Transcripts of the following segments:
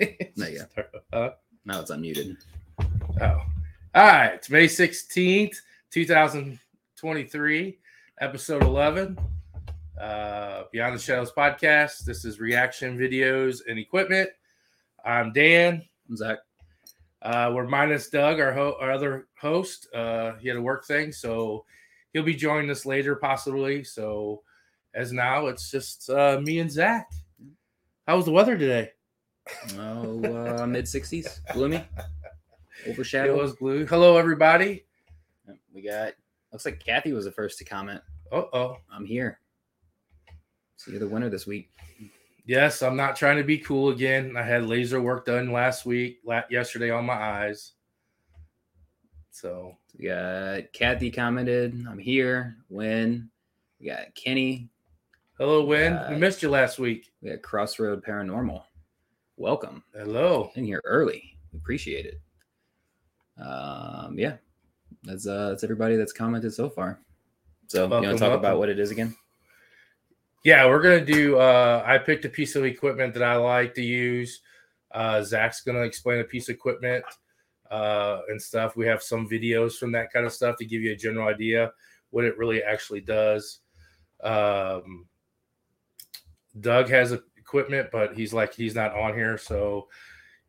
Not yet. Uh, Now it's unmuted. oh. All right. It's May 16th, 2023, episode 11. Uh, Beyond the Shadowz podcast. This is reaction videos and equipment. I'm Dan. I'm Zach. Uh, we're minus Doug, our, ho- our other host. Uh, he had a work thing, so he'll be joining us later, possibly. So, as now, it's just uh, me and Zach. How was the weather today? Oh, uh, mid 60s. Gloomy. It Overshadowed. was blue. Hello, everybody. We got, looks like Kathy was the first to comment. Uh oh. I'm here. So you're the winner this week. Yes, I'm not trying to be cool again. I had laser work done last week, yesterday on my eyes. So, We got Kathy commented. I'm here. Win. We got Kenny. hello, Win. We missed you last week. We got Crossroad Paranormal. Welcome. Hello. in here early. Appreciate it. Um, yeah, that's uh, that's everybody that's commented so far. So you Welcome, want to talk welcome. about what it is again? Yeah, we're gonna do. Uh, I picked a piece of equipment that I like to use. Uh, Zach's gonna explain a piece of equipment uh, and stuff. We have some videos from that kind of stuff to give you a general idea what it really actually does. Um, Doug has equipment, but he's like he's not on here. So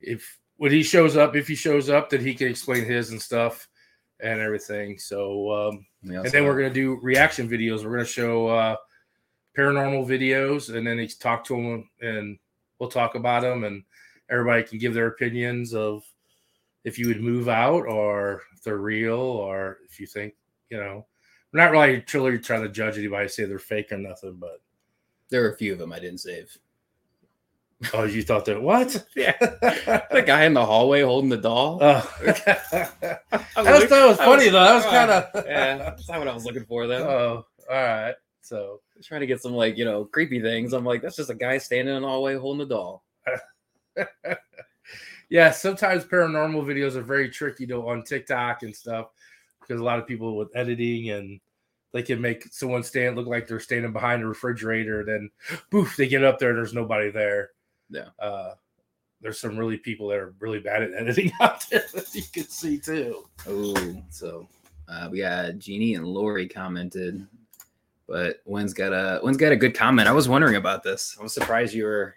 if when he shows up, if he shows up, then he can explain his and stuff and everything. So um, We and then we're gonna do reaction videos. We're gonna show uh, paranormal videos, and then he's talk to them, and we'll talk about them, and everybody can give their opinions of if you would move out, or if they're real, or if you think you know. We're not really truly trying to judge anybody, say they're fake or nothing, but there are a few of them I didn't save. Oh, you thought that what? Yeah, the guy in the hallway holding the doll. Oh. that I was, that was I funny though. That was uh, kind of yeah, that's not what I was looking for. Then Oh, all right. So trying to get some like you know creepy things. I'm like, that's just a guy standing in the hallway holding the doll. yeah, sometimes paranormal videos are very tricky to on TikTok and stuff because a lot of people with editing and they can make someone stand look like they're standing behind a refrigerator. Then, poof, they get up there. And there's nobody there. Yeah. Uh, there's some really people that are really bad at editing out there that you can see too. Oh, so uh, we got Jeannie and Lori commented, but Wynn's got a Wynn's got a good comment. I was wondering about this. I was surprised you were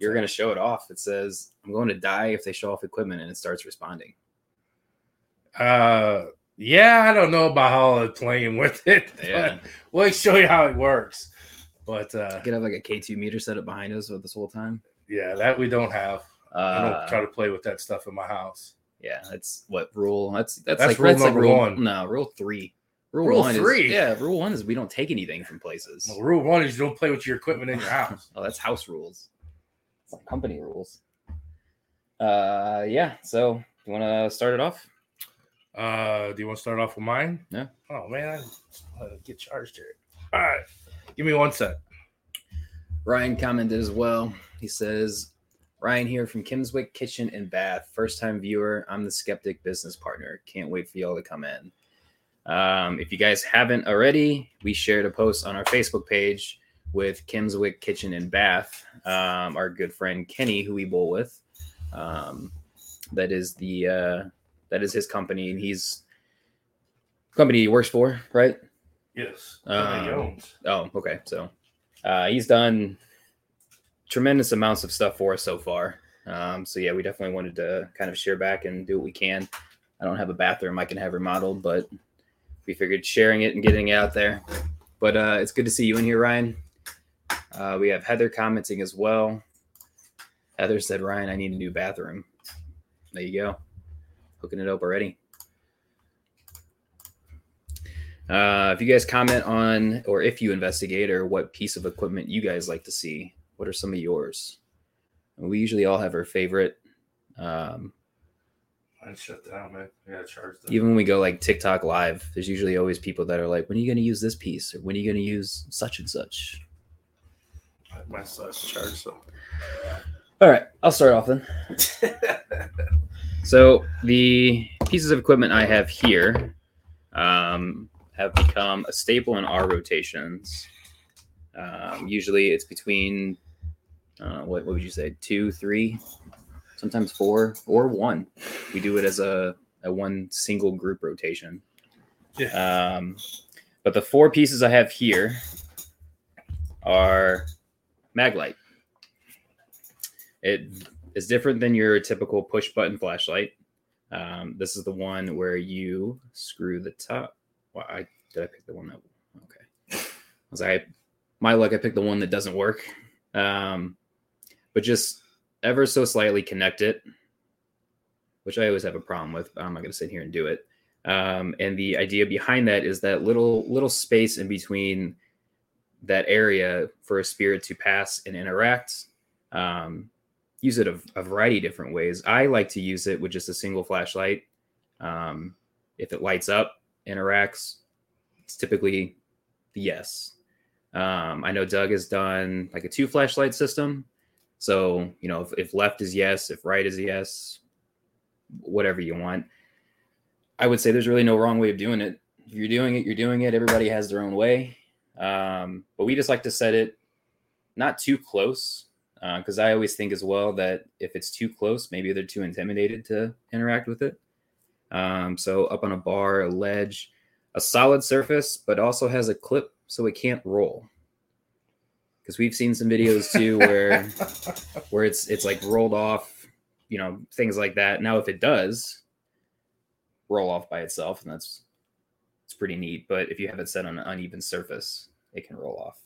you're gonna show it off. It says, "I'm going to die if they show off equipment," and it starts responding. Uh, yeah, I don't know about how I'm playing with it. Yeah, we'll show you how it works. But uh, could have like a K2 meter set up behind us this whole time. Yeah, that we don't have. I Uh, don't try to play with that stuff in my house. yeah, that's what rule. That's that's, That's like rule that's like number rule, one. No, rule three. Rule, Rule one three? Is, yeah, rule one is we don't take anything from places. Well, rule one is you don't play with your equipment in your house. Oh, that's house rules. It's like company rules. Uh, yeah. So you want to start it off? Uh, do you want to start off with mine? Yeah. Oh man, I uh, get charged here. All right, give me one sec. Ryan commented as well. He says, Ryan here from Kimmswick Kitchen and Bath. First time viewer. I'm the skeptic business partner. Can't wait for y'all to come in. Um, if you guys haven't already, we shared a post on our Facebook page with Kimmswick Kitchen and Bath, um, our good friend Kenny, who we bowl with. Um, that is the uh, that is his company, and he's company he works for, right? Yes. Um, Jones. Oh, okay. So uh, he's done tremendous amounts of stuff for us so far. Um, so yeah, we definitely wanted to kind of share back and do what we can. I don't have a bathroom I can have remodeled, but we figured sharing it and getting it out there. But uh, it's good to see you in here, Ryan. Uh, we have Heather commenting as well. Heather said, Ryan, I need a new bathroom. There you go. Hooking it up already. Uh, if you guys comment on, or if you investigate, or what piece of equipment you guys like to see, what are some of yours? We usually all have our favorite. Um, I shut down, man. Gotta charge them. even when we go like TikTok live, there's usually always people that are like, "When are you going to use this piece?" or "When are you going to use such and such?" my son's charged. So. All right, I'll start off then. So the pieces of equipment I have here um, have become a staple in our rotations. Um, usually, it's between uh, what, what would you say, two, three, sometimes four or one. We do it as a, a one single group rotation. Yeah. Um, but the four pieces I have here are Maglite. It is different than your typical push button flashlight. Um, this is the one where you screw the top. Well, I did I pick the one that okay. Was I my luck? I picked the one that doesn't work. Um, but just ever so slightly connect it, which I always have a problem with. But I'm not going to sit here and do it. Um, and the idea behind that is that little little space in between that area for a spirit to pass and interact. Um, use it a, a, variety of different ways. I like to use it with just a single flashlight. Um, if it lights up, interacts, it's typically the yes. Um, I know Doug has done like a two flashlight system. So, you know, if, if left is yes, if right is yes, whatever you want. I would say there's really no wrong way of doing it. If you're doing it, you're doing it. Everybody has their own way. Um, but we just like to set it not too close because uh, I always think as well that if it's too close, maybe they're too intimidated to interact with it. Um, so up on a bar, a ledge, a solid surface, but also has a clip so it can't roll. Because we've seen some videos too where where it's it's like rolled off, you know, things like that. Now if it does roll off by itself, and that's it's pretty neat. But if you have it set on an uneven surface, it can roll off.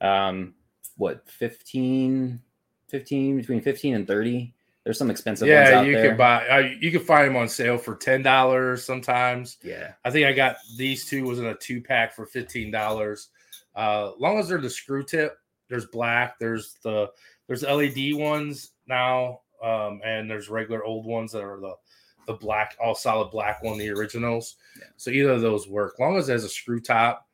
Um, what 15, 15 between 15 and 30 there's some expensive ones. yeah, you there. can buy. Uh, you can find them on sale for ten dollars sometimes. Yeah, I think I got these two was in a two pack for fifteen dollars. Uh, long as they're the screw tip, there's black. There's the there's LED ones now, um, and there's regular old ones that are the the black, all solid black one, the originals. Yeah. So either of those work. Long as there's a screw top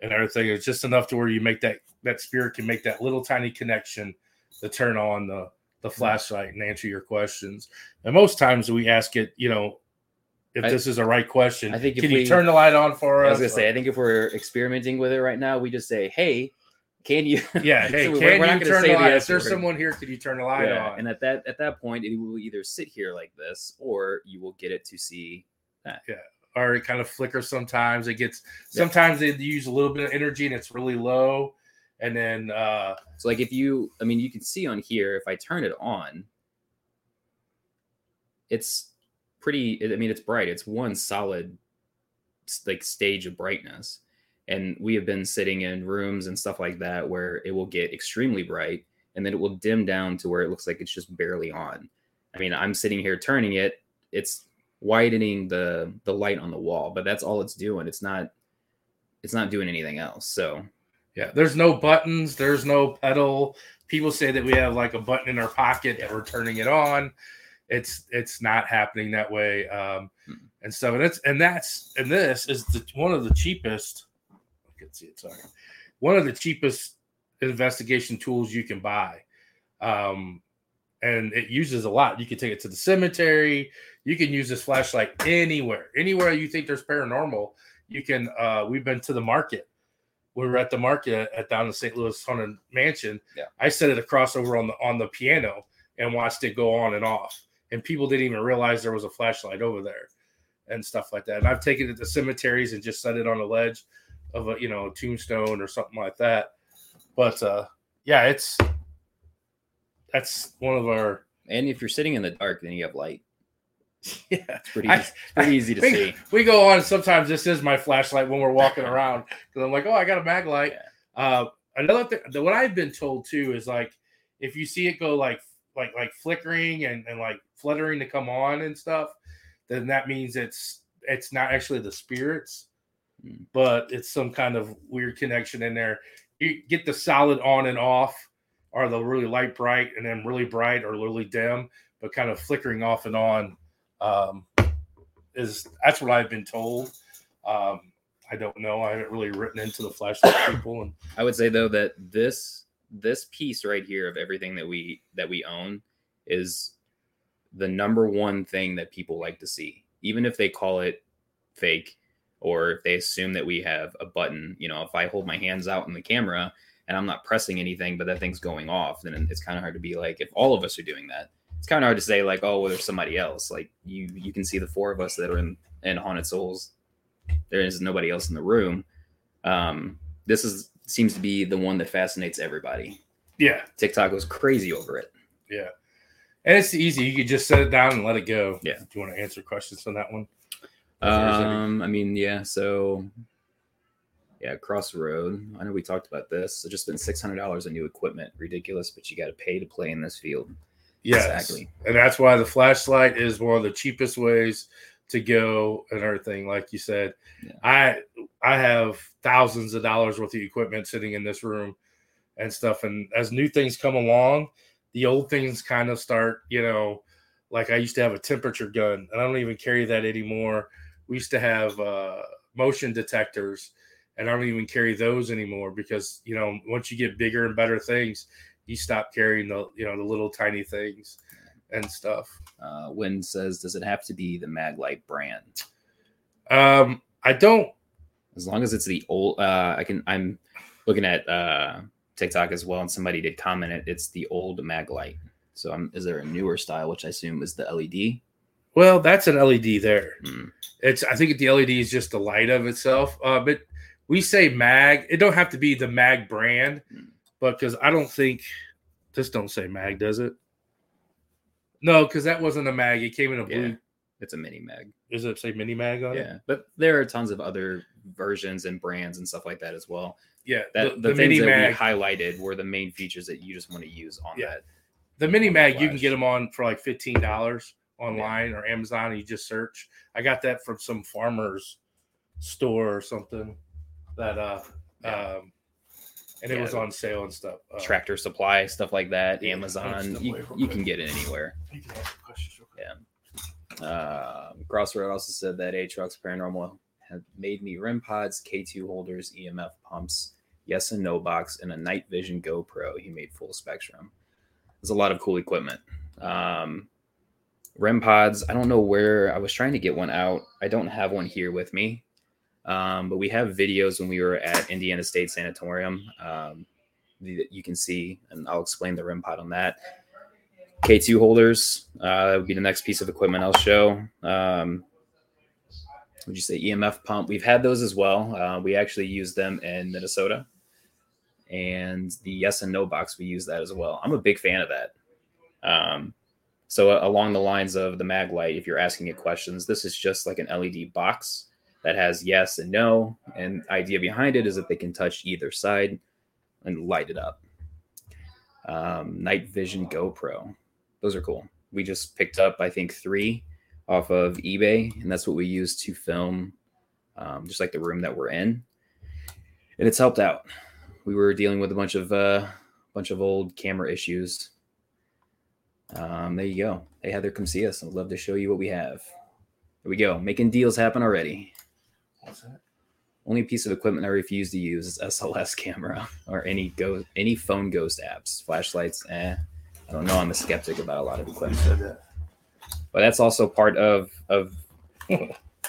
and everything, it's just enough to where you make that that spirit can make that little tiny connection to turn on the the flashlight and answer your questions. And most times we ask it, you know, if I, this is a right question. I think can we, you turn the light on for us? I was gonna say, I think if we're experimenting with it right now, we just say, "Hey, can you?" Yeah, hey, so can you turn the light? The if there's someone here, could you turn the light yeah. on? And at that at that point, it will either sit here like this, or you will get it to see that. Yeah, or it kind of flickers sometimes. It gets sometimes yeah. they use a little bit of energy and it's really low and then uh so like if you i mean you can see on here if i turn it on it's pretty i mean it's bright. It's one solid like stage of brightness. And we have been sitting in rooms and stuff like that where it will get extremely bright and then it will dim down to where it looks like it's just barely on. I mean i'm sitting here turning it it's widening the the light on the wall but that's all it's doing. It's not it's not doing anything else. So yeah, there's no buttons, there's no pedal. People say that we have like a button in our pocket that we're turning it on. It's it's not happening that way. Um, mm-hmm. and so and it's and that's and this is the one of the cheapest. I can see it. Sorry, one of the cheapest investigation tools you can buy. Um, and it uses a lot. You can take it to the cemetery. You can use this flashlight anywhere, anywhere you think there's paranormal. You can. Uh, we've been to the market we were at the market at down in St. Louis Haunted Mansion. Yeah. I set it across over on the on the piano and watched it go on and off. And people didn't even realize there was a flashlight over there and stuff like that. And I've taken it to cemeteries and just set it on a ledge of a you know a tombstone or something like that. But uh yeah, it's that's one of our and if you're sitting in the dark, then you have light. Yeah, it's pretty, easy, it's pretty easy to we, see. We go on. Sometimes this is my flashlight when we're walking around because I'm like, oh, I got a Maglite. Yeah. Uh, another thing, what I've been told too is like, if you see it go like like like flickering and, and like fluttering to come on and stuff, then that means it's it's not actually the spirits, mm. but it's some kind of weird connection in there. You get the solid on and off, or the really light bright, and then really bright or really dim, but kind of flickering off and on um, is that's what I've been told. Um, I don't know. I haven't really written into the flashlight people, and I would say though that this this piece right here of everything that we that we own is the number one thing that people like to see, even if they call it fake or if they assume that we have a button. You know, if I hold my hands out in the camera and I'm not pressing anything, but that thing's going off, then it's kind of hard to be like if all of us are doing that it's kind of hard to say like, oh, well, there's somebody else. Like you you can see the four of us that are in in Haunted Souls. There is nobody else in the room. Um, this is seems to be the one that fascinates everybody. Yeah, TikTok goes crazy over it. yeah. And it's easy. You could just set it down and let it go. Yeah. Do you want to answer questions on that one? If there's any. Um, I mean, yeah. So, yeah, Crossroad. I know we talked about this. So just spent six hundred dollars on new equipment. Ridiculous, but you got to pay to play in this field. Yes. Exactly. And that's why the flashlight is one of the cheapest ways to go and everything. Like you said, Yeah. I I have thousands of dollars worth of equipment sitting in this room and stuff. And as new things come along, the old things kind of start, you know, like I used to have a temperature gun, and I don't even carry that anymore. We used to have uh, motion detectors, and I don't even carry those anymore because you know once you get bigger and better things, you stop carrying the you know the little tiny things and stuff. Uh, Win says, does it have to be the Maglite brand? Um, I don't. As long as it's the old, uh, I can. I'm looking at uh, TikTok as well, and somebody did comment it. It's the old Maglite. So, um, is there a newer style, which I assume is the LED? Well, that's an LED there. Hmm. It's I think the LED is just the light of itself. Uh, but we say mag. It don't have to be the mag brand, Hmm. But because I don't think this don't say mag, does it? No, because that wasn't a mag. It came in a blue. Yeah. It's a mini mag. Does it say mini mag on it? Yeah, but there are tons of other versions and brands and stuff like that as well. Yeah. That the, the, the mini mag. we highlighted were the main features that you just want to use on Yeah. that. The mini mag, you can get them on for like fifteen dollars online or Amazon. You just search. I got that from some farmer's store or something. That uh, Yeah. um, and it was on sale and stuff. Uh, Tractor Supply, stuff like that. Yeah, Amazon, you, you can get it anywhere. you can ask questions real quick. Uh, Crossroad also said that A Trucks Paranormal had made me REM pods, K2 holders, EMF pumps, yes and no box, and a night vision GoPro. He made full spectrum. There's a lot of cool equipment. Um, REM pods, I don't know where I was trying to get one out. I don't have one here with me. Um, but we have videos when we were at Indiana State Sanatorium um, that you can see, and I'll explain the REM pod on that. K2 holders uh, would be the next piece of equipment I'll show. Um, would you say EMF pump? We've had those as well. Uh, we actually use them in Minnesota. And the yes and no box, we use that as well. I'm a big fan of that. Um, so, uh, along the lines of the Maglite, if you're asking it questions, this is just like an LED box that has yes and no. And idea behind it is that they can touch either side and light it up. Um, night vision GoPro those are cool. We just picked up, I think, three off of eBay, and that's what we use to film, um, just like the room that we're in, and it's helped out. We were dealing with a bunch of uh, bunch of old camera issues. Um, there you go. Hey Heather, come see us. I'd love to show you what we have. Here we go, making deals happen already. What's that? Only piece of equipment I refuse to use is SLS camera or any go any phone ghost apps, flashlights. Eh, I don't know. I'm a skeptic about a lot of equipment, but that's also part of of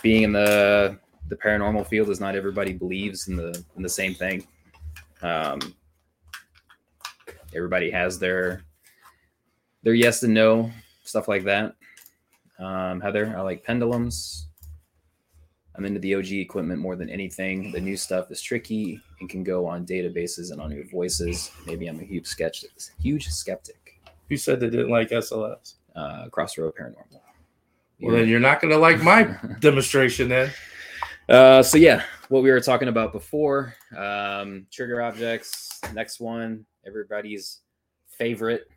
being in the the paranormal field. Is not everybody believes in the in the same thing. Um, everybody has their their yes and no stuff like that. Um, Heather, I like pendulums. I'm into the OG equipment more than anything. The new stuff is tricky and can go on databases and on your voices. Maybe I'm a huge sketch, huge skeptic. Who said they didn't like SLS? Uh, Crossroad Paranormal. Well, then you're not going to like my demonstration then. Uh, so yeah, what we were talking about before, um, trigger objects. Next one, everybody's favorite,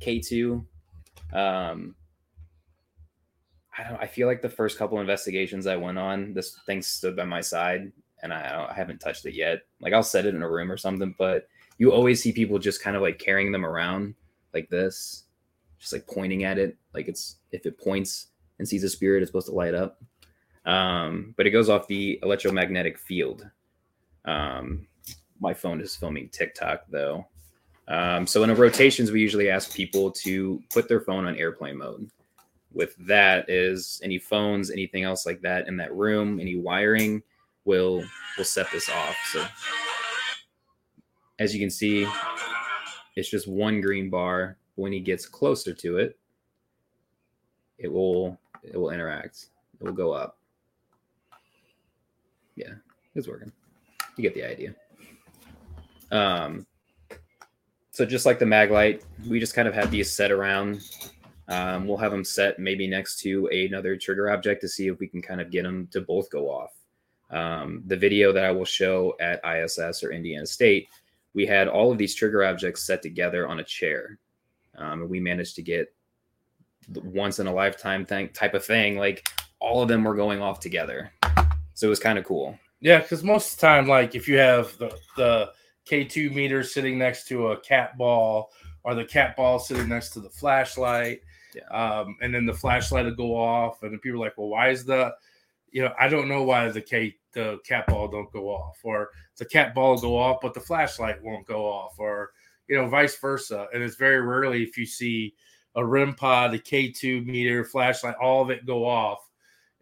K two. Um, I don't. I feel like the first couple investigations I went on, this thing stood by my side, and I, I haven't touched it yet. Like I'll set it in a room or something, but you always see people just kind of like carrying them around like this, just like pointing at it. Like it's if it points and sees a spirit, it's supposed to light up um, but it goes off the electromagnetic field. Um, my phone is filming TikTok though. Um, so in rotations, we usually ask people to put their phone on airplane mode. With that is any phones, anything else like that in that room, any wiring will will set this off. So as you can see, it's just one green bar. When he gets closer to it, it will it will interact. It will go up. Yeah, it's working. You get the idea. Um, so just like the Maglite, we just kind of have these set around. Um, we'll have them set maybe next to another trigger object to see if we can kind of get them to both go off. Um, the video that I will show at ISS or Indiana State, we had all of these trigger objects set together on a chair. Um, and we managed to get once in a lifetime thing type of thing. Like all of them were going off together. So it was kind of cool. Yeah, because most of the time, like if you have the, the K2 meter sitting next to a cat ball or the cat ball sitting next to the flashlight, Yeah. um, and then the flashlight will go off, and people are like, well, why is the, you know, I don't know why the K the cat ball don't go off, or the cat ball will go off, but the flashlight won't go off, or you know, vice versa. And it's very rarely if you see a REM pod, a K2 meter, flashlight, all of it go off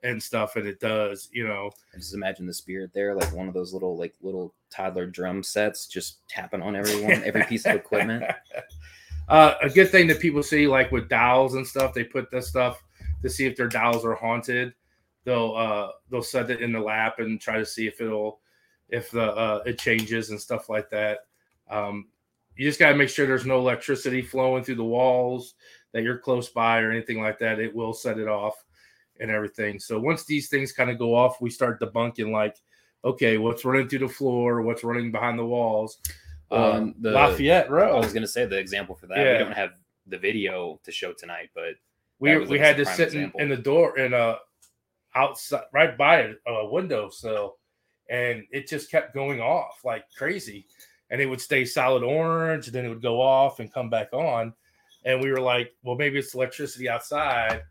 and stuff, and it does, you know. I just imagine the spirit there, like one of those little like little toddler drum sets, just tapping on everyone, every piece of equipment. Uh, a good thing that people see, like with dowels and stuff, they put this stuff to see if their dowels are haunted. They'll uh, they'll set it in the lap and try to see if it'll if the uh, it changes and stuff like that. Um, you just got to make sure there's no electricity flowing through the walls that you're close by or anything like that. It will set it off and everything. So once these things kind of go off, we start debunking like, okay, what's running through the floor, what's running behind the walls. Um, Um, the- Lafayette Road. I was gonna say the example for that. Yeah. We don't have the video to show tonight, but we we like had a to sit in, example. in the door in a outside right by a, a windowsill and it just kept going off like crazy and it would stay solid orange then it would go off and come back on and we were like well maybe it's electricity outside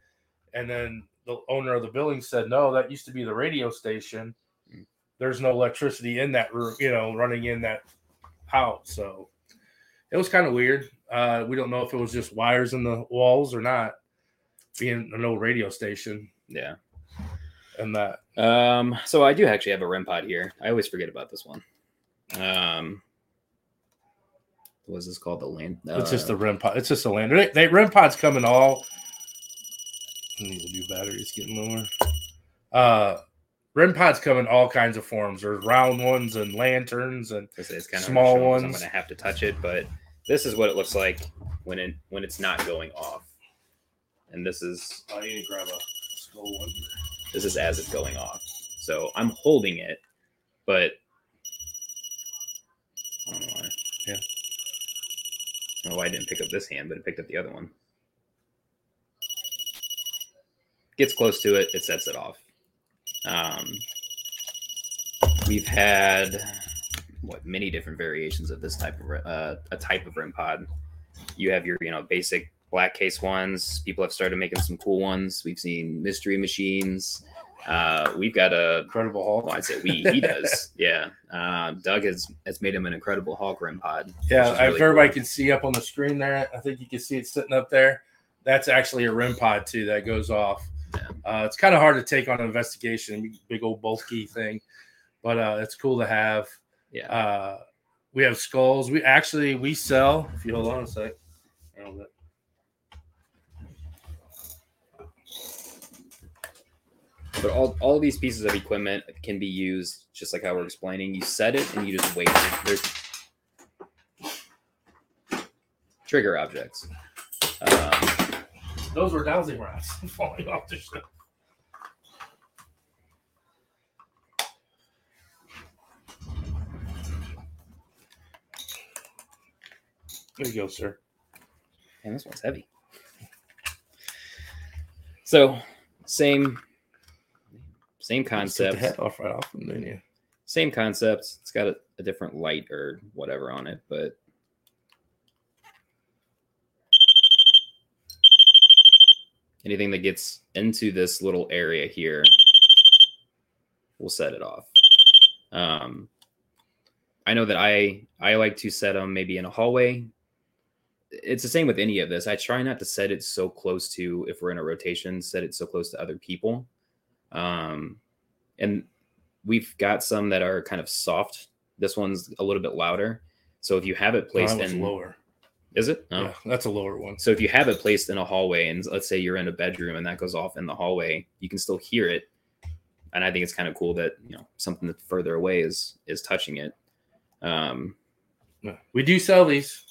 and then the owner of the building said no that used to be the radio station Mm. there's no electricity in that room you know running in that house so it was kind of weird uh, we don't know if it was just wires in the walls or not being an old radio station yeah. and that Um, so I do actually have a REM pod here. I always forget about this one. Um, what was this called? The land. it's just uh, a REM pod. It's just a lander. They, they REM pods come in all. I need a new battery. It's getting lower. Uh, REM pods come in all kinds of forms. There's round ones and lanterns and It's, it's kind of Small ones. I'm gonna have to touch it, but this is what it looks like when it when it's not going off. And this is I need to grab a slow one. this is as it's going off. So I'm holding it, but I don't know why. Yeah. I don't know why I didn't pick up this hand, but it picked up the other one. Gets close to it, it sets it off. Um, we've had what many different variations of this type of uh, a type of REM pod. You have your you know basic black case ones. People have started making some cool ones. We've seen mystery machines. Uh, we've got a Incredible Hulk. well, I'd say we he does. Yeah. Uh, Doug has has made him an incredible Hulk REM pod. Yeah, is if everybody cool. can see up on the screen there, I think you can see it sitting up there. That's actually a REM pod too that goes off. Yeah. Uh, it's kind of hard to take on an investigation, big old bulky thing, but uh, it's cool to have. Yeah. Uh, we have skulls. We actually we sell. If you hold on a sec. Hold it. But all, all of these pieces of equipment can be used just like how we're explaining. You set it and you just wait. There's trigger objects. Um, Those were dowsing rods falling off the shelf. There you go, sir. and this one's heavy. So same same Took the concept. head off right off them, didn't you? Same concept. It's got a, a different light or whatever on it, but anything that gets into this little area here will set it off. Um, I know that I I like to set them maybe in a hallway. It's the same with any of this. I try not to set it so close to if we're in a rotation, set it so close to other people. Um, and we've got some that are kind of soft. This one's a little bit louder. So if you have it placed in lower. Is it? Oh. Yeah, that's a lower one. So if you have it placed in a hallway, and let's say you're in a bedroom and that goes off in the hallway, you can still hear it. And I think it's kind of cool that you know something that's further away is is touching it. Um, We do sell these.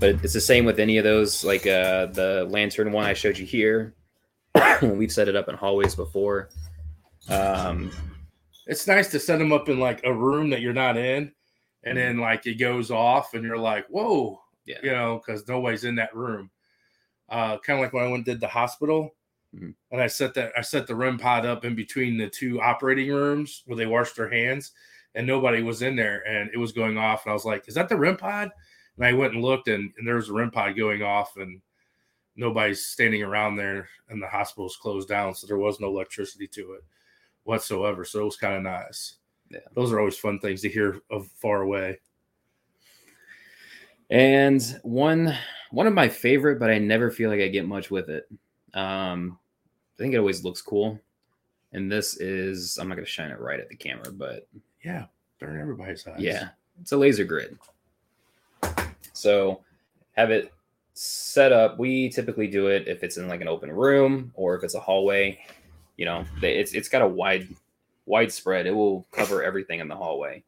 but it's the same with any of those, like uh, the lantern one I showed you here. We've set it up in hallways before. Um, It's nice to set them up in like a room that you're not in, and then like it goes off, and you're like, "Whoa!" Yeah. you know, because nobody's in that room. Uh, kind of like when I went and did the hospital, Mhm. and I set that I set the REM pod up in between the two operating rooms where they washed their hands, and nobody was in there, and it was going off, and I was like, "Is that the REM pod?" And I went and looked, and, and there was a REM pod going off, and nobody's standing around there, and the hospital's closed down, so there was no electricity to it whatsoever. So it was kind of nice. Yeah. Those are always fun things to hear of far away. and one one of my favorite, but I never feel like I get much with it. Um, I think it always looks cool. And this is I'm not gonna shine it right at the camera, but Yeah, they're everybody's eyes. Yeah, it's a laser grid. So have it set up. We typically do it if it's in like an open room or if it's a hallway. You know, it's it's got a wide widespread. It will cover everything in the hallway.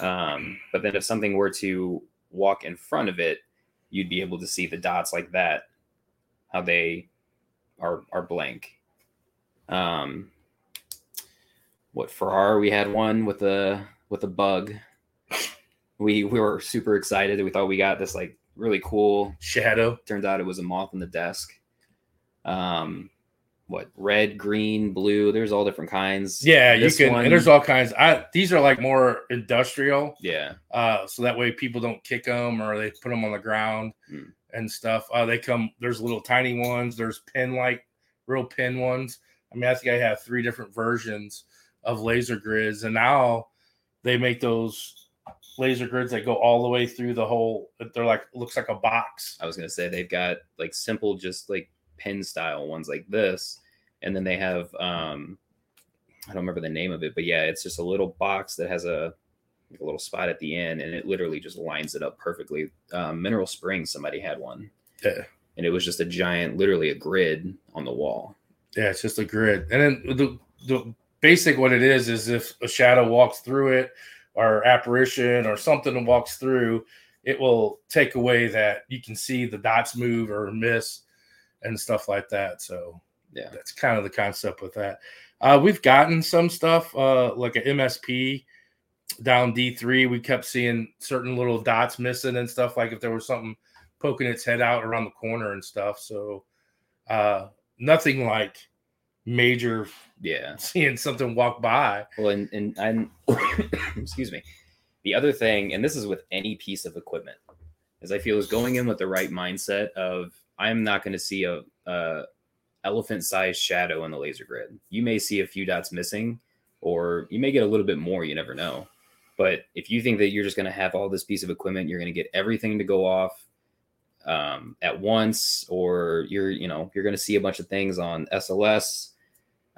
Um, but then if something were to walk in front of it, you'd be able to see the dots like that, how they are are blank. Um, what Farrar we had one with a with a bug. We we were super excited. We thought we got this like really cool. Shadow. Turns out it was a moth in the desk. Um, what red, green, blue? There's all different kinds. Yeah, you can. one- and there's all kinds. I these are like more industrial, Yeah, uh, so that way people don't kick them or they put them on the ground Hmm. and stuff. Uh, they come. There's little tiny ones. There's pin like real pin ones. I mean, I think I have three different versions of laser grids, and now they make those laser grids that go all the way through the whole. They're like looks like a box. I was gonna say they've got like simple, just like pin style ones like this, and then they have um, I don't remember the name of it, but yeah, it's just a little box that has a like a little spot at the end, and it literally just lines it up perfectly. Um, Mineral Springs, somebody had one. Yeah. and it was just a giant, literally a grid on the wall. Yeah, it's just a grid. And then the the basic what it is is if a shadow walks through it or apparition or something walks through, it will take away that you can see the dots move or miss and stuff like that. So Yeah. that's kind of the concept with that. Uh, we've gotten some stuff uh, like an MSP down D3. We kept seeing certain little dots missing and stuff like if there was something poking its head out around the corner and stuff. So uh, nothing like major Yeah. seeing something walk by. Well, and and I'm excuse me. The other thing, and this is with any piece of equipment, is I feel is going in with the right mindset of I'm not going to see a, a elephant-sized shadow in the laser grid. You may see a few dots missing, or you may get a little bit more. You never know. But if you think that you're just going to have all this piece of equipment, you're going to get everything to go off um, at once, or you're you know you're going to see a bunch of things on SLS.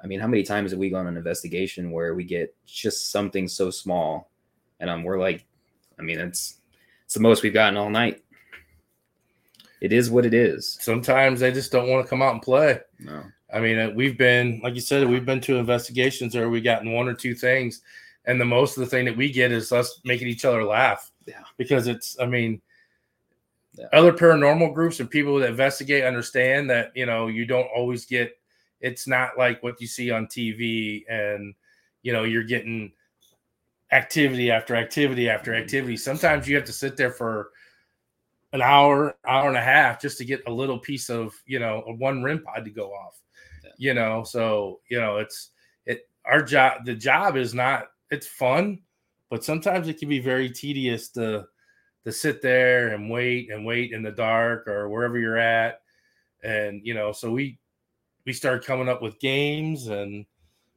I mean, how many times have we gone on an investigation where we get just something so small, and um, we're like, I mean, it's it's the most we've gotten all night. It is what it is. Sometimes they just don't want to come out and play. No. I mean, uh, we've been, like you said, we've been to investigations where we gotten one or two things, and the most of the thing that we get is us making each other laugh. Yeah. Because it's, I mean, Yeah. other paranormal groups and people that investigate understand that you know you don't always get. It's not like what you see on TV, and you know you're getting activity after activity after activity. Sometimes you have to sit there for an hour, hour and a half just to get a little piece of, you know, one REM pod to go off. Yeah. You know, so you know, it's it our job the job is not it's fun, but sometimes it can be very tedious to to sit there and wait and wait in the dark or wherever you're at. And you know, so we we start coming up with games and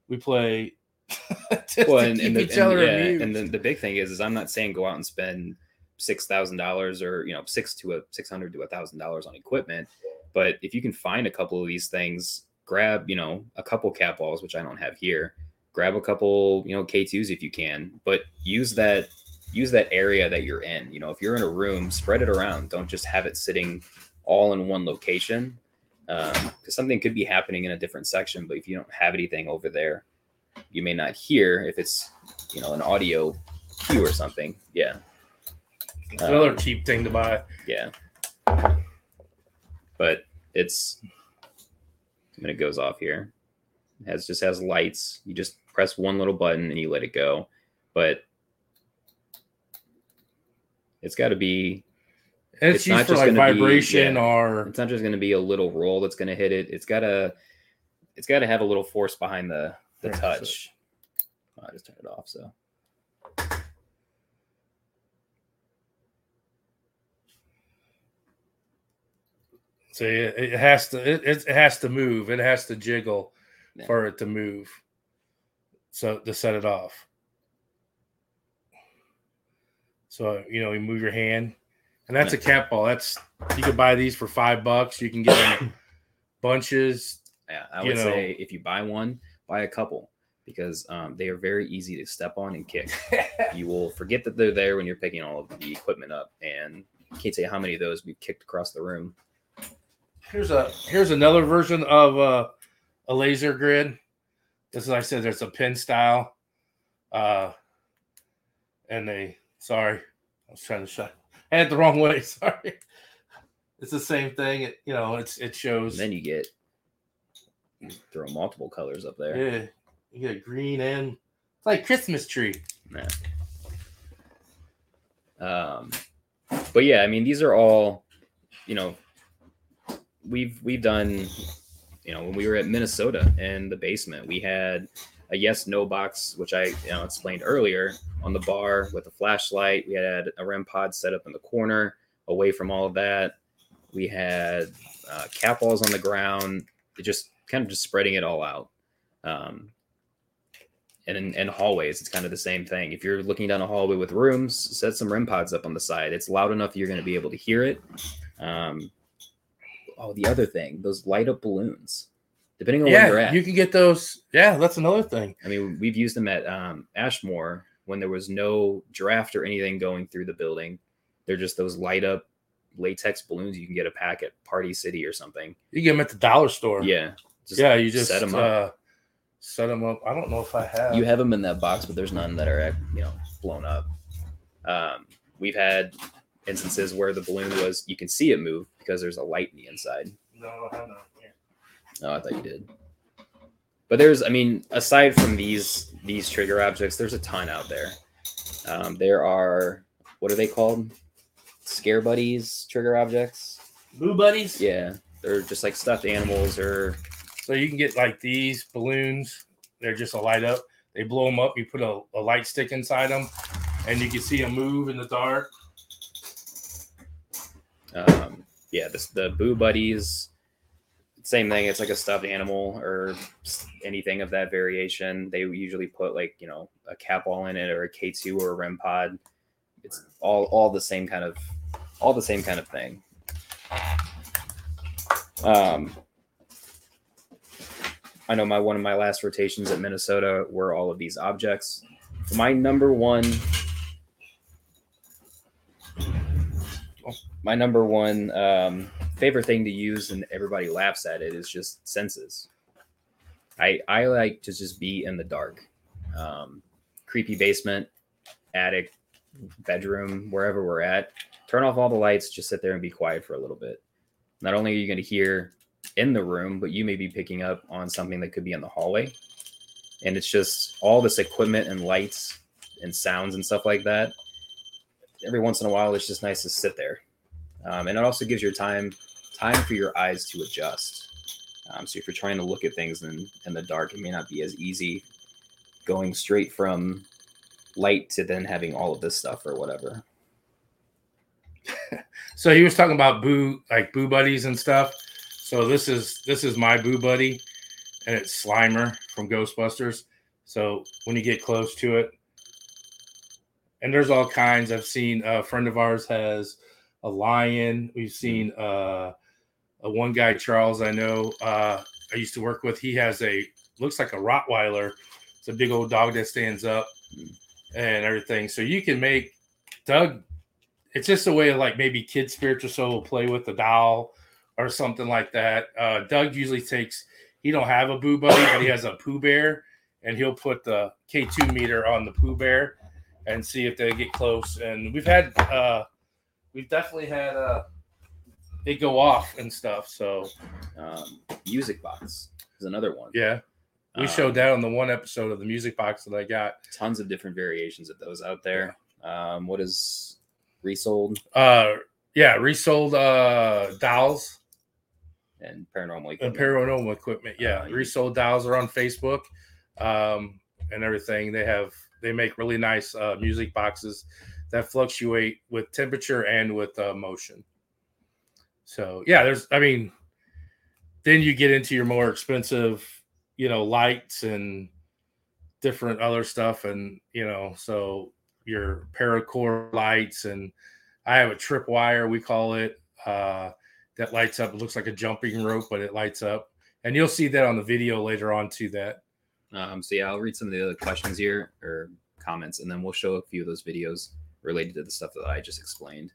we play Well, to and, keep and, the, each and, other yeah, and the, the big thing is, is I'm not saying go out and spend six thousand dollars or you know six to a six hundred to a thousand dollars on equipment, but if you can find a couple of these things, grab you know a couple cat balls, which I don't have here. Grab a couple you know K2s if you can, but use that use that area that you're in. You know, if you're in a room, spread it around. Don't just have it sitting all in one location because um, something could be happening in a different section. But if you don't have anything over there, you may not hear if it's you know an audio cue or something. Yeah, another um, cheap thing to buy. Yeah, but it's when it goes off here. It has just has lights. You just press one little button and you let it go. But it's got to be. And it's, it's used for like vibration be, yeah, or. It's not just going to be a little roll that's going to hit it. It's got to. It's got to have a little force behind the the touch. Oh, I just turned it off. So. So it, it has to it, it has to move. It has to jiggle yeah. for it to move. So to set it off. So you know, you move your hand, and that's a cat ball. That's you can buy these for five bucks. You can get them bunches. Yeah, I would know. say if you buy one, buy a couple because um, they are very easy to step on and kick. you will forget that they're there when you're picking all of the equipment up, and can't say how many of those we've kicked across the room. Here's a here's another version of uh, a laser grid. This is I said there's a pin style. Uh, and they sorry, I was trying to shut I had it the wrong way. Sorry. It's the same thing. It, you know, it's it shows. And then you get throw multiple colors up there. Yeah, you get a green and it's like Christmas tree. Yeah. Um, but yeah, I mean, these are all, you know, we've we've done you know when we were at minnesota in the basement we had a yes no box which i you know explained earlier on the bar with a flashlight. We had a rem pod set up in the corner. Away from all of that we had uh, cat balls on the ground it just kind of just spreading it all out. Um, and in, in, hallways it's kind of the same thing. If you're looking down a hallway with rooms set some rem pods up on the side. It's loud enough you're going to be able to hear it. Um, oh, the other thing, those light up balloons. Depending on yeah, where you're at. you can get those. Yeah, that's another thing. I mean, we've used them at um, Ashmore when there was no draft or anything going through the building. They're just those light up latex balloons you can get a pack at Party City or something. You get them at the dollar store. Yeah. yeah, you just set them up. Uh, set them up. I don't know if I have. You have them in that box, but there's none that are you know blown up. Um, we've had instances where the balloon was you can see it move because there's a light in the inside. No, I don't. Oh, I thought you did. But there's, I mean, aside from these these trigger objects, there's a ton out there. Um, there are what are they called? Scare buddies trigger objects. Boo buddies. Yeah, they're just like stuffed animals, or so you can get like these balloons. They're just a light up. They blow them up. You put a, a light stick inside them, and you can see them move in the dark. Um, yeah, this, the Boo Buddies, same thing. It's like a stuffed animal or anything of that variation. They usually put like you know a cat ball in it or a K two or a REM pod. It's all all the same kind of all the same kind of thing. Um, I know my one of my last rotations at Minnesota were all of these objects. My number one my number one um, favorite thing to use, and everybody laughs at it, is just senses. I I like to just be in the dark, um, creepy basement, attic, bedroom, wherever we're at. Turn off all the lights, just sit there and be quiet for a little bit. Not only are you going to hear in the room, but you may be picking up on something that could be in the hallway. And it's just all this equipment and lights and sounds and stuff like that. Every once in a while, it's just nice to sit there um, and it also gives your time time for your eyes to adjust. Um, so if you're trying to look at things in, in the dark, it may not be as easy going straight from light to then having all of this stuff or whatever. so he was talking about boo like boo buddies and stuff. So this is this is my boo buddy, and it's Slimer from Ghostbusters. So when you get close to it, and there's all kinds. I've seen a friend of ours has a lion. We've seen uh, a one guy Charles I know uh, I used to work with. He has a looks like a Rottweiler. It's a big old dog that stands up and everything. So you can make Doug, it's just a way of like maybe kid spiritual soul will play with the doll or something like that. Uh, Doug usually takes he don't have a boo buddy, but he has a Pooh Bear, and he'll put the K2 meter on the Pooh Bear and see if they get close. And we've had uh we've definitely had uh it go off and stuff. So Um, music box is another one. yeah. We Um, showed that on the one episode of the music box that I got. tons of different variations of those out there. Um, what is resold Uh yeah, resold uh dolls and paranormal and equipment? paranormal equipment. Yeah, Uh, resold dolls are on Facebook um, and everything. They have they make really nice uh, music boxes that fluctuate with temperature and with uh, motion. So yeah, there's I mean, then you get into your more expensive, you know, lights and different other stuff, and you know, so your paracord lights and I have a trip wire we call it. Uh, that lights up. It looks like a jumping rope, but it lights up. And you'll see that on the video later on to that. Um, so yeah, I'll read some of the other questions here or comments, and then we'll show a few of those videos related to the stuff that I just explained.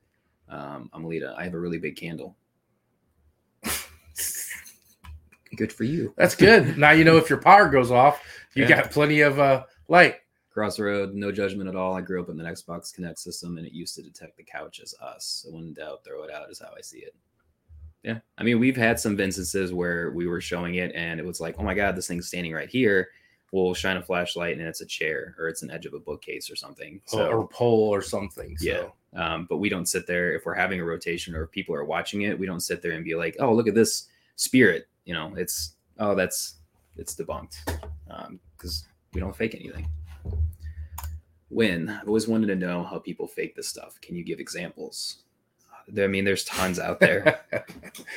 Um, Amelita, I have a really big candle. Good for you. That's good. now you know if your power goes off, you Yeah. got plenty of uh, light. Crossroad, no judgment at all. I grew up in the Xbox Kinect system, and it used to detect the couch as us. So when in doubt, throw it out is how I see it. Yeah, I mean, we've had some instances where we were showing it, and it was like, oh my god, this thing's standing right here. We'll shine a flashlight, and it's a chair or it's an edge of a bookcase or something. So or pole or something. So. Yeah. Um, but we don't sit there if we're having a rotation or if people are watching it. We don't sit there and be like, "Oh, look at this spirit." You know, it's oh, that's it's debunked because we don't fake anything. When I've always wanted to know how people fake this stuff. Can you give examples? I mean, there's tons out there.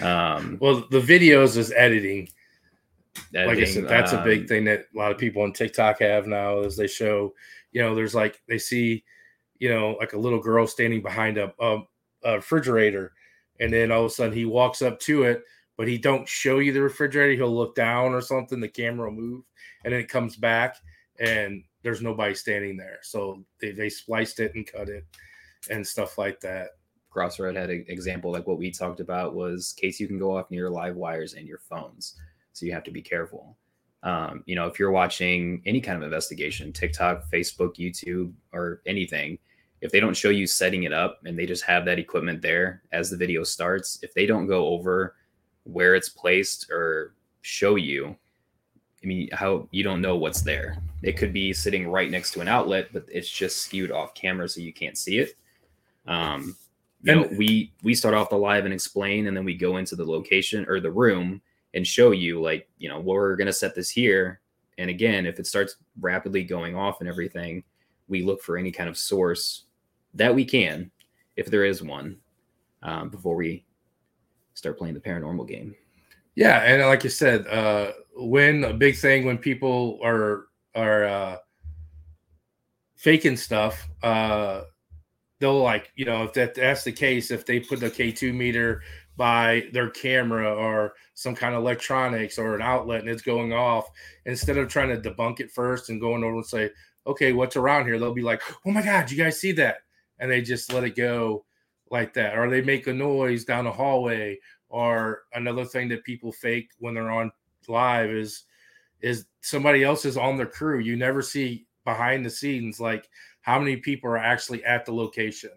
Um, well, the videos is editing. Like I said, that's a um, big thing that a lot of people on TikTok have now. Is they show, you know, there's like they see, you know, like a little girl standing behind a, a, a refrigerator, and then all of a sudden he walks up to it, but he don't show you the refrigerator. He'll look down or something. The camera will move, and then it comes back, and there's nobody standing there. So they, they spliced it and cut it, and stuff like that. Crossroad had an example like what we talked about was case you can go off near live wires and your phones. So you have to be careful. Um, you know, if you're watching any kind of investigation, TikTok, Facebook, YouTube, or anything, if they don't show you setting it up and they just have that equipment there as the video starts, if they don't go over where it's placed or show you, I mean, how you don't know what's there. It could be sitting right next to an outlet, but it's just skewed off camera so you can't see it. Um, you know, we we start off the live and explain, and then we go into the location or the room and show you, like, you know, we're gonna set this here. And again, if it starts rapidly going off and everything, we look for any kind of source that we can, if there is one, um, before we start playing the paranormal game. Yeah, and like you said, uh, when a big thing when people are are uh, faking stuff, uh, they'll like you know if that that's the case, if they put the K two meter by their camera or some kind of electronics or an outlet and it's going off, instead of trying to debunk it first and going over and say, okay, what's around here? They'll be like, oh my god, you guys see that? And they just let it go like that, or they make a noise down the hallway or another thing that people fake when they're on live is is somebody else is on their crew you never see behind the scenes like how many people are actually at the location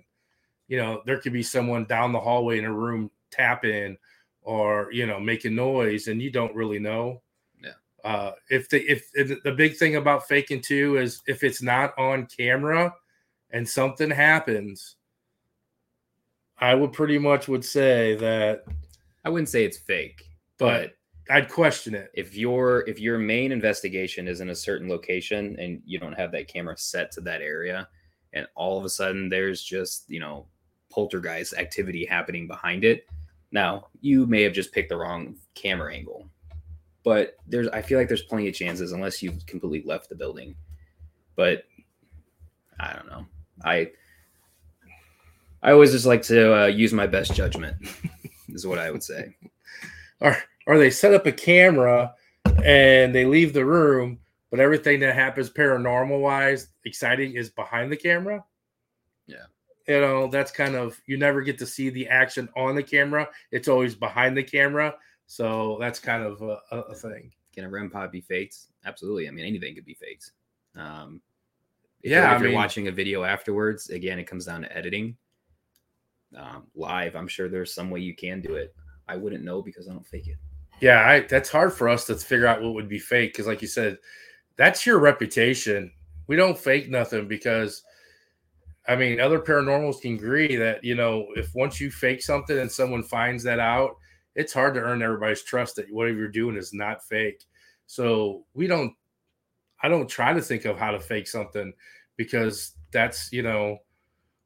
you know there could be someone down the hallway in a room tapping or you know making noise and you don't really know Yeah. uh if the if, if the big thing about faking too is if it's not on camera and something happens i would pretty much would say that I wouldn't say it's fake, but but I'd question it. if your if your main investigation is in a certain location and you don't have that camera set to that area and all of a sudden there's just you know poltergeist activity happening behind it now you may have just picked the wrong camera angle but there's i feel like there's plenty of chances unless you've completely left the building but i don't know i i always just like to uh, use my best judgment is what i would say Or or they set up a camera and they leave the room, but everything that happens paranormal wise, exciting is behind the camera. Yeah. You know, that's kind of you never get to see the action on the camera. It's always behind the camera. So that's kind of a, a, thing. Can a REM pod be faked? Absolutely. I mean, anything could be faked. Um, if Yeah, you're, I if you're mean- watching a video afterwards, again, it comes down to editing. Um, live, I'm sure there's some way you can do it. I wouldn't know because I don't fake it. Yeah, I, that's hard for us to figure out what would be fake because, like you said, that's your reputation. We don't fake nothing because, I mean, other paranormals can agree that you know if once you fake something and someone finds that out, it's hard to earn everybody's trust that whatever you're doing is not fake. So we don't. I don't try to think of how to fake something because that's you know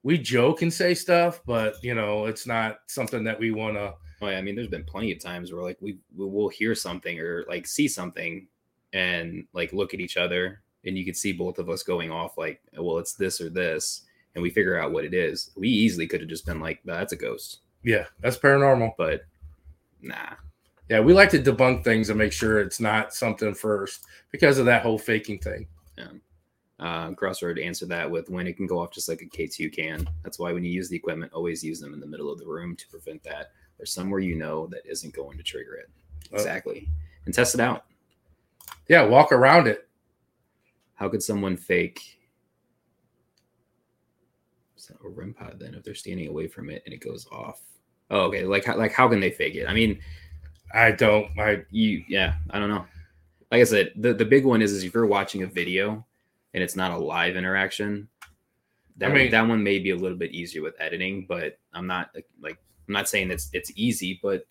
we joke and say stuff, but you know it's not something that we want to. Oh, yeah, I mean, there's been plenty of times where like we we will hear something or like see something and like look at each other and you can see both of us going off like, well, it's this or this, and we figure out what it is. We easily could have just been like, "Nah, that's a ghost, Yeah, that's paranormal. but nah. Yeah, we like to debunk things and make sure it's not something first because of that whole faking thing. Yeah. Uh, Crossroad answered that with when it can go off just like a K2 can. That's why when you use the equipment, always use them in the middle of the room to prevent that or somewhere you know that isn't going to trigger it. Oh. Exactly. And test it out. Yeah, walk around it. How could someone fake so a REM pod then if they're standing away from it and it goes off? Oh, okay. Like how, like how can they fake it? I mean, I don't. I you yeah, I don't know. Like I said, the, the big one is is if you're watching a video and it's not a live interaction, that I one, that one may be a little bit easier with editing, but I'm not like, I'm not saying it's it's easy, but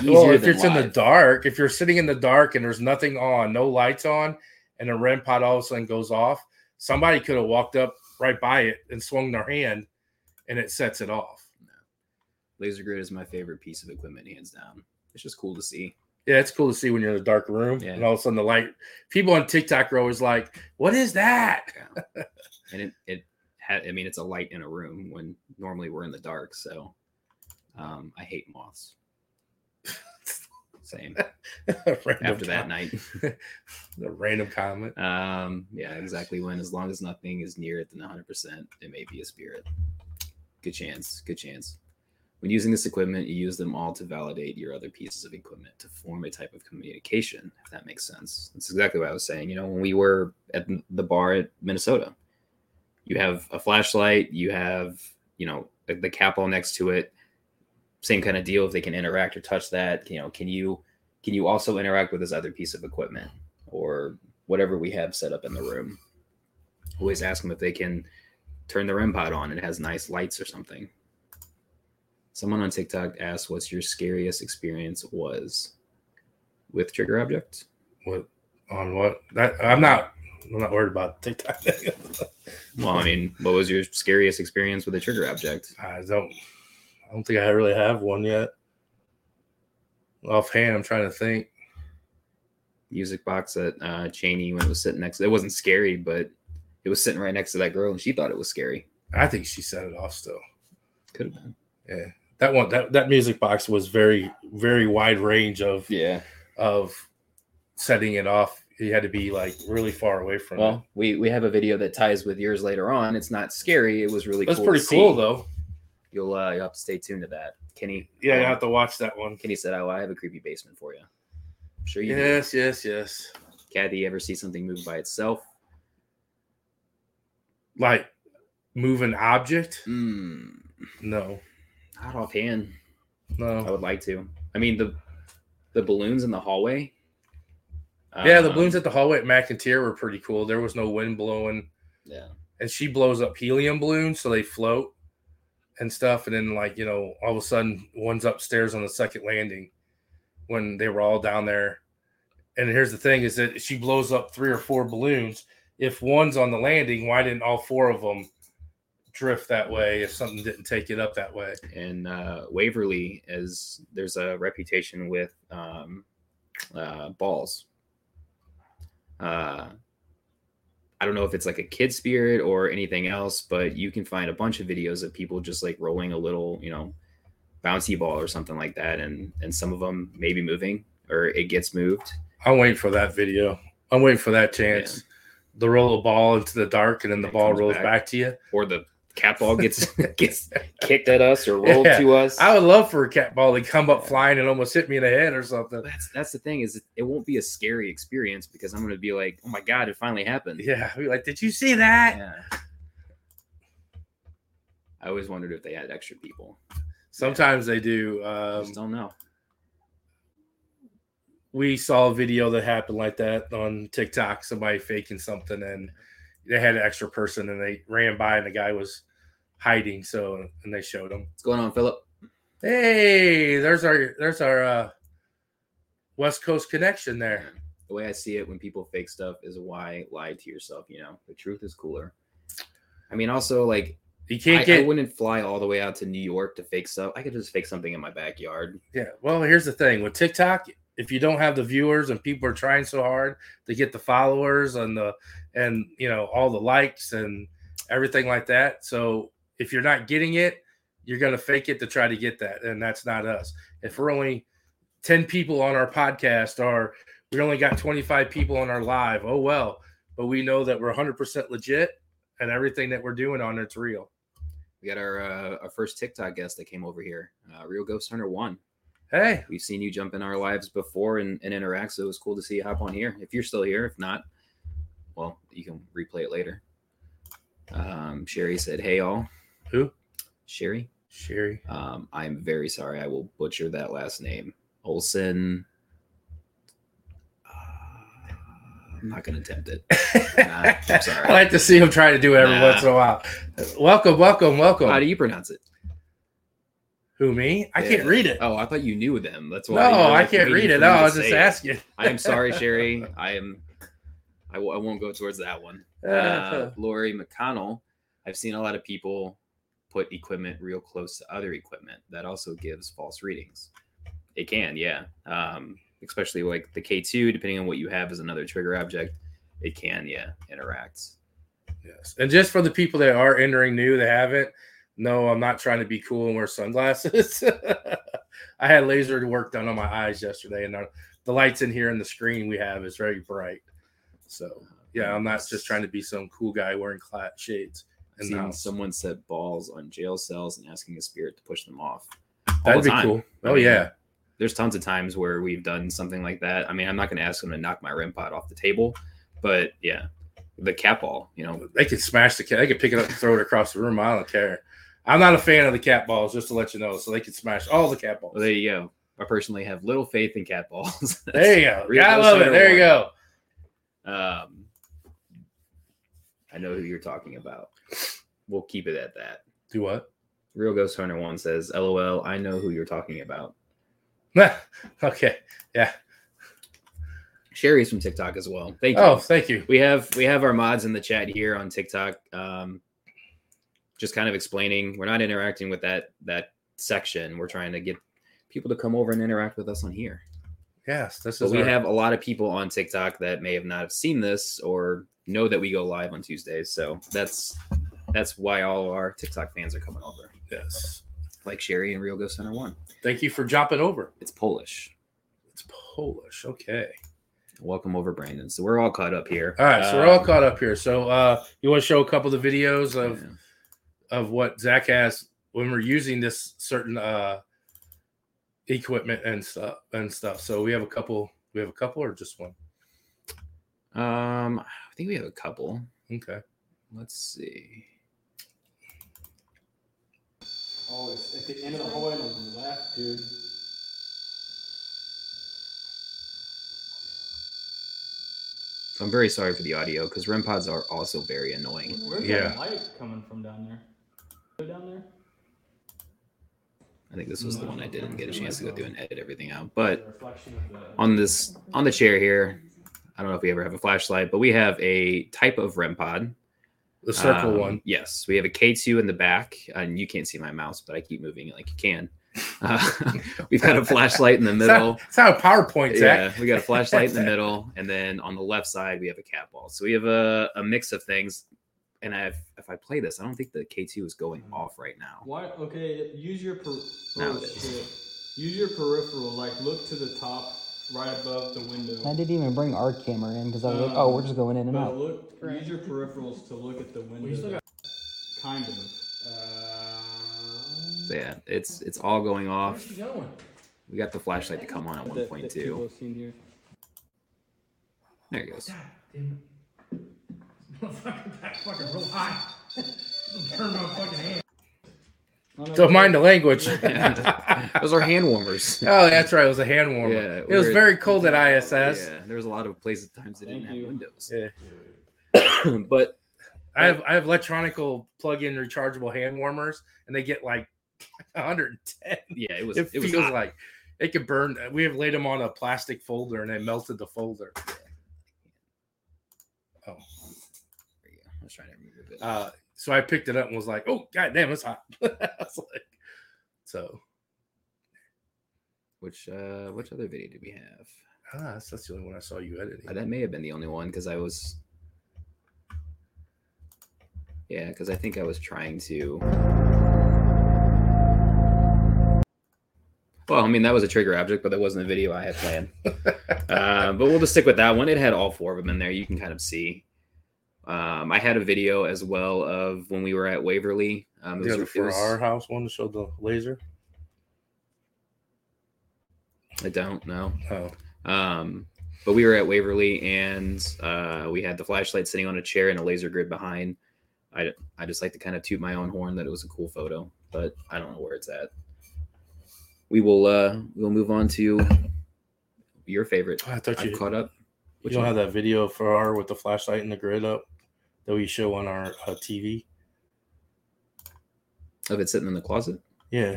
easier well, if it's in the dark, if you're sitting in the dark and there's nothing on, no lights on, and a REM pod all of a sudden goes off, somebody could have walked up right by it and swung their hand, and it sets it off. laser grid is my favorite piece of equipment, hands down. It's just cool to see. Yeah, it's cool to see when you're in a dark room Yeah. and all of a sudden the light. People on TikTok are always like, "What is that?" Yeah. and it it had I mean it's a light in a room when normally we're in the dark, so um I hate moths. Same after that night. the random comment. Um, yeah, exactly. When as long as nothing is near it, then 100 percent it may be a spirit. Good chance. Good chance. When using this equipment, you use them all to validate your other pieces of equipment to form a type of communication. If that makes sense, that's exactly what I was saying. You know, when we were at the bar at Minnesota, you have a flashlight, you have you know the, the cap all next to it. Same kind of deal. If they can interact or touch that, you know, can you can you also interact with this other piece of equipment or whatever we have set up in the room. Always ask them if they can turn the REM pod on. It has nice lights or something. Someone on TikTok asked, "What's your scariest experience was with trigger object?" What on what? That I'm not. I'm not worried about TikTok. Well, I mean, what was your scariest experience with a trigger object? I don't. I don't think I really have one yet. Offhand, I'm trying to think. Music box at uh, Cheney when it was sitting next. It wasn't scary, but it was sitting right next to that girl, and she thought it was scary. I think she set it off still. Could have been. Yeah, that one. That that music box was very very wide range of Yeah. of setting it off. You had to be like really far away from it. Well, we we have a video that ties with yours later on. It's not scary. It was really That's cool pretty to cool though. You'll uh, you'll have to stay tuned to that. Kenny. Yeah, you um, have to watch that one. Kenny said, "Oh, I have a creepy basement for you." I'm sure you. do. Yes, yes, yes. Kathy, you ever see something move by itself? Like move an object? Mm, No, not offhand. No. I would like to. I mean the the balloons in the hallway. Yeah, the um, balloons at the hallway at McIntyre were pretty cool. There was no wind blowing. Yeah. and she blows up helium balloons so they float and stuff. And then, like, you know, all of a sudden, one's upstairs on the second landing when they were all down there. And here's the thing is that she blows up three or four balloons. If one's on the landing, why didn't all four of them drift that way if something didn't take it up that way? and uh, Waverly is there's a reputation with um, uh, balls. Uh, I don't know if it's like a kid spirit or anything else, but you can find a bunch of videos of people just like rolling a little, you know, bouncy ball or something like that, and and some of them maybe moving or it gets moved. I'm waiting for that video. I'm waiting for that chance. The roll a ball into the dark and then the It ball rolls back. back. to you. or the cat ball gets gets kicked at us or rolled Yeah. to us. I would love for a cat ball to come up flying and almost hit me in the head or something. that's that's the thing is it won't be a scary experience because I'm gonna be like, oh my god, it finally happened. Yeah, be like, did you see that? Yeah. I always wondered if they had extra people. Sometimes they do. I Um, just don't know. we saw a video that happened like that on TikTok. Somebody faking something, and they had an extra person, and they ran by, and the guy was hiding. So, and they showed him. What's going on, Philip? Hey, there's our there's our uh, West Coast connection there. The way I see it, when people fake stuff, is why lie to yourself. You know, the truth is cooler. I mean, also like You can't I get I wouldn't fly all the way out to New York to fake stuff. I could just fake something in my backyard. yeah. Well, here's the thing with TikTok. If you don't have the viewers and people are trying so hard to get the followers and the and you know all the likes and everything like that, so if you're not getting it, you're gonna fake it to try to get that, and that's not us. If we're only ten people on our podcast, or we only got 25 people on our live, oh well. But we know that we're 100 percent legit, and everything that we're doing on it's real. We got our uh, our first TikTok guest that came over here, uh, Real Ghost Hunter One. Hey, We've seen you jump in our lives before and, and interact, so it was cool to see you hop on here. If you're still here, if not, well, you can replay it later. Um, Sherry said, "Hey all, who? Sherry. Sherry. Um, I'm very sorry. I will butcher that last name. Olson. Uh, I'm not going to attempt it. Nah, I'm sorry. I like to see him try to do it every Nah. once in a while. Welcome, welcome, welcome. How do you pronounce it? Who me? I Yeah. can't read it. Oh, I thought you knew them. That's no, why. you're, I can't read it. No, I was just asking. I am sorry, Sherry. I am. I w- I won't go towards that one. Uh, Lori McConnell. I've seen a lot of people put equipment real close to other equipment. That also gives false readings. It can, yeah. Um, especially like the K2, depending on what you have as another trigger object, it can, yeah, interact. Yes. And just for the people that are entering new that haven't, no, I'm not trying to be cool and wear sunglasses. I had laser work done on my eyes yesterday, and our- the lights in here and the screen we have is very bright. So, yeah, I'm not just trying to be some cool guy wearing shades. I've in the seen house. someone set balls on jail cells and asking a spirit to push them off. That'd be time. cool. Oh, yeah. there's tons of times where we've done something like that. I mean, I'm not going to ask them to knock my REM pod off the table, but yeah, the cat ball, you know, They could smash the cat. They could pick it up and throw it across the room. I don't care. I'm not a fan of the cat balls, just to let you know. So they could smash all the cat balls. well, there you go. I personally have little faith in cat balls. There you go. Real I love it. There you go. Um, I know who you're talking about. We'll keep it at that. Do what? Real Ghost Hunter One says, "LOL, I know who you're talking about." okay. Yeah. Sherry's from TikTok as well. Thank you. Oh, thank you. we have we have our mods in the chat here on TikTok. Um, just kind of explaining. We're not interacting with that that section. We're trying to get people to come over and interact with us on here. Yes, this But is. we our- have a lot of people on TikTok that may have not have seen this or know that we go live on Tuesdays. So that's that's why all our TikTok fans are coming over, Yes. like Sherry and Real Ghost Hunter One. Thank you for jumping over. It's Polish. It's Polish. Okay. Welcome over, Brandon. So we're all caught up here. All right. So we're all Um, caught up here. So uh you want to show a couple of the videos of yeah. of what Zach has when we're using this certain uh equipment and stuff and stuff. So we have a couple. We have a couple or just one. Um, I think we have a couple. Okay. Let's see. Oh, it's at the end of the hallway on the left, dude. So I'm very sorry for the audio because REM pods are also very annoying. Where's Yeah. that light coming from down there? Go down there? I think this was the one I didn't get a chance to go through and edit everything out. But reflection of the. on this on the chair here, I don't know if we ever have a flashlight, but we have a type of REM pod. The circle Um, one. Yes, we have a K2 in the back, and you can't see my mouse, but I keep moving it like you can. Uh, we've got a flashlight in the middle. It's not a PowerPoint, Yeah, we got a flashlight in the middle, and then on the left side we have a cat ball. So we have a, a mix of things. And I, if I play this, I don't think the K2 is going off right now. Why? Okay, use your. Per- Now oh, it is. shit. Use your peripheral. Like, look to the top, right above the window. I didn't even bring our camera in because I was like, oh, we're just going in and But out. look, use your peripherals to look at the window. Kind of. Uh, So yeah, it's it's all going off. Where's he going? We got the flashlight to come on at that- one point people two. have seen here. There he goes. God damn it. Motherfucker, that fucking real high. Turn my fucking hand. Oh, Don't mind the language. Those are hand warmers. Oh, that's right. It was a hand warmer. Yeah, it was very cold at ISS. Yeah, there was a lot of places at times that didn't have windows. Yeah. but I have I have electronical plug-in rechargeable hand warmers, and they get like 110. yeah, it was It, it, feels hot. like it could burn. We have laid them on a plastic folder, and they melted the folder. Oh, There you go. I was trying to remove it. uh, so I picked it up and was like, "Oh, god damn, it's hot." I was like, so which uh which other video did we have? ah, that's, that's the only one I saw you editing. Uh, that may have been the only one because I was. Yeah, because I think I was trying to. Well, I mean that was a trigger object, but that wasn't a video I had planned. uh, but we'll just stick with that one. It had all four of them in there. You can kind of see. Um, I had a video as well of when we were at Waverly. Um, it The was- other it for was- our house one to show the laser. I don't know. Oh, Um, but we were at Waverly and uh, we had the flashlight sitting on a chair and a laser grid behind. I, I just like to kind of toot my own horn that it was a cool photo, but I don't know where it's at. We will uh we'll move on to your favorite. Oh, I thought I you caught up. You don't one? have that video for our with the flashlight and the grid up that we show on our uh, TV. of it sitting in the closet. Yeah,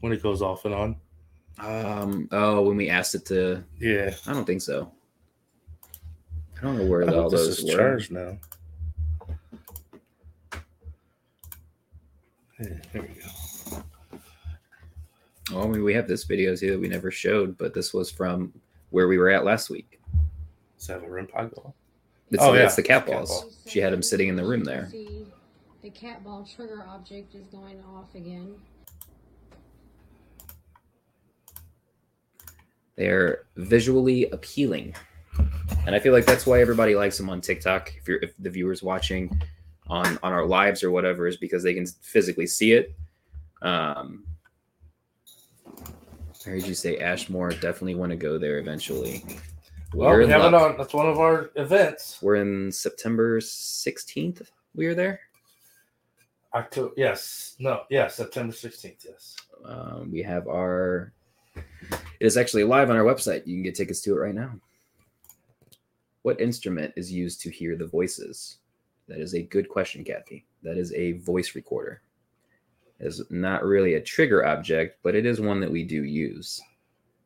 when it goes off and on. Um oh when we asked it to Yeah, I don't think so. I don't know where all those is were. charged now. Yeah, there we go. Oh, I mean, we have this video too that we never showed, but this was from where we were at last week. Does that have a REM pod go? It's, Oh, yeah, it's the cat it's cat balls. ball. She had him sitting in the room there. See, The cat ball trigger object is going off again. They're visually appealing, and I feel like that's why everybody likes them on TikTok. If you're if the viewers watching on on our lives or whatever is because they can physically see it. Um, I heard you say Ashmore. Definitely want to go there eventually. Well, We're we have it on. That's one of our events. We're in September 16th. We are there. October. Yes. No. Yeah. September sixteenth. Yes. Um, we have our. It is actually live on our website. You can get tickets to it right now. What instrument is used to hear the voices? That is a good question, Kathy. That is a voice recorder. It is not really a trigger object, but it is one that we do use.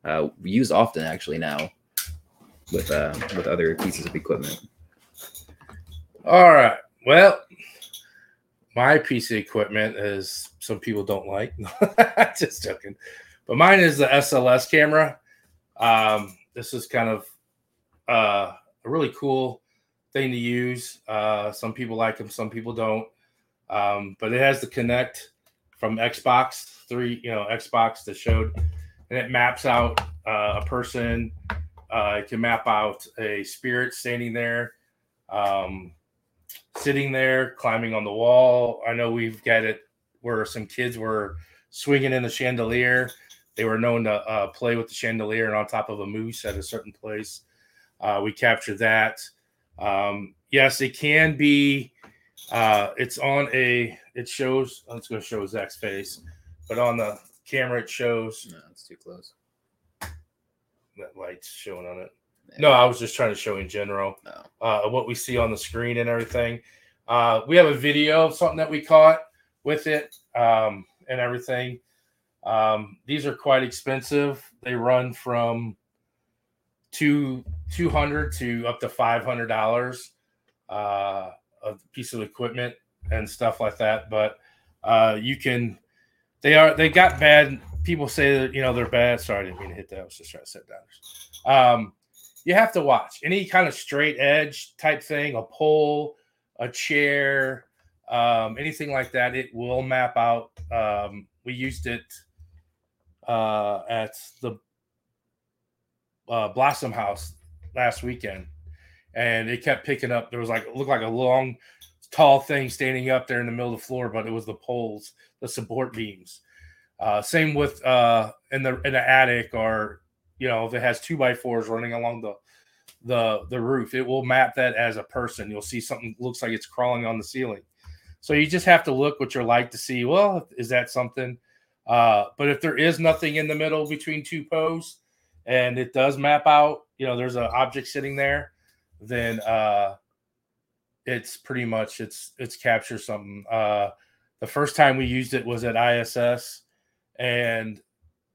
Uh, we use often actually now with uh, with other pieces of equipment. All right. Well, my piece of equipment is some people don't like. Just joking. But mine is the SLS camera. Um, this is kind of uh, a really cool thing to use. Uh, some people like them, some people don't. Um, but it has the Kinect from Xbox three, you know, Xbox that showed, and it maps out uh, a person. Uh, it can map out a spirit standing there. Um, sitting there, climbing on the wall. I know we've got it where some kids were swinging in the chandelier. They were known to uh, play with the chandelier and on top of a moose at a certain place. Uh, we captured that. Um, yes, it can be. Uh, it's on a. It shows. Just going to show Zach's face, but on the camera it shows No, it's too close. That light's showing on it. No, I was just trying to show in general No. uh, what we see on the screen and everything. Uh, we have a video of something that we caught with it um, and everything. Um, these are quite expensive. They run from two two hundred to up to five hundred dollars uh, a piece of equipment and stuff like that. But uh, you can. They are. They got bad. People say that you know they're bad. Sorry, I didn't mean to hit that. I was just trying to set down. Um, you have to watch any kind of straight edge type thing, a pole, a chair, um, anything like that. It will map out. Um, we used it uh, at the uh, Blossom House last weekend, and it kept picking up. There was like it looked like a long, tall thing standing up there in the middle of the floor, but it was the poles, the support beams. Uh, same with uh, in the in the attic, or you know, if it has two by fours running along the the the roof, it will map that as a person. You'll see something looks like it's crawling on the ceiling. So you just have to look what you're like to see. Well, is that something? Uh, but if there is nothing in the middle between two posts, and it does map out, you know, there's an object sitting there, then uh, it's pretty much it's it's capture something. Uh, the first time we used it was at ISS, and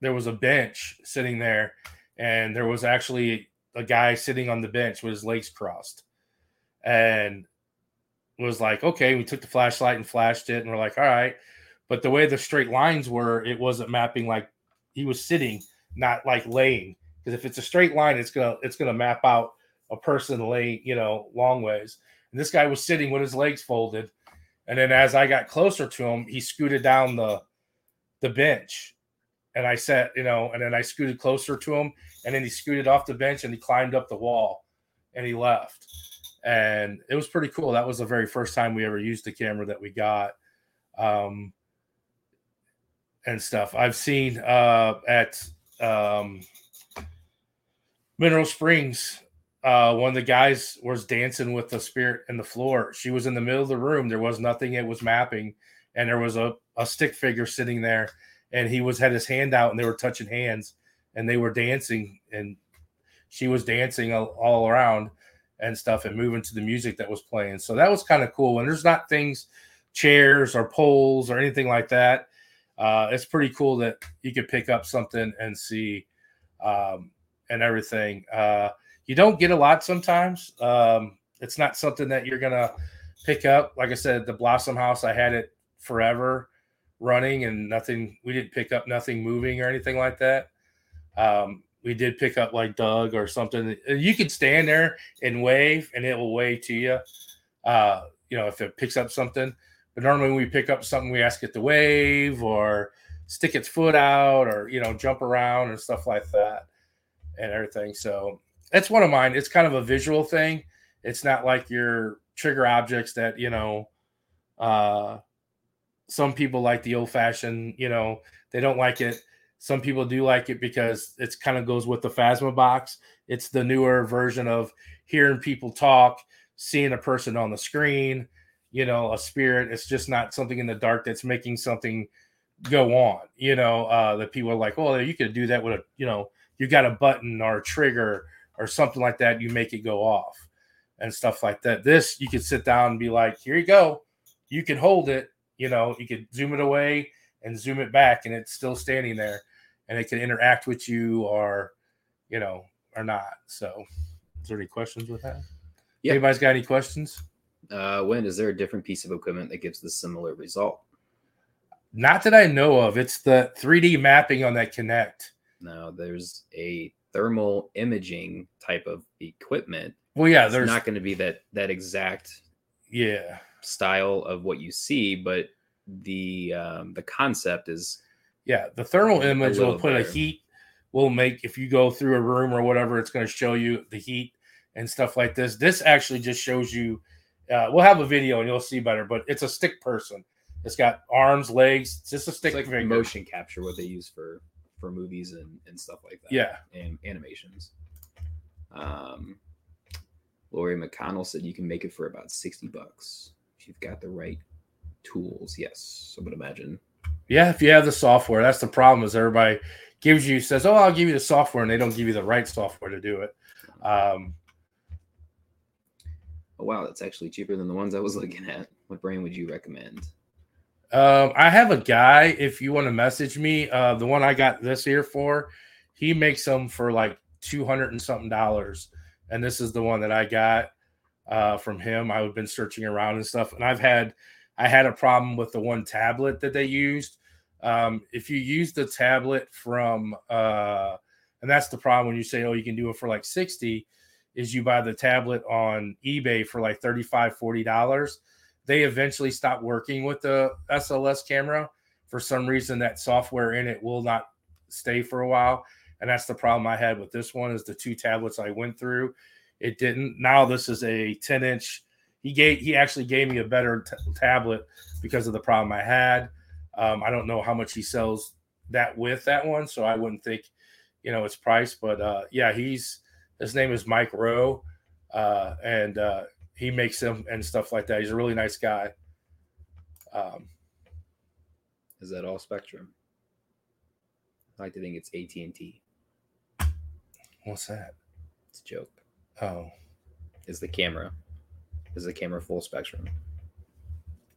there was a bench sitting there, and there was actually a guy sitting on the bench with his legs crossed, and was like, okay, we took the flashlight and flashed it, and we're like, all right. But the way the straight lines were, it wasn't mapping like he was sitting, not like laying. Because if it's a straight line, it's gonna it's gonna map out a person laying, you know, long ways. And this guy was sitting with his legs folded. And then as I got closer to him, he scooted down the the bench. And I sat, you know, and then I scooted closer to him, and then he scooted off the bench and he climbed up the wall and he left and it was pretty cool. That was the very first time we ever used the camera that we got, um, and stuff. I've seen uh, at um, Mineral Springs. Uh, one of the guys was dancing with the spirit in the floor. She was in the middle of the room. There was nothing. It was mapping, and there was a, a stick figure sitting there, and he was had his hand out, and they were touching hands, and they were dancing, and she was dancing all, all around and stuff and moving to the music that was playing. So that was kind of cool. And there's not things, chairs or poles or anything like that. Uh, it's pretty cool that you could pick up something and see um, and everything. Uh, you don't get a lot sometimes. Um, it's not something that you're gonna pick up. Like I said, the Blossom House, I had it forever running and nothing. We didn't pick up nothing moving or anything like that. Um, we did pick up like Doug or something. You could stand there and wave, and it will wave to you. Uh, you know, if it picks up something. But normally, when we pick up something, we ask it to wave or stick its foot out or you know jump around and stuff like that and everything. So that's one of mine. It's kind of a visual thing. It's not like your trigger objects that you know. Uh, some people like the old fashioned. You know, they don't like it some people do like it because it's kind of goes with the Phasma box. It's the newer version of hearing people talk, seeing a person on the screen, you know, a spirit. It's just not something in the dark that's making something go on, you know, uh, that people are like, oh, you could do that with a, you know, you got a button or a trigger or something like that. You make it go off and stuff like that. This, you could sit down and be like, here you go. You can hold it, you know, you could zoom it away and zoom it back and it's still standing there and it can interact with you or you know or not. So, is there any questions with that? Yeah. Anybody's got any questions? Uh, when is there a different piece of equipment that gives the similar result? Not that I know of. It's the 3D mapping on that Kinect. No, there's a thermal imaging type of equipment. Well, yeah, there's not going to be that that exact yeah style of what you see, but the um, the concept is yeah, the thermal image will put better. a heat. Will make if you go through a room or whatever, it's going to show you the heat and stuff like this. This actually just shows you. Uh, we'll have a video and you'll see better, but it's a stick person. It's got arms, legs. It's just a stick. It's like motion capture, what they use for for movies and and stuff like that. Yeah, and animations. Um, Lori McConnell said you can make it for about sixty bucks if you've got the right tools. Yes, I would imagine yeah, if you have the software, that's the problem. Is everybody gives you says, "Oh, I'll give you the software," and they don't give you the right software to do it. Um, oh wow, that's actually cheaper than the ones I was looking at. What brand would you recommend? Um, I have a guy. If you want to message me, uh, the one I got this here for, he makes them for like two hundred and something dollars, and this is the one that I got uh, from him. I've been searching around and stuff, and I've had I had a problem with the one tablet that they used. Um, if you use the tablet from, uh, and that's the problem when you say, oh, you can do it for like 60, is you buy the tablet on eBay for like 35 $40. They eventually stop working with the SLS camera. For some reason, that software in it will not stay for a while. And that's the problem I had with this one is the two tablets I went through. It didn't. Now this is a 10 inch he gave he actually gave me a better t- tablet because of the problem I had. Um, I don't know how much he sells that with that one, so I wouldn't think, you know, its price. But uh, yeah, he's his name is Mike Rowe, uh, and uh, he makes them and stuff like that. He's a really nice guy. Um, Is that all Spectrum? I like to think it's AT and T. what's that? It's a joke. Oh Is the camera? Is the camera full spectrum?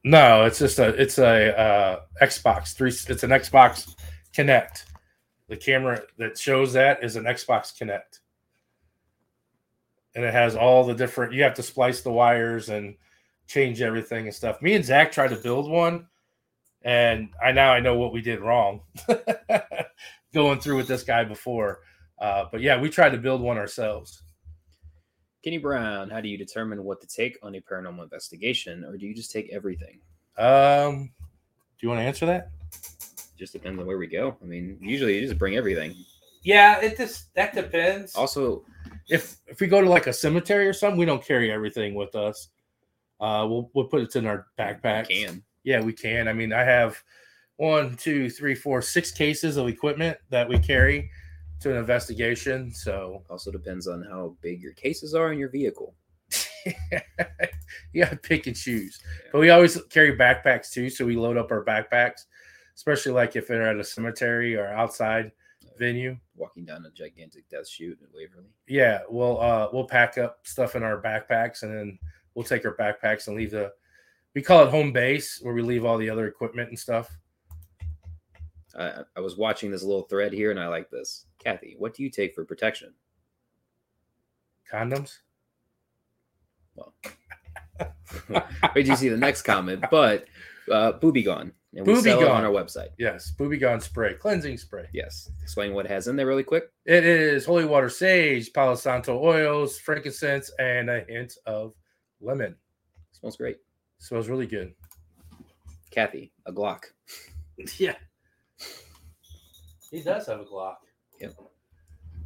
no, it's just a it's a uh, Xbox three. It's an Xbox Kinect. The camera that shows that is an Xbox Kinect, and it has all the different. You have to splice the wires and change everything and stuff. Me and Zach tried to build one, and I now I know what we did wrong going through with this guy before. Uh, but yeah, we tried to build one ourselves. Kenny Brown, how do you determine what to take on a paranormal investigation, or do you just take everything? Um, do you want to answer that? Just depends on where we go. I mean, usually you just bring everything. Yeah, it just that depends. Also, if if we go to like a cemetery or something, we don't carry everything with us. Uh, we'll we'll put it in our backpack. you can Yeah, we can. I mean, I have one, two, three, four, six cases of equipment that we carry to an investigation. So also depends on how big your cases are in your vehicle. you gotta pick and choose. But we always carry backpacks too, so we load up our backpacks, especially like if they're at a cemetery or outside venue. Walking down a gigantic death chute at Waverly. Yeah, we'll uh we'll pack up stuff in our backpacks and then we'll take our backpacks and leave the we call it home base where we leave all the other equipment and stuff. I, I was watching this little thread here, and I like this. Kathy, what do you take for protection? Condoms. Well, Wait, you see the next comment? But uh, Booby Gone, and we Booby sell it on our website. Yes, Booby Gone spray, cleansing spray. Yes, explain what it has in there really quick. It is holy water sage, Palo Santo oils, frankincense, and a hint of lemon. smells great. Smells really good. Kathy, a Glock. Yeah. He does have a Glock. Yep.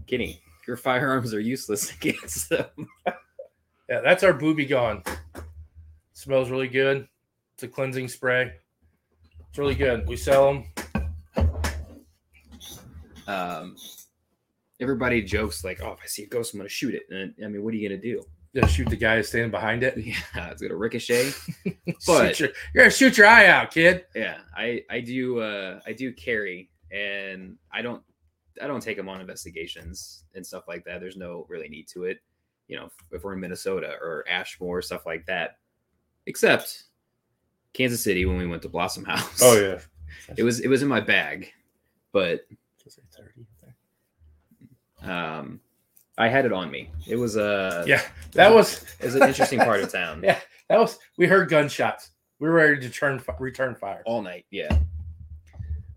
Kenny, your firearms are useless against them. Yeah, that's our booby gone. Smells really good. It's a cleansing spray. It's really good. We sell them. Um, everybody jokes like, "Oh, if I see a ghost, I'm gonna shoot it." And I mean, what are you gonna do? Just shoot the guy standing behind it. Yeah, it's gonna ricochet. But- Shoot your- you're gonna shoot your eye out, kid. yeah, I I do uh I do carry, and I don't I don't take them on investigations and stuff like that. There's no really need to it. You know, if, if we're in Minnesota or Ashmore, stuff like that. Except Kansas City when we went to Blossom House. Oh yeah. it was it was in my bag, but um, I had it on me. It was a Yeah, that was it was an interesting part of town. Yeah, that was. We heard gunshots. We were ready to turn return fire. all night. Yeah.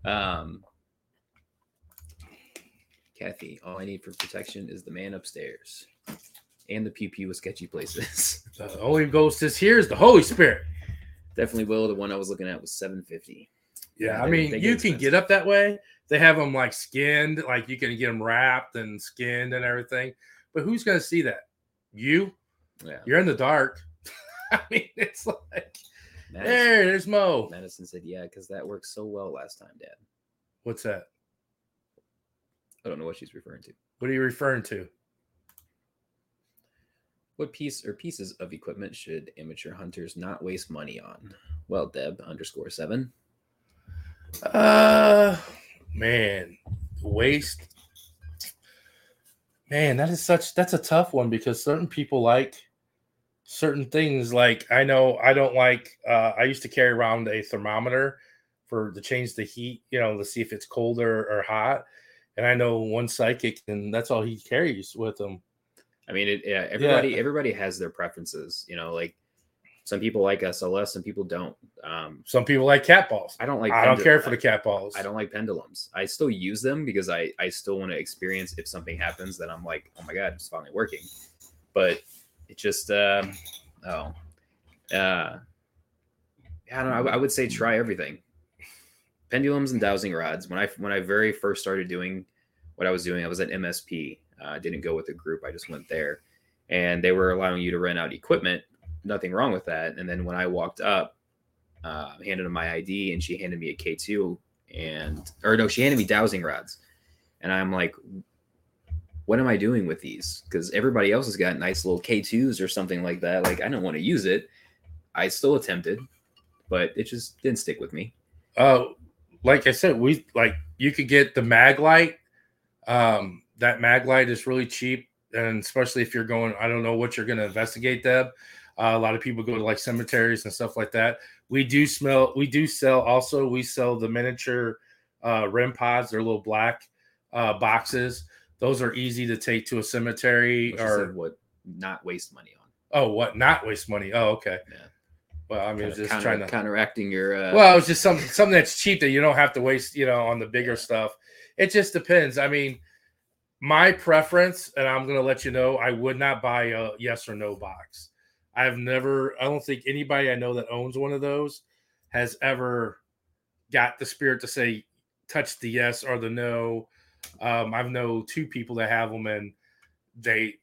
Um, Kathy, all I need for protection is the man upstairs and the pew pew with sketchy places. The Holy Ghost is here. Is the Holy Spirit. Definitely will. The one I was looking at was seven fifty. Yeah, I mean, you can get up that way. They have them like skinned, like you can get them wrapped and skinned and everything. But who's going to see that? You? Yeah. You're in the dark. I mean, it's like Madison, there. There's Mo. Madison said, "Yeah, because that worked so well last time, Dad." What's that? I don't know what she's referring to. What are you referring to? What piece or pieces of equipment should amateur hunters not waste money on? Well, Deb underscore seven. Uh, man, waste. Man, that is such. That's a tough one because certain people like certain things. Like I know I don't like. Uh, I used to carry around a thermometer for to change the heat. You know, to see if it's cold or, or hot. And I know one psychic, and that's all he carries with him. I mean, it, yeah, everybody everybody has their preferences. You know, like some people like SLS, some people don't. Um, Some people like cat balls. I don't like. I don't care for the cat balls. I don't like pendulums. I still use them because I I still want to experience if something happens that I'm like, oh my god, it's finally working. But it just um oh uh I don't know. I, I would say try everything. Pendulums and dowsing rods. When I when I very first started doing what I was doing, I was at MSP. Uh, I didn't go with a group. I just went there, and they were allowing you to rent out equipment nothing wrong with that. And then when I walked up, uh, handed her my ID, and she handed me a K two, and or no, she handed me dowsing rods, and I'm like, what am I doing with these? Because everybody else has got nice little K twos or something like that. Like I don't want to use it. I still attempted, but it just didn't stick with me. uh like i said we like you could get the Maglite um that Maglite is really cheap and especially if you're going i don't know what you're going to investigate deb. Uh, a lot of people go to like cemeteries and stuff like that. We do smell we do sell also we sell the miniature uh REM pods they're little black uh boxes. Those are easy to take to a cemetery Which or what not waste money on. oh what? Not waste money. Oh okay. Yeah. Well i mean Kinda just counter- trying to counteracting your. Uh, well, it's just something something that's cheap that you don't have to waste, you know, on the bigger stuff. It just depends. I mean, my preference, and I'm gonna let you know, I would not buy a yes or no box. I've never, I don't think anybody I know that owns one of those has ever got the spirit to say touch the yes or the no. Um, I've know two people that have them and they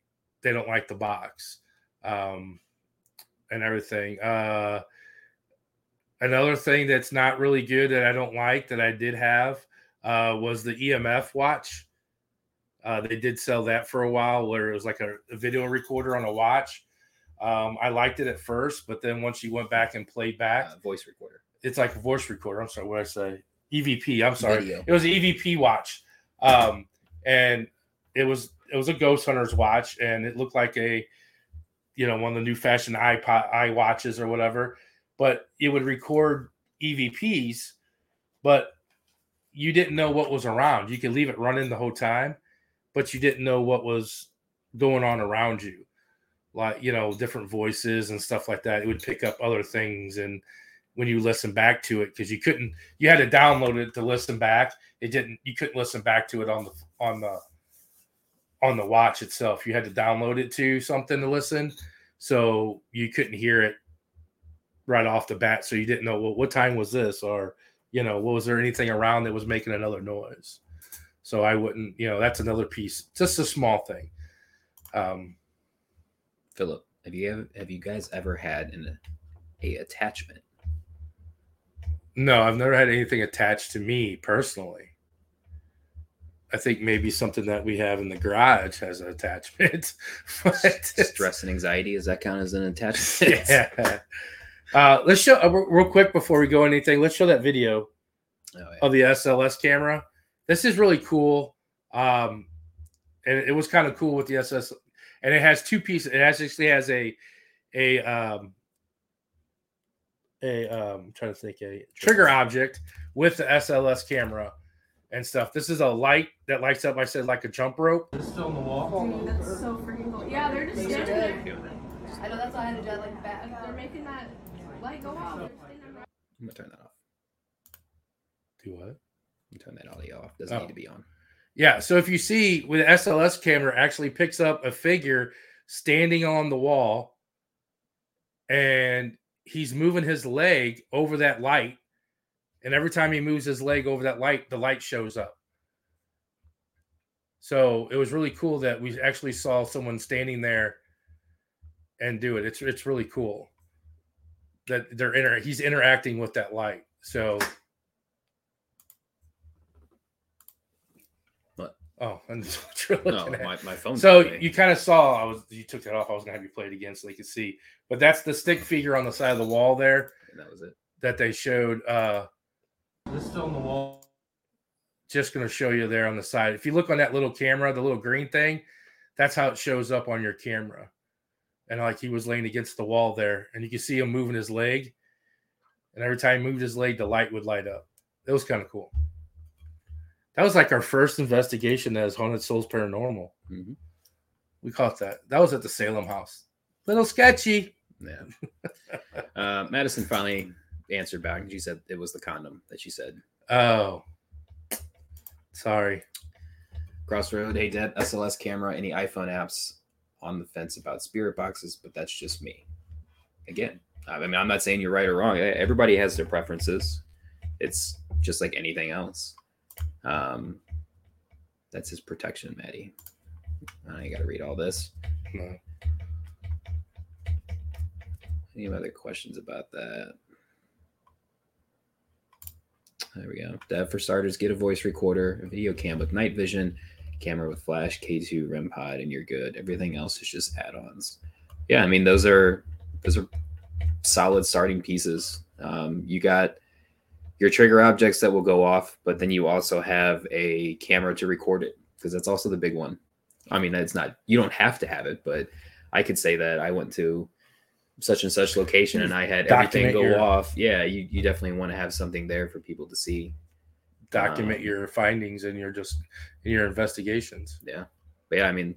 they don't like the box um, and everything. Uh, another thing that's not really good that I don't like that I did have uh, was the EMF watch. Uh, they did sell that for a while, where it was like a, a video recorder on a watch. Um, I liked it at first, but then once you went back and played back, uh, voice recorder. it's like a voice recorder. I'm sorry, what did I say? EVP. I'm sorry. Video. It was an EVP watch, um, and it was it was a Ghost Hunters watch, and it looked like a you know one of the new fashion iPod i watches or whatever. But it would record EVPs, but you didn't know what was around. You could leave it running the whole time, but you didn't know what was going on around you, like you know different voices and stuff like that. It would pick up other things and when you listen back to it because you couldn't you had to download it to listen back it didn't you couldn't listen back to it on the on the on the watch itself you had to download it to something to listen so you couldn't hear it right off the bat so you didn't know well, what time was this or you know was there anything around that was making another noise so i wouldn't you know that's another piece just a small thing um Philip, have you ever, have you guys ever had an a attachment? No, I've never had anything attached to me personally. I think maybe something that we have in the garage has an attachment. but Stress and anxiety does that count as an attachment? yeah. Uh, let's show uh, real quick before we go anything. Let's show that video Oh, yeah. of the SLS camera. This is really cool. Um, and it was kind of cool with the SS, and it has two pieces. It actually has a a um, a um, I'm trying to think a trigger object with the SLS camera and stuff. This is a light that lights up. I said like a jump rope. It's still on the wall. Dude, that's so freaking cool. Yeah, they're just standing there. I know that's why I had to do it like that. They're making that light go off. They're standing there. I'm gonna turn that off. Do what? I'm turn that audio off. Doesn't Oh. need to be on. Yeah. So if you see with the SLS camera actually picks up a figure standing on the wall and he's moving his leg over that light. And every time he moves his leg over that light, the light shows up. So it was really cool that we actually saw someone standing there and do it. It's it's really cool that they're inter- he's interacting with that light. So What? Oh, and what you're No, at. my, my phone. So you kind of saw I was you took that off. I was gonna have you play it again so they could see. But that's the stick figure on the side of the wall there that was it. that they showed. Uh It's still on the wall. just gonna show you there on the side. If you look on that little camera, the little green thing, that's how it shows up on your camera. And like he was laying against the wall there, and you can see him moving his leg. And every time he moved his leg, the light would light up. It was kind of cool. That was like our first investigation as Haunted Souls Paranormal. Mhm. We caught that. That was at the Salem house. Little sketchy. Yeah. uh, Madison finally answered back, and she said it was the condom that she said. Oh, sorry. Crossroad, hey Deb, SLS camera, any iPhone apps on the fence about spirit boxes, but that's just me. Again, I mean, I'm not saying you're right or wrong. Everybody has their preferences. It's just like anything else. Um, that's his protection, Maddie. I got to read all this. No. Any other questions about that? There we go. Dev for starters, get a voice recorder, a video cam with night vision, camera with flash, K2 REM pod, and you're good. Everything else is just add-ons. Yeah, I mean those are those are solid starting pieces. Um, you got your trigger objects that will go off, but then you also have a camera to record it because that's also the big one. I mean, it's not you don't have to have it, but I could say that I went to such and such location and I had everything go your- off. Yeah, you, you definitely want to have something there for people to see. Document Um, your findings and your just in your investigations. Yeah. But yeah, I mean,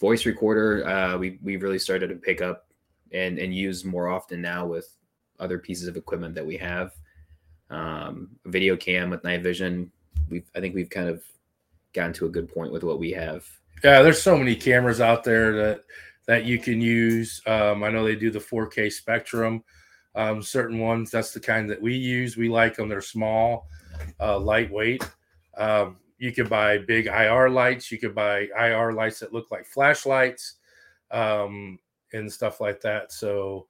voice recorder, uh, we we really started to pick up and and use more often now with other pieces of equipment that we have. Um, video cam with night vision. We've I think we've kind of gotten to a good point with what we have. Yeah, there's so many cameras out there that that you can use. Um, I know they do the 4K Spectrum. Um, certain ones, that's the kind that we use. We like them. They're small, uh, lightweight. Um, you could buy big IR lights. You could buy IR lights that look like flashlights um, and stuff like that. So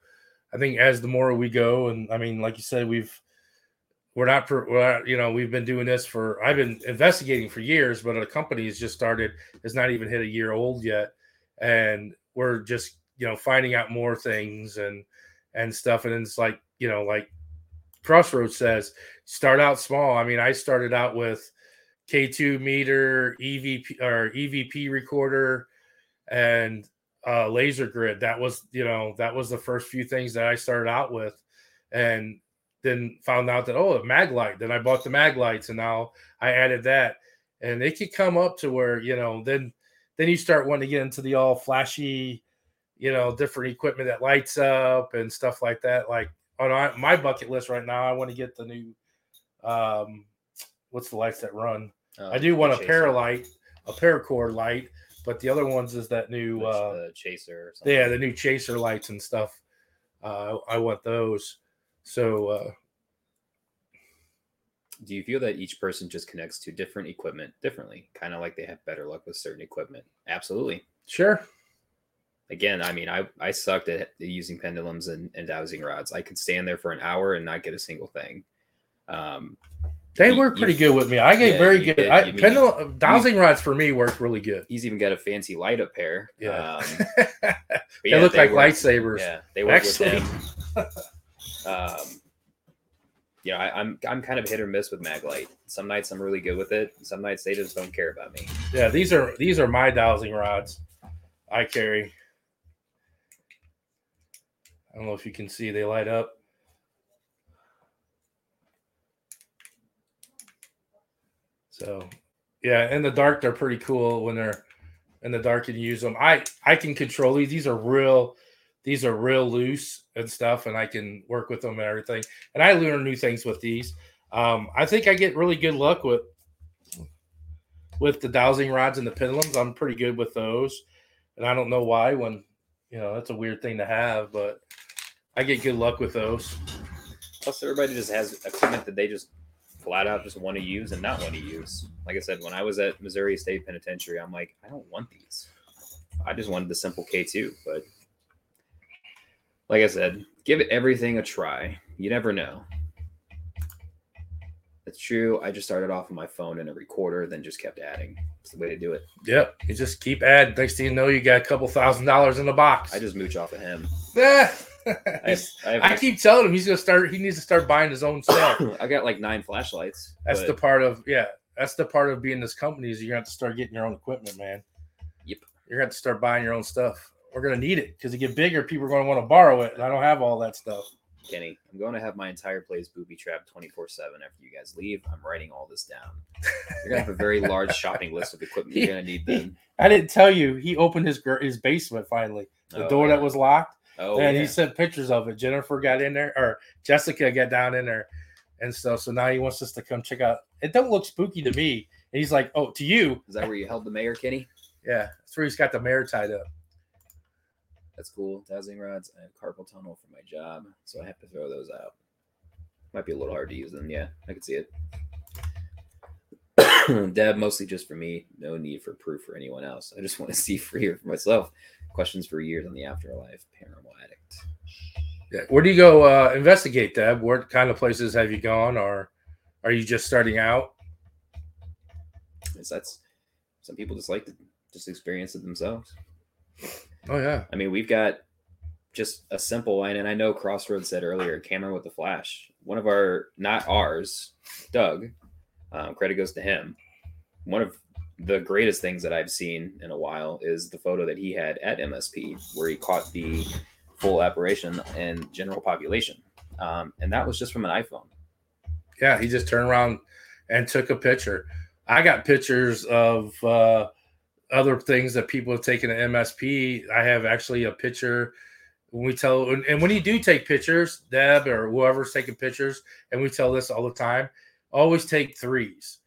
I think as the more we go, and I mean, like you said, we've we're not, we're not, you know, we've been doing this for. I've been investigating for years, but a company has just started. Has not even hit a year old yet, and we're just you know finding out more things and and stuff. And it's like you know, like Crossroads says, start out small. I mean, I started out with K2 meter, EVP or EVP recorder, and uh, laser grid. That was you know that was the first few things that I started out with, and then found out that oh, a Maglite. Then I bought the Maglites, and now I added that, and it could come up to where you know then then you start wanting to get into the all flashy, you know, different equipment that lights up and stuff like that. Like on my- bucket list right now, I want to get the new, um, what's the lights that run? Uh, I do want a paralight, a paracord light, but the other ones is that new, uh, the chaser. Or something. yeah, the new chaser lights and stuff. Uh, I want those. So uh, Do you feel that each person just connects to different equipment differently, kind of like they have better luck with certain equipment? Absolutely. sure, again, I mean, I I sucked at using pendulums and, and dowsing rods. I could stand there for an hour and not get a single thing. Um, they You- work you- pretty good with me. I get yeah, very good. did. I, mean- pendulum dowsing rods for me work really good. he's even got a fancy light up pair. Yeah. Um, but they yeah, look like work- lightsabers. Yeah, they work with him. um, you know, I, I'm I'm kind of hit or miss with Maglite. Some nights I'm really good with it. Some nights they just don't care about me. Yeah, these are these are my dowsing rods I carry. I don't know if you can see they light up. So, yeah, in the dark they're pretty cool when they're in the dark and use them. I I can control these. These are real these are real loose and stuff and I can work with them and everything. And I learn new things with these. Um, I think I get really good luck with with the dowsing rods and the pendulums. I'm pretty good with those, and I don't know why. When you know that's a weird thing to have, but I get good luck with those. Plus, everybody just has equipment that they just flat out just want to use and not want to use. Like I said, when I was at Missouri State Penitentiary, I'm like, I don't want these. I just wanted the simple K2. But like I said, give it everything a try. You never know. That's true. I just started off on my phone and a recorder, then just kept adding. It's the way to do it. Yep, you just keep adding. Next thing you know, you got a couple thousand dollars in the box. I just mooch off of him. Eh. I, have, I, have I keep telling him he's gonna start. He needs to start buying his own stuff. I got like nine flashlights. That's but the part of yeah. That's the part of being this company is you're gonna have to start getting your own equipment, man. Yep. You're gonna have to start buying your own stuff. We're gonna need it because you get bigger, people are gonna want to borrow it, and I don't have all that stuff. Kenny, I'm going to have my entire place booby trapped 24 7 after you guys leave. I'm writing all this down. You're going to have a very large shopping list of equipment you're going to need then. I didn't tell you he opened his his basement finally. The Oh, door yeah. that was locked, Oh, and yeah. he sent pictures of it. Jennifer got in there, or Jessica got down in there, and stuff. So now he wants us to come check out. It don't look spooky to me. And he's like, "Oh, to you, Is that where you held the mayor, Kenny? yeah." That's where he's got the mayor tied up. That's cool. Dowsing rods. I have carpal tunnel for my job, so I have to throw those out. Might be a little hard to use them. Yeah, I can see it. Deb, mostly just for me. No need for proof for anyone else. I just want to see for here for myself. Questions for years on the afterlife. Paranormal addict. Yeah. Where do you go uh, investigate, Deb? What kind of places have you gone, or are you just starting out? Is that's some people just like to just experience it themselves. Oh yeah, I mean, we've got just a simple and, and I know Crossroads said earlier, camera with the flash. One of our, not ours, Doug. Um, credit goes to him. One of the greatest things that I've seen in a while is the photo that he had at MSP, where he caught the full apparition and general population, um, and that was just from an iPhone. yeah. He just turned around and took a picture. I got pictures of uh, other things that people have taken at MSP. I have actually a picture when we tell, and, when you do take pictures, Deb or whoever's taking pictures, and we tell this all the time, always take threes.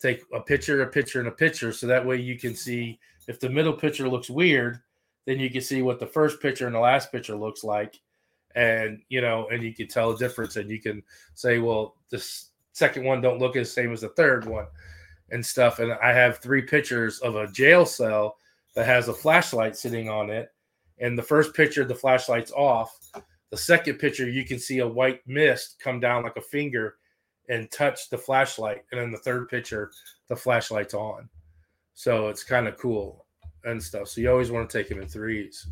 Take a picture, a picture, and a picture, so that way you can see if the middle picture looks weird, then you can see what the first picture and the last picture looks like, and you know, and you can tell the difference, and you can say, well, this second one don't look as same as the third one and stuff. And I have three pictures of a jail cell that has a flashlight sitting on it. And the first picture, the flashlight's off. The second picture, you can see a white mist come down like a finger and touch the flashlight. And then the third picture, the flashlight's on. So it's kind of cool and stuff. So you always want to take them in threes.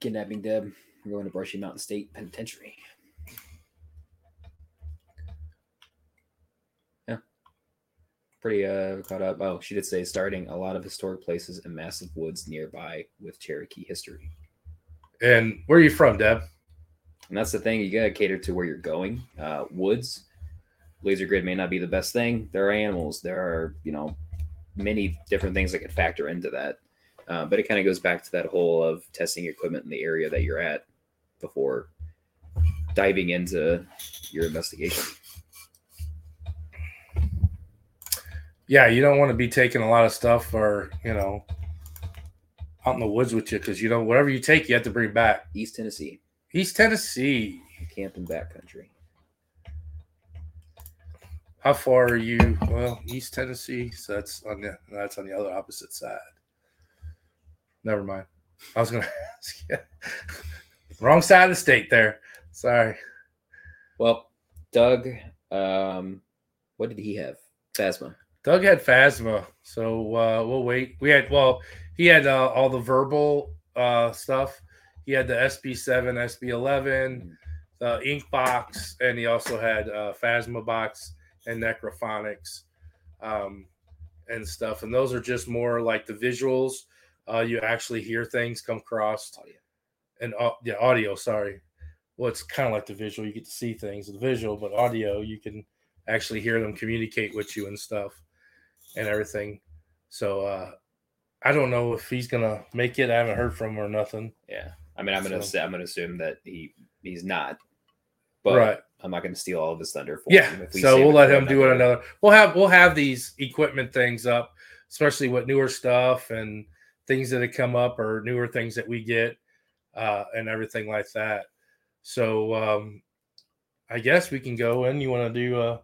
Kidnapping Deb. We're going to Brushy Mountain State Penitentiary. Yeah. Pretty uh caught up. Oh, she did say starting a lot of historic places and massive woods nearby with Cherokee history. And where are you from, Deb? And that's the thing, you gotta cater to where you're going. Uh woods, laser grid may not be the best thing. There are animals, there are, you know, many different things that can factor into that. Uh, but it kind of goes back to that whole of testing equipment in the area that you're at before diving into your investigation. Yeah, you don't want to be taking a lot of stuff or, you know, out in the woods with you because, you know, whatever you take, you have to bring back. East Tennessee, East Tennessee. Camping backcountry. How far are you? Well, East Tennessee. So that's on the that's on the other opposite side. Never mind. I was gonna ask you. Wrong side of the state there. Sorry. Well, Doug, um, what did he have? Phasma. Doug had Phasma, so uh, we'll wait. We had well, he had uh, all the verbal uh, stuff. He had the SB7, SB11, the ink box, and he also had uh, Phasma box and Necrophonics um, and stuff. And those are just more like the visuals. Uh, you actually hear things come across Audio. and uh, yeah, audio. Sorry. Well, it's kind of like the visual. You get to see things, the visual, but audio, you can actually hear them communicate with you and stuff and everything. So uh, I don't know if he's gonna make it. I haven't heard from him or nothing. Yeah. I mean, I'm gonna So- say, I'm gonna assume that he he's not, but right. I'm not gonna steal all of his thunder for Yeah. him. If So we'll let him do it another. We'll have we'll have these equipment things up, especially with newer stuff and things that have come up or newer things that we get uh, and everything like that. So um, I guess we can go in. You want to do uh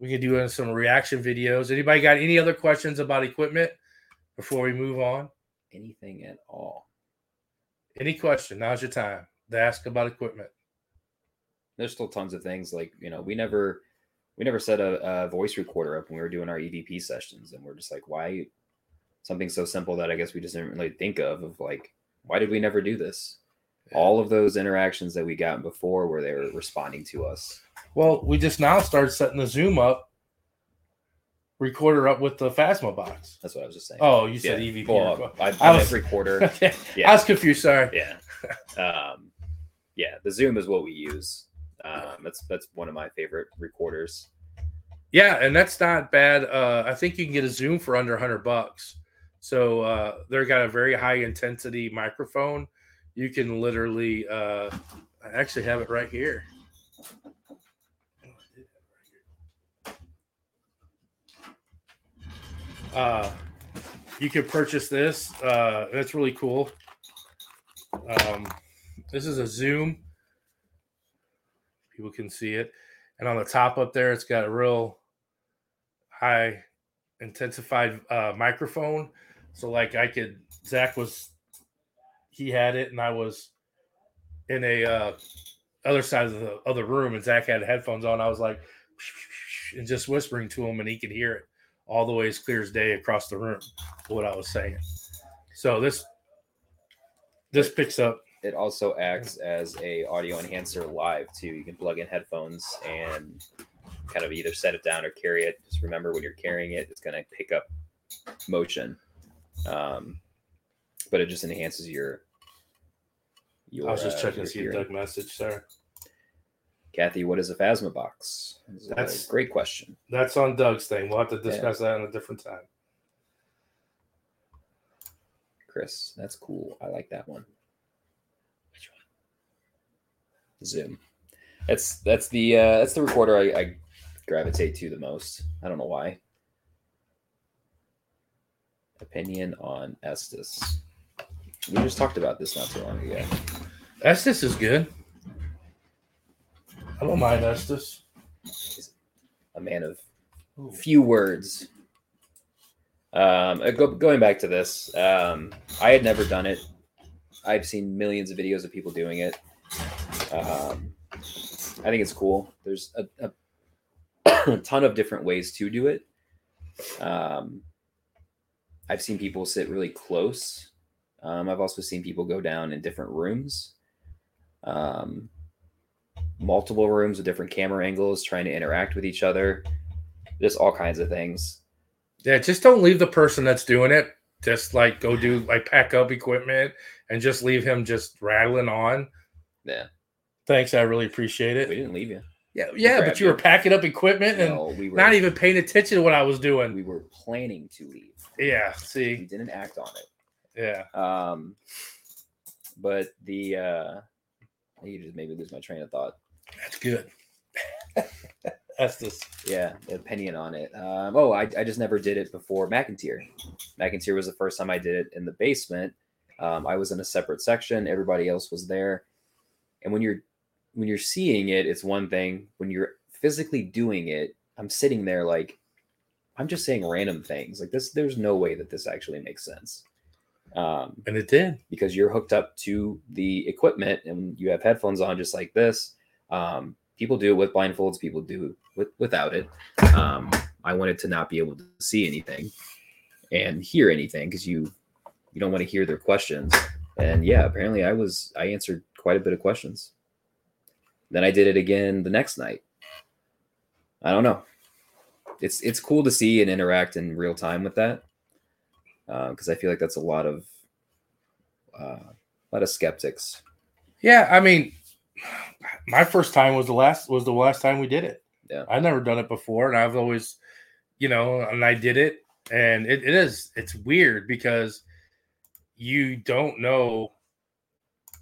we can do some reaction videos. Anybody got any other questions about equipment before we move on? anything at all. Any question? Now's your time to ask about equipment. There's still tons of things like you know we never we never set a, a voice recorder up when we were doing our EVP sessions, and we're just like, why something so simple that I guess we just didn't really think of of like why did we never do this? All of those interactions that we got before where they were responding to us. Well, we just now started setting the Zoom up, recorder up with the Phasma box. That's what I was just saying. Oh, you said Yeah. EVP. Well, I, I I was- recorder. okay. Yeah. I was confused. Sorry. yeah um yeah the zoom is what we use um that's that's one of my favorite recorders Yeah, and that's not bad. Uh, I think you can get a Zoom for under 100 bucks. So uh, they've got a very high intensity microphone. You can literally, uh, I actually have it right here. Uh, you can purchase this. Uh, that's really cool. Um, this is a Zoom. People can see it. And on the top up there, it's got a real high intensified uh, microphone. So, like, I could, Zach was he had it, and I was in a uh, other side of the other room, and Zach had headphones on. I was like, and just whispering to him, and he could hear it all the way as clear as day across the room. What I was saying. So this this picks up. It also acts as a audio enhancer live too. You can plug in headphones and kind of either set it down or carry it. Just remember when you're carrying it, it's going to pick up motion. Um, but it just enhances your. your I was just uh, checking to see a hearing. Doug message, sir. Kathy, what is a Phasma box? That's a great question. That's on Doug's thing. We'll have to Yeah. discuss that in a different time. Chris, that's cool. I like that one. Which one? Zoom. That's that's the uh, that's the recorder I, I gravitate to the most. I don't know why. Opinion on Estes. We just talked about this not too long ago. Estes is good. Don't mind Estes. A man of few words. Um, uh, go, going back to this, um, I had never done it. I've seen millions of videos of people doing it. Um, I think it's cool. There's a, a ton of different ways to do it. Um, I've seen people sit really close. Um, I've also seen people go down in different rooms, um, multiple rooms with different camera angles, trying to interact with each other. Just all kinds of things. Yeah, just don't leave the person that's doing it. Just like go do like pack up equipment and just leave him just rattling on. Yeah, Thanks, I really appreciate it. we didn't leave you. Yeah, yeah, but you were packing up equipment and No, we were not even paying attention to what I was doing. We were planning to leave. Yeah, We see, didn't act on it. yeah, Um, but the uh, I need to maybe lose my train of thought. That's good. that's just Yeah, opinion on it. Um, oh, I, I just never did it before McIntyre. McIntyre was the first time I did it in the basement. Um, I was in a separate section. Everybody else was there. And when you're when you're seeing it, it's one thing. When you're physically doing it, I'm sitting there like I'm just saying random things. Like this, there's no way that this actually makes sense. Um, and it did. because you're hooked up to the equipment and you have headphones on just like this. Um, people do it with blindfolds, people do it with, without it. Um, I wanted to not be able to see anything and hear anything because you you don't want to hear their questions. And yeah, apparently I was I answered quite a bit of questions. Then I did it again the next night. I don't know. It's it's cool to see and interact in real time with that because I feel like that's a lot of uh, a lot of skeptics. Yeah, I mean, my first time was the last was the last time we did it. Yeah. I've never done it before, and I've always, you know, and I did it, and it, it is it's weird because you don't know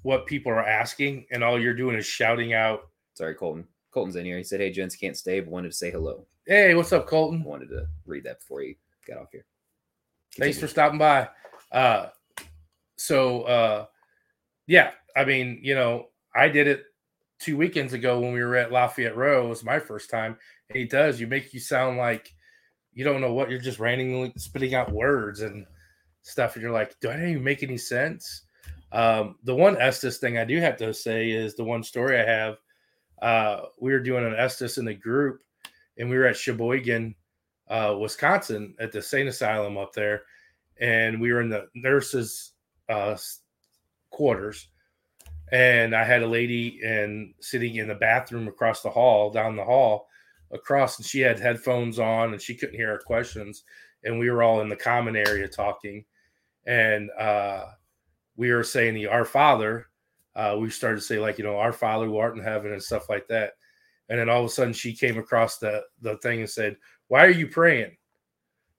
what people are asking, and all you're doing is shouting out, Sorry, Colton. Colton's in here. He said, "Hey, gents, can't stay, but wanted to say hello. "Hey, what's up, Colton? Wanted to read that before he got off here." Thanks for stopping by." Uh, so uh, yeah, I mean, you know, I did it two weekends ago when we were at Lafayette Row. It was my first time, and he does. You make you sound like you don't know what you're just randomly spitting out words and stuff, and you're like, "Do I even make any sense?" Um, the one Estes thing I do have to say is the one story I have. Uh, we were doing an Estes in the group, and we were at Sheboygan, uh, Wisconsin, at the Sane Asylum up there, and we were in the nurses' uh, quarters, and I had a lady and sitting in the bathroom across the hall, down the hall, across, and she had headphones on, and she couldn't hear our questions, and we were all in the common area talking, and uh, we were saying the Our Father. Uh, we started to say like you know Our Father who art in heaven and stuff like that, and then all of a sudden she came across the the thing and said, "Why are you praying?"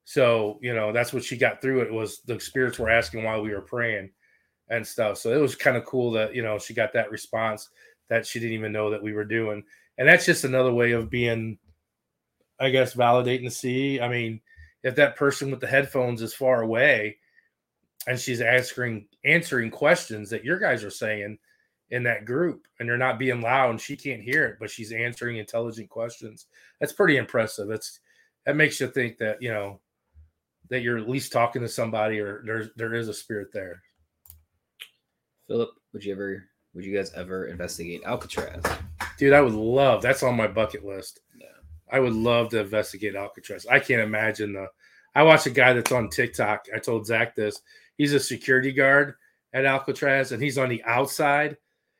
So you know that's what she got through. It was the spirits were asking why we were praying and stuff. So it was kind of cool that you know she got that response that she didn't even know that we were doing, and that's just another way of being, I guess, validating to see. I mean, if that person with the headphones is far away, and she's answering answering questions that your guys are saying in that group, and you're not being loud, and she can't hear it, but she's answering intelligent questions. That's pretty impressive. That's that makes you think that you know that you're at least talking to somebody or there's there is a spirit there. Philip, would you ever? Would you guys ever investigate Alcatraz? Dude, I would love. That's on my bucket list. Yeah. I would love to investigate Alcatraz. I can't imagine the. I watched a guy that's on TikTok. I told Zach this. He's a security guard at Alcatraz, and he's on the outside.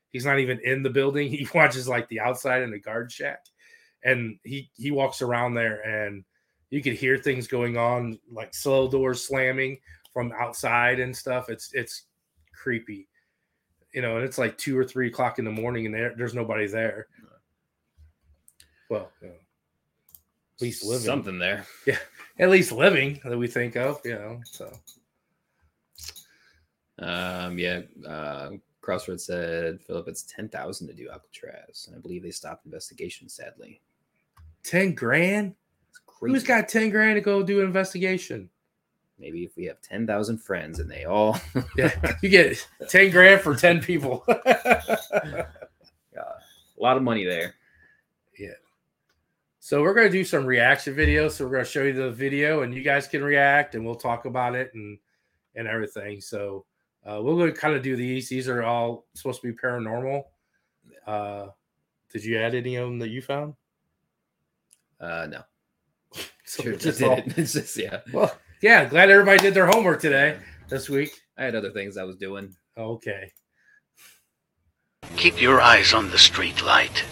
He's not even in the building. He watches like the outside in the guard shack, and he he walks around there, and you could hear things going on, like slow doors slamming from outside and stuff. It's it's creepy, you know. And it's like two or three o'clock in the morning, and there, there's nobody there. Well, you know, at least living Something there. Yeah, at least living that we think of, you know. So Um, yeah. Uh, Crossroads said Philip, it's ten thousand to do Alcatraz, and I believe they stopped investigation. Sadly, ten grand. crazy. Who's got ten grand to go do an investigation? Maybe if we have ten thousand friends and they all Yeah, you get ten grand for ten people. a lot of money there. Yeah. So we're gonna do some reaction videos. So we're gonna show you the video, and you guys can react, and we'll talk about it and and everything. So uh, we're gonna kind of do these. These are all supposed to be paranormal. Uh, did you add any of them that you found? Uh, no, So sure, just all- it. It's just yeah. well, yeah. Glad everybody did their homework today, this week. I had other things I was doing. Okay. Keep your eyes on the street light.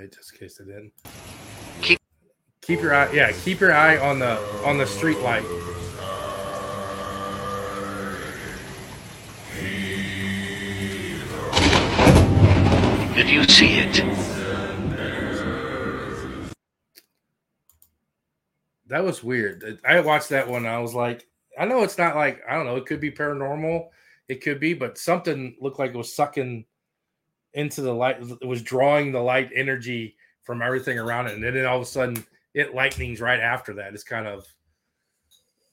You want to replay it just in case it didn't? Keep- keep your eye. Yeah, keep your eye on the on the street light. Did you see it? That was weird. I watched that one. I was like, I know it's not like I don't know. It could be paranormal. It could be, but something looked like it was sucking into the light. It was drawing the light energy from everything around it, and then all of a sudden it lightnings right after that. It's kind of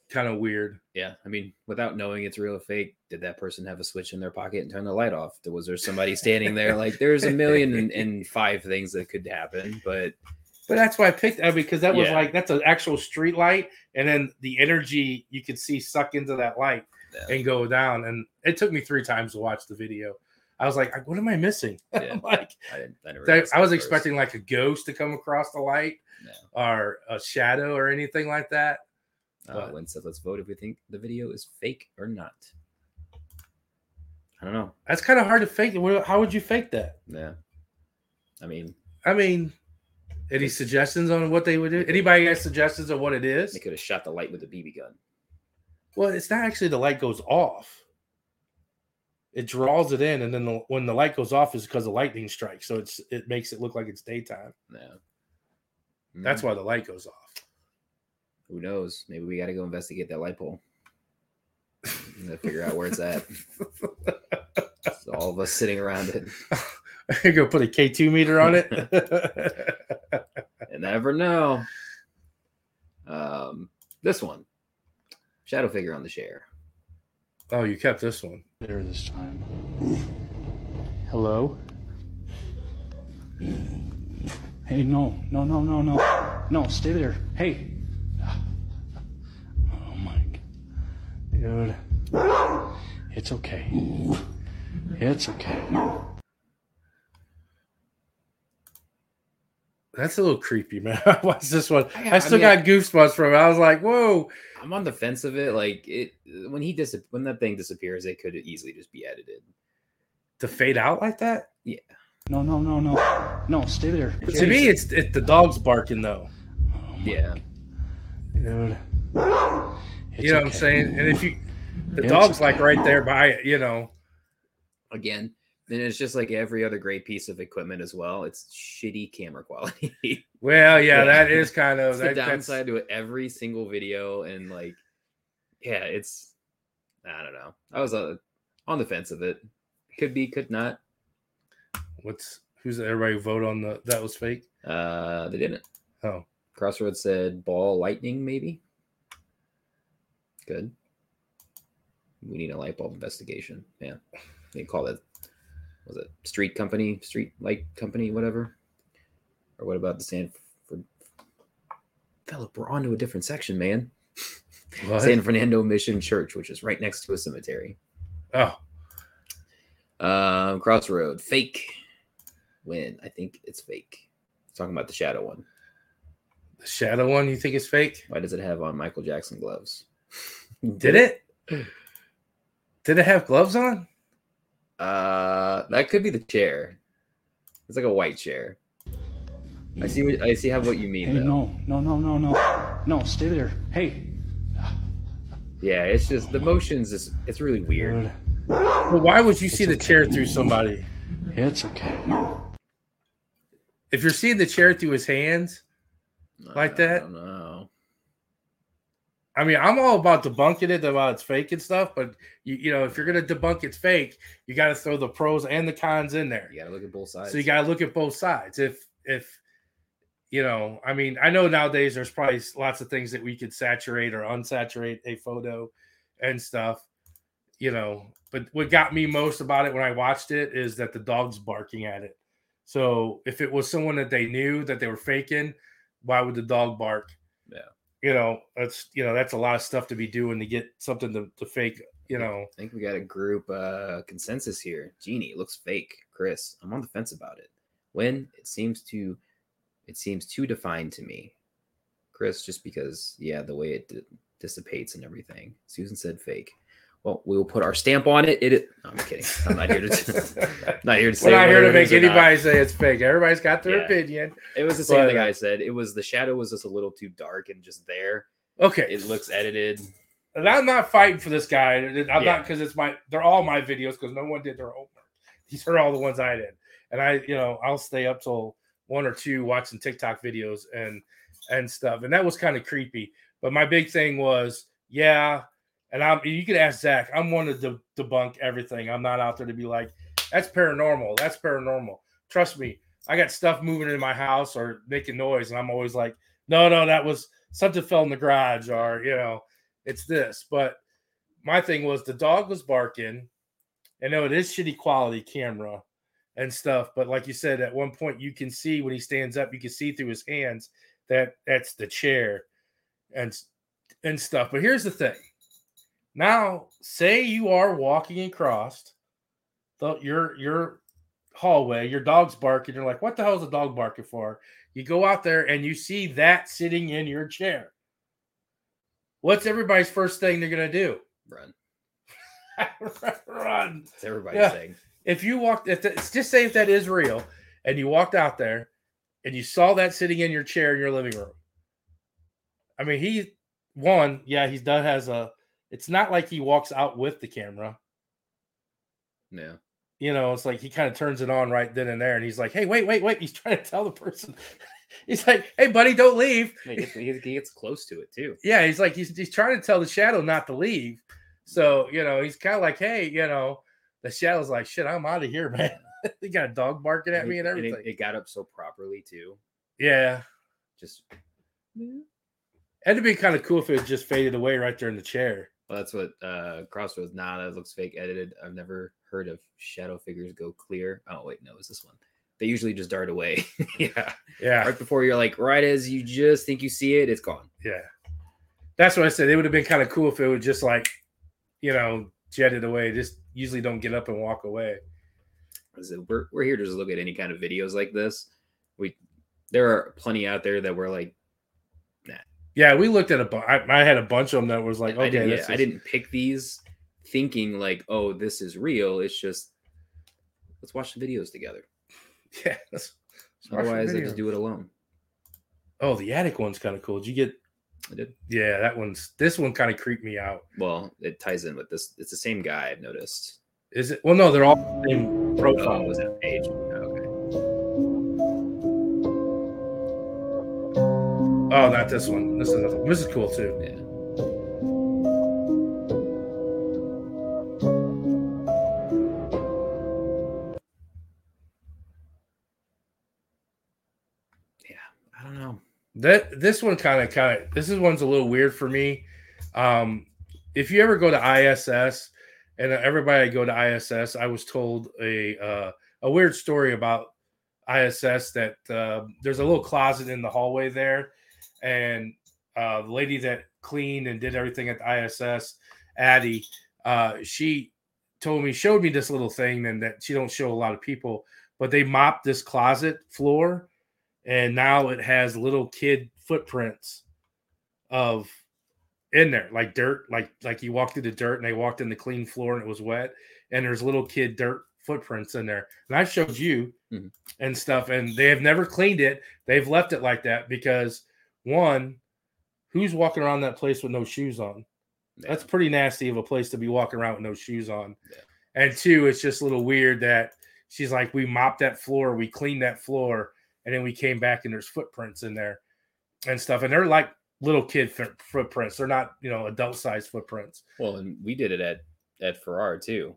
kind of weird. Yeah, I mean, without knowing it's real or fake, did that person have a switch in their pocket and turn the light off? Was there somebody standing there? Like, there's a million and, and five things that could happen, but But that's why I picked that because that was Yeah. like that's an actual street light, and then the energy you could see suck into that light Yeah. and go down. And it took me three times to watch the video. I was like, what am I missing? Yeah. Like I didn't. I, I, was first. expecting like a ghost to come across the light No. or a shadow or anything like that. Uh, Lynn said, "Let's vote if we think the video is fake or not." I don't know. That's kind of hard to fake. How would you fake that? Yeah, I mean, I mean, any suggestions on what they would do? Anybody got suggestions on what it is? they could have shot the light with a BB gun. Well, it's not actually the light goes off. It draws it in, and then the, when the light goes off is because the lightning strikes. So it's it makes it look like it's daytime. Yeah, That's Mm, why the light goes off. Who knows? Maybe we got to go investigate that light pole. and figure out where it's at. so all of us sitting around it. You're gonna put a K two meter on it. You never know. Um, this one, shadow figure on the share. Oh, you kept this one. there this time. Hello? Hey, no, no, no, no, no. No, stay there. Hey. Oh my god. Dude. It's okay. It's okay. That's a little creepy, man. I watched this one. I I, got- I still mean, got goosebumps from it. I was like, "Whoa!" I'm on the fence of it. Like it when he dis when that thing disappears, it could easily just be edited. To fade out like that. Yeah. No, no, no, no. No, stay there. To me, it's it's the dog's barking though. Oh my Yeah, Dude. It's you know what I'm saying? And if you, the It's dog's okay. like right there by it. You know. again, then it's just like every other great piece of equipment as well. It's shitty camera quality. Well, yeah, that is kind of the that, that's- downside to every single video, and like, yeah, it's I don't know. I was uh, on the fence of it. Could be, could not. What's who's everybody vote on the that was fake? Uh, they didn't. Oh, Crossroads said ball lightning, maybe. Good. We need a light bulb investigation. Yeah. They call it was it street company, street light company, whatever. Or what about the Sanford Philip, we're on to a different section, man. What? San Fernando Mission Church, which is right next to a cemetery. oh, Um, Crossroad, fake win. I think it's fake. Talking about the shadow one. the shadow one you think is fake? Why does it have on Michael Jackson gloves? Did it? Did it have gloves on? Uh, that could be the chair. It's like a white chair. I see. What, I see how what you mean. Hey, no, no, no, no, no. No, stay there. Hey. Yeah, it's just the motions. Is it's really weird. Good. But why would you see the chair through somebody? It's okay. If you're seeing the chair through his hands, Like I that? don't know. I mean, I'm all about debunking it about it's fake and stuff, but you, you know, if you're gonna debunk it's fake, you got to throw the pros and the cons in there. You gotta look at both sides. So you got to look at both sides. If if you know, I mean, I know nowadays there's probably lots of things that we could saturate or unsaturate a photo and stuff, you know. But what got me most about it when I watched it is that the dog's barking at it. So if it was someone that they knew that they were faking, why would the dog bark? Yeah. You know, that's you know, that's a lot of stuff to be doing to get something to, to fake, you know. I think we got a group uh consensus here. Genie it looks fake. Chris, I'm on the fence about it. When it seems to, it seems too defined to me. Chris, just because, yeah, the way it di- dissipates and everything. Susan said fake. Well, we will put our stamp on it. It. no, I'm kidding. I'm not here to. not here to say. We're not here to make anybody say it's fake. Everybody's got their Yeah. opinion. It was the same But, thing uh, I said. It was the shadow was just a little too dark and just there. Okay. It looks edited. And I'm not fighting for this guy. I'm Yeah. not because it's my they're all my videos because no one did their homework. These are all the ones I did. And I, you know, I'll stay up till one or two watching TikTok videos and and stuff. And that was kind of creepy. But my big thing was, yeah, and I'm you can ask Zach, I'm one to de- debunk everything. I'm not out there to be like, that's paranormal. That's paranormal. Trust me, I got stuff moving in my house or making noise, and I'm always like, no, no, that was something fell in the garage, or you know, it's this. But my thing was the dog was barking. I know it is shitty quality camera and stuff, but like you said, at one point you can see when he stands up, you can see through his hands that that's the chair and and stuff. But here's the thing. Now, say you are walking across the your your hallway, your dog's barking, you're like, what the hell is the dog barking for? You go out there and you see that sitting in your chair. What's everybody's first thing they're gonna do? Run. Run. It's everybody's Yeah. saying. If you walked, if that, just say if that is real, and you walked out there and you saw that sitting in your chair in your living room. I mean, he one, yeah, he's done has a. It's not like he walks out with the camera. Yeah. You know, it's like he kind of turns it on right then and there, and he's like, "Hey, wait, wait, wait!" He's trying to tell the person. he's like, "Hey, buddy, don't leave." He gets, he gets close to it too. Yeah, he's like he's he's trying to tell the shadow not to leave. So you know, he's kind of like, "Hey, you know," the shadow's like, "Shit, I'm out of here, man." he got a dog barking at me and it- everything. it, got up so properly too. yeah, Just it'd be kind of cool if it just faded away right there in the chair. Well, that's what uh Crossroads. Nah, that looks fake edited. I've never heard of shadow figures go clear. Oh wait, no, it's this one. They usually just dart away. yeah. Yeah, Right before you're like, right as you just think you see it, it's gone. yeah. That's what I said. It would have been kind of cool if it was just like, you know, jetted away. Just usually don't get up and walk away. We're we're here to just look at any kind of videos like this. We there are plenty out there that we're like, Yeah, we looked at a. bu- I, I had a bunch of them that was like, I, okay, didn't, yeah, this I didn't pick these thinking like, oh, this is real. It's just let's watch the videos together. Yeah. let's- let's Otherwise, I just do it alone. Oh, the attic one's kind of cool. Did you get? I did. Yeah, that one's. This one kind of creeped me out. Well, it ties in with this. It's the same guy. I've noticed. Is it? Well, no, they're all the same Oh, profile. was that page? Oh, not this one. This is another one. This is cool too. Yeah. Yeah, I don't know. That this one kind of kind of this is one's a little weird for me. Um, if you ever go to ISS, and everybody I go to ISS, I was told a uh, a weird story about ISS that uh, there's a little closet in the hallway there, and uh, the lady that cleaned and did everything at the ISS, Addie, uh, she told me showed me this little thing and that she don't show a lot of people, but they mopped this closet floor, and now it has little kid footprints of in there like dirt like like you walked through the dirt and they walked in the clean floor and it was wet and there's little kid dirt footprints in there and i showed you Mhm. and stuff and they have never cleaned it they've left it like that because one who's walking around that place with no shoes on Yeah. that's pretty nasty of a place to be walking around with no shoes on Yeah. and two it's just a little weird that she's like we mopped that floor we cleaned that floor and then we came back and there's footprints in there and stuff and they're like little kid foot- footprints they're not you know adult sized footprints Well, and we did it at at Farrar too.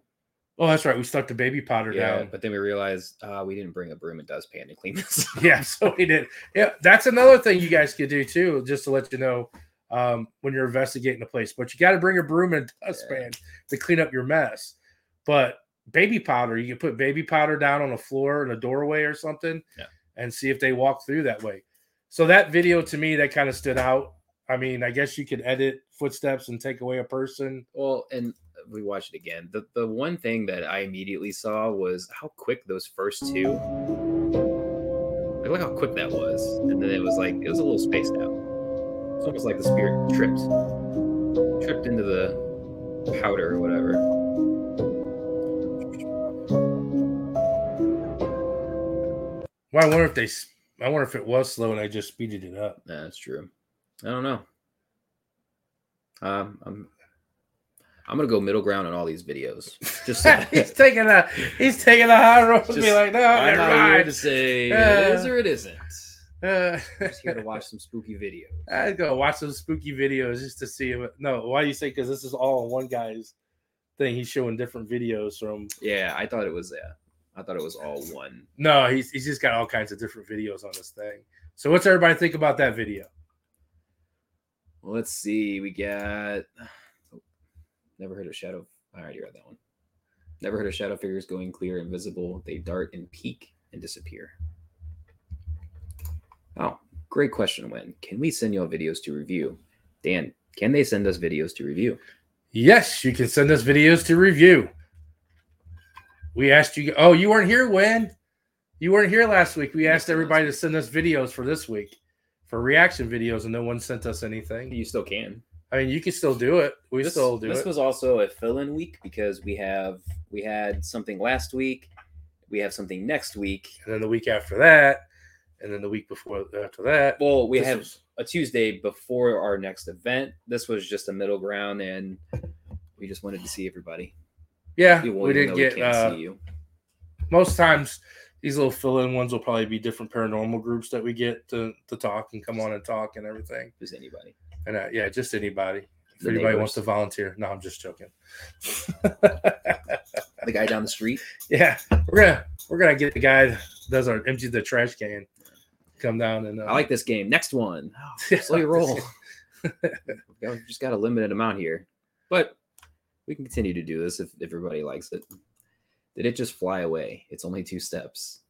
Oh that's right. We stuck the baby powder Yeah, down. but then we realized uh, we didn't bring a broom and dustpan to clean this. yeah so we did. Yeah that's another thing you guys could do too just to let you know um, when you're investigating a place but you got to bring a broom and dustpan to clean up your mess. But baby powder you can put baby powder down on a floor in a doorway or something Yeah. and see if they walk through that way. So that video to me that kind of stood out. I mean i guess you could edit footsteps and take away a person. Well, and we watched it again. The the one thing that I immediately saw was how quick those first two. Like, look how quick that was, and then it was like it was a little spaced out. It's almost like the spirit tripped, tripped into the powder or whatever. well i wonder if they i wonder if it was slow and i just speeded it up Yeah, that's true. I don't know. Um, I'm I'm gonna go middle ground on all these videos. Just so he's taking a he's taking a high road to be like, no, I'm not here mind. to say Uh, it is or it isn't. Uh, I'm just here to watch some spooky videos. I go watch some spooky videos just to see if no. Why do you say? Because this is all one guy's thing. He's showing different videos from. Yeah, I thought it was yeah. I thought it was all one. No, he's he's just got all kinds of different videos on this thing. So what's everybody think about that video? Well, let's see. We got never heard of shadow. I already read that one. Never heard of shadow figures going clear, invisible. They dart and peek and disappear. Oh, great question. When can we send y'all videos to review? Dan, can they send us videos to review? Yes, you can send us videos to review. We asked you. Oh, you weren't here when you weren't here last week. We asked everybody to send us videos for this week for reaction videos, and no one sent us anything. You still can. I mean, you can still do it. We this, still do this it. was also a fill-in week because we have we had something last week. We have something next week. and then the week after that, and then the week before after that. Well, we have was- a Tuesday before our next event. This was just a middle ground, and we just wanted to see everybody. yeah, we didn't get. can't Uh, see you. most times, these little fill-in ones will probably be different paranormal groups that we get to to talk and come on and talk and everything. Just anybody. And uh, yeah, just anybody. If The anybody wants to volunteer, no, I'm just joking. The guy down the street. yeah, we're gonna we're gonna get the guy that does our empty the trash can, come down and uh, I like this game. Next one. Yeah, Slow your roll. Yeah, We've just got a limited amount here, but we can continue to do this if, if everybody likes it. Did it just fly away? It's only two steps.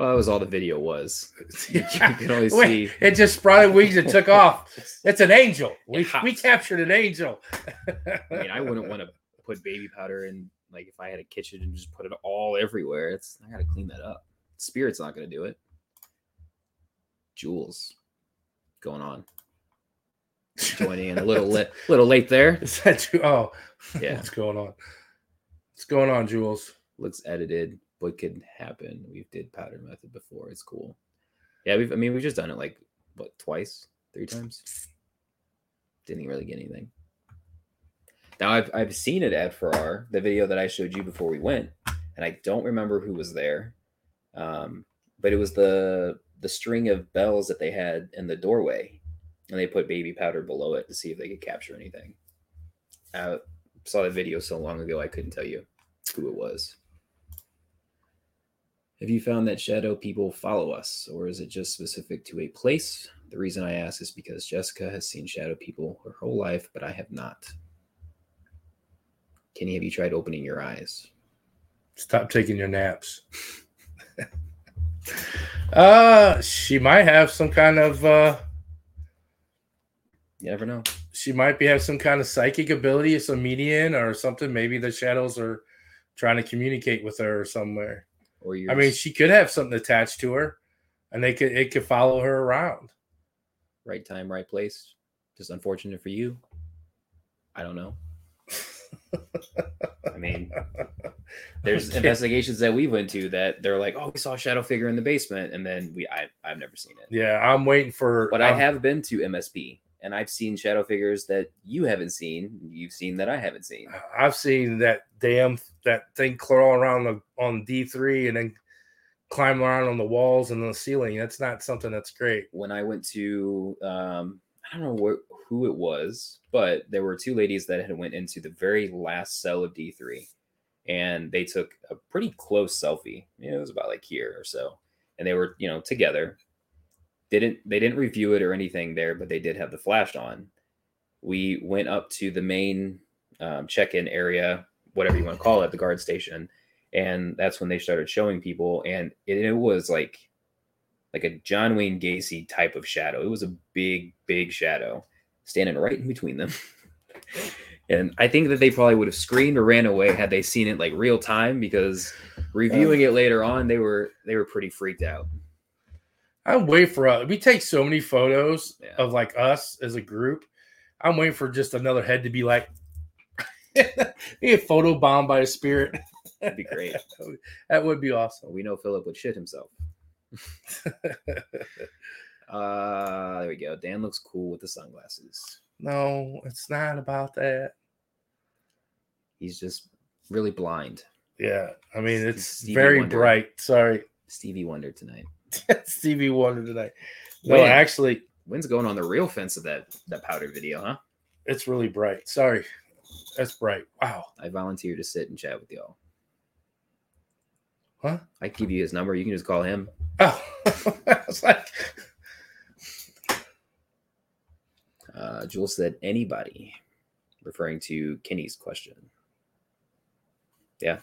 Well, that was all the video was. You can only see. it just sprouted wings and took off. It's an angel. We, we captured an angel. I mean, I wouldn't want to put baby powder in like if I had a kitchen and just put it all everywhere. It's I gotta clean that up. Spirit's not gonna do it. Jules going on. Joining in a little lit, little late there. Is that you? Oh, Yeah. What's going on? What's going on, Jules? Looks edited. What could happen? We've did powder method before. It's cool. Yeah, we've I mean we've just done it like what twice, three times. Didn't really get anything. Now I've I've seen it at Farrar, the video that I showed you before we went, and I don't remember who was there. Um, but it was the the string of bells that they had in the doorway, and they put baby powder below it to see if they could capture anything. I saw the video so long ago I couldn't tell you who it was. Have you found that shadow people follow us, or is it just specific to a place? The reason I ask is because Jessica has seen shadow people her whole life, but I have not. Kenny, have you tried opening your eyes? Stop taking your naps. uh, she might have some kind of uh You never know. she might be have some kind of psychic ability, some median or something. Maybe the shadows are trying to communicate with her somewhere. Or I mean, she could have something attached to her, and they could it could follow her around. right time, right place. Just unfortunate for you. I don't know. I mean, there's Okay. investigations that we went to that they're like, oh, we saw a shadow figure in the basement, and then we I I've never seen it. Yeah, I'm waiting for. But I I'm- have been to MSP and I've seen shadow figures that you haven't seen. You've seen that I haven't seen. I've seen that damn that thing crawl around the, on D three and then climb around on the walls and the ceiling. That's not something that's great. When I went to um I don't know wh- who it was, but there were two ladies that had went into the very last cell of D3 and they took a pretty close selfie. You know, it was about like here or so. And they were, you know, together. Didn't they didn't review it or anything there, but they did have the flash on. We went up to the main um, check-in area, whatever you want to call it, the guard station, and that's when they started showing people, and it, it was like like a John Wayne Gacy type of shadow. It was a big, big shadow standing right in between them. and I think that they probably would have screamed or ran away had they seen it like real time because reviewing it later on, they were they were pretty freaked out. I'm waiting for us. we take so many photos Yeah. of like us as a group. I'm waiting for just another head to be like be a photo bombed by a spirit. That'd be great. that would be awesome. we know Philip would shit himself. Uh there we go. Dan looks cool with the sunglasses. No, it's not about that. He's just really blind. Yeah, I mean it's Stevie very Wonder. bright. Sorry, Stevie Wonder tonight. Stevie Wonder tonight. No, actually, When's going on the real fence of that that powder video, huh? it's really bright. Sorry, that's bright. Wow. I volunteer to sit and chat with y'all. Huh? I can give you his number. You can just call him. Oh, I was like, Uh, Jules said anybody, referring to Kenny's question. Yeah,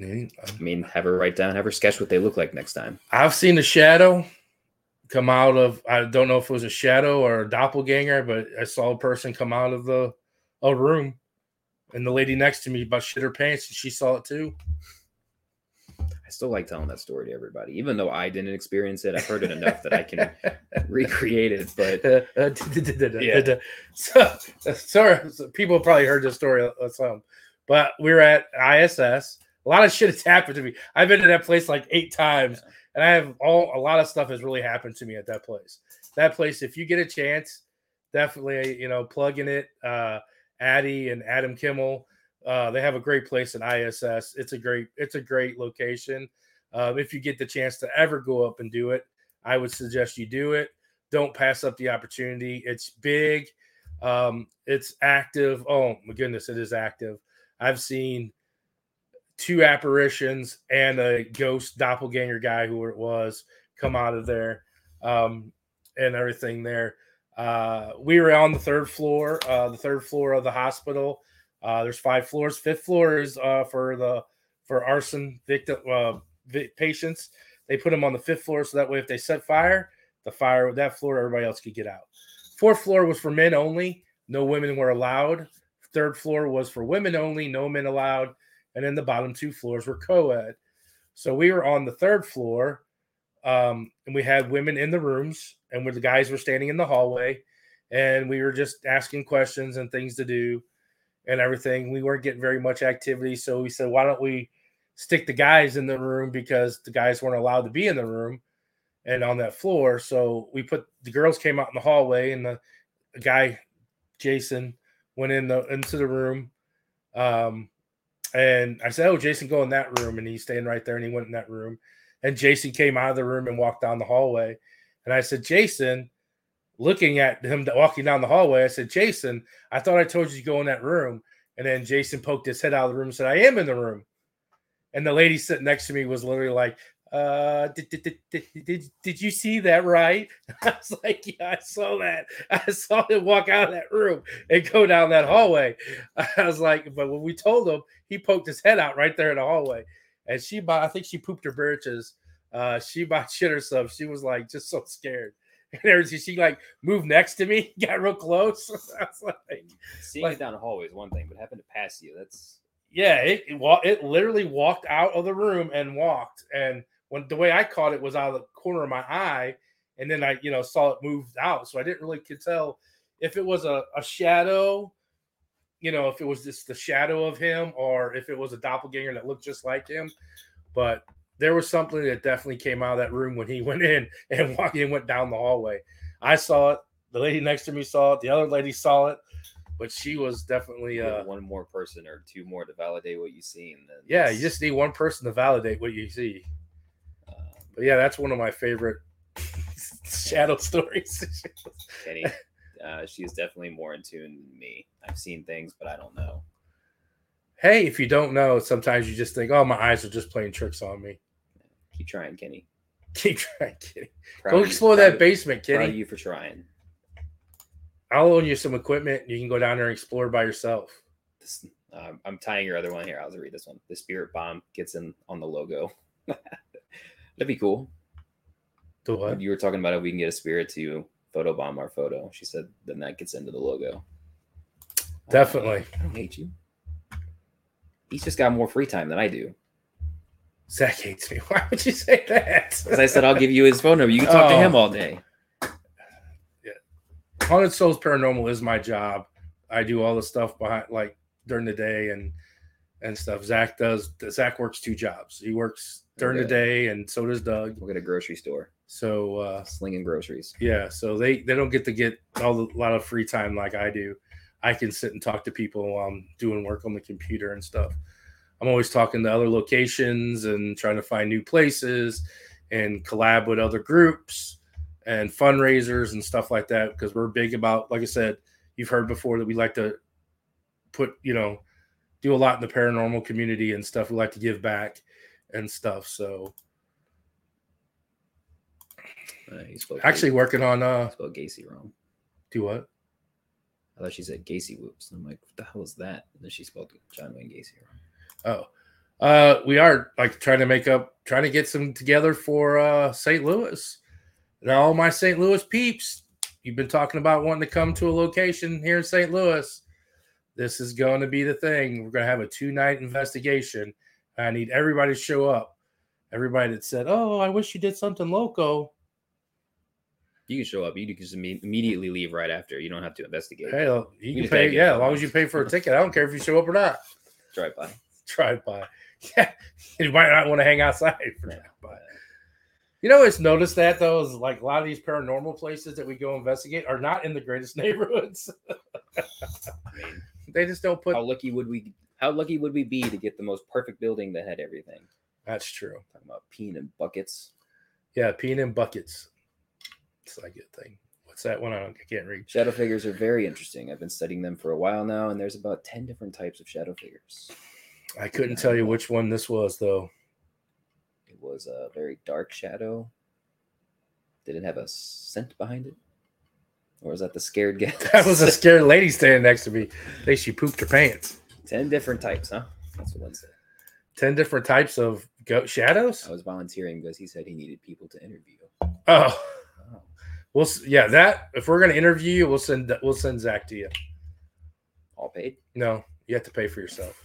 I mean, have her write down, have her sketch what they look like next time. I've seen a shadow come out of. I don't know if it was a shadow or a doppelganger, but I saw a person come out of the a room, and the lady next to me about shit her pants, and she saw it too. I still like telling that story to everybody, even though I didn't experience it. I've heard it enough that I can recreate it. But yeah. So, sorry, so people probably heard this story some, but we were at ISS. A lot of shit has happened to me. I've been to that place like eight times, and I have all a lot of stuff has really happened to me at that place. That place, if you get a chance, definitely you know plug in it. Uh, Addie and Adam Kimmel, uh, they have a great place in ISS. It's a great it's a great location. Um, if you get the chance to ever go up and do it, I would suggest you do it don't pass up the opportunity. It's big. Um, it's active. Oh my goodness, it is active. I've seen two apparitions and a ghost doppelganger guy, who it was, come out of there, um, and everything there. Uh, we were on the third floor, uh, the third floor of the hospital. Uh, there's five floors. Fifth floor is uh, for the for arson victim uh, patients. They put them on the fifth floor so that way if they set fire, the fire that floor everybody else could get out fourth floor was for men only no women were allowed third floor was for women only no men allowed and then the bottom two floors were co-ed so we were on the third floor um, and we had women in the rooms and where the guys were standing in the hallway and we were just asking questions and things to do and everything we weren't getting very much activity so we said why don't we stick the guys in the room because the guys weren't allowed to be in the room and on that floor. So we put the girls came out in the hallway, and the, the guy Jason went in the into the room. Um, and I said, "Oh, Jason, go in that room," and he's staying right there, and he went in that room. And Jason came out of the room and walked down the hallway. And I said, "Jason." Looking at him walking down the hallway, I said, Jason, I thought I told you to go in that room. And then Jason poked his head out of the room and said, I am in the room. And the lady sitting next to me was literally like, uh, did, did, did, did, did, you see that right? I was like, yeah, I saw that. I saw him walk out of that room and go down that hallway. I was like, but when we told him, he poked his head out right there in the hallway. And she bought, I think she pooped her britches. Uh, she about shit herself. She was like just so scared. And everything, she like moved next to me, got real close. I was like, Seeing Like- it down the hallway is one thing, but having to pass you, that's yeah, it it, it literally walked out of the room and walked. And when the way I caught it was out of the corner of my eye, and then I, you know, saw it moved out. So I didn't really could tell if it was a, a shadow, you know, if it was just the shadow of him or if it was a doppelganger that looked just like him. But there was something that definitely came out of that room when he went in and walked and went down the hallway. I saw it. The lady next to me saw it. The other lady saw it, but she was definitely uh one more person or two more to validate what you see. And then yeah, you just need one person to validate what you see. But yeah, that's one of my favorite shadow stories. Kenny, uh, she is definitely more in tune than me. I've seen things, but I don't know. hey, if you don't know, sometimes you just think, "Oh, my eyes are just playing tricks on me." Keep trying, Kenny. Keep trying, Kenny. Proud Go explore that basement, Proud kitty. you for trying. I'll loan you some equipment. You can go down there and explore by yourself. This, um, I'm tying your other one here. I'll read this one. The spirit bomb gets in on the logo. That'd be cool. The what? You were talking about if we can get a spirit to photobomb our photo. She said then that gets into the logo. Definitely. I don't hate you. He's just got more free time than I do. Zach hates me. Why would you say that? Because I said I'll give you his phone number. You can talk to Oh. him all day. Haunted Souls Paranormal is my job. I do all the stuff behind, like during the day and and stuff. Zach does. Zach works two jobs. He works during the day, and so does Doug. We'll get a grocery store, So uh, slinging groceries. yeah, so they they don't get to get all the, a lot of free time like I do. I can sit and talk to people while I'm doing work on the computer and stuff. I'm always talking to other locations and trying to find new places and collab with other groups and fundraisers and stuff like that because we're big about like I said, you've heard before that we like to put, you know, do a lot in the paranormal community and stuff. We like to give back and stuff. So Uh, actually working on uh spelled Gacy wrong. do what? I thought she said Gacy whoops. I'm like, what the hell is that? And then she spelled John Wayne Gacy wrong. Oh, uh, we are like trying to make up, trying to get some together for uh St. Louis. Now, all my St. Louis peeps, you've been talking about wanting to come to a location here in St. Louis. This is going to be the thing. We're going to have a two night investigation. I need everybody to show up. Everybody that said, "Oh, I wish you did something loco." You can show up. You can just imme- immediately leave right after. You don't have to investigate. Hey, you You can pay. Yeah, as long as you pay for a ticket, I don't care if you show up or not. Drive by. Drive by. Yeah, you might not want to hang outside for Yeah. drive by. You know, it's noticed that though is like a lot of these paranormal places that we go investigate are not in the greatest neighborhoods. I mean, they just don't put. how lucky would we? How lucky would we be to get the most perfect building that had everything? That's true. Talking about peeing in buckets. Yeah, peeing in buckets. It's like a thing. What's that one? I, don't, I can't read. Shadow figures are very interesting. I've been studying them for a while now, and there's about ten different types of shadow figures. I couldn't tell you which one this was though. It was a very dark shadow. Did it have a scent behind it, or was that the scared guy? That was a scared lady standing next to me. I think she pooped her pants. Ten different types, huh? That's what one said. Ten different types of goat shadows. I was volunteering because he said he needed people to interview. Oh, Oh, we'll yeah. That if we're gonna interview you, we'll send we'll send Zach to you. all paid? No, you have to pay for yourself.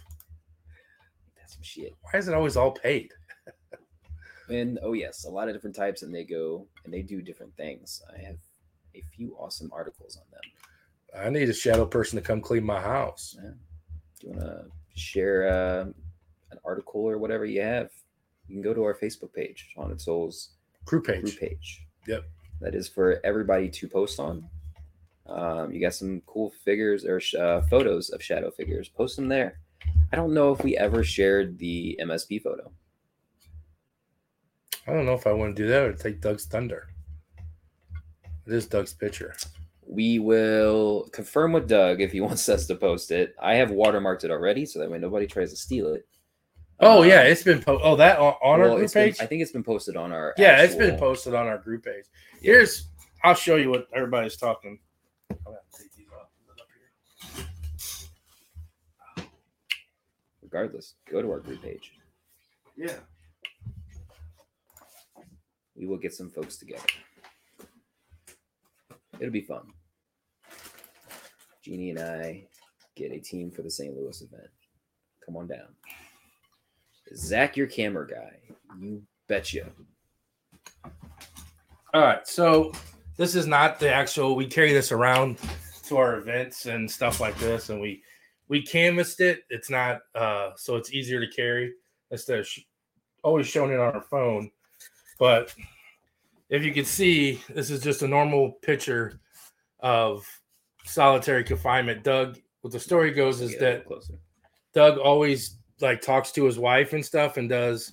That's some shit. Why is it always all paid? And oh yes, a lot of different types, and they go and they do different things. I have a few awesome articles on them. I need a shadow person to come clean my house. Do you want to share uh, an article or whatever you have? You can go to our Facebook page, Haunted Souls Crew page. page. Yep. That is for everybody to post on. Um, you got some cool figures or sh- uh, photos of shadow figures. Post them there. I don't know if we ever shared the MSP photo. I don't know if I want to do that or take Doug's thunder. It is Doug's picture. We will confirm with Doug if he wants us to post it. I have watermarked it already, so that way nobody tries to steal it. Oh Um, yeah, it's been po- oh that on, on well, our group it's been- page. I think it's been posted on our. yeah, it's been posted on our group page. Here's I'll show you what everybody's talking. I'll have to take these off. Up here. Regardless, go to our group page. Yeah. We will get some folks together. It'll be fun. Jeannie and I get a team for the St. Louis event. Come on down. Zach, your camera guy. You betcha. All right, so this is not the actual. We carry this around to our events and stuff like this, and we we canvassed it. It's not uh, so it's easier to carry instead of sh- always showing it on our phone. But if you can see, this is just a normal picture of solitary confinement. Doug, what the story goes is Get a little that closer. Doug always like talks to his wife and stuff and does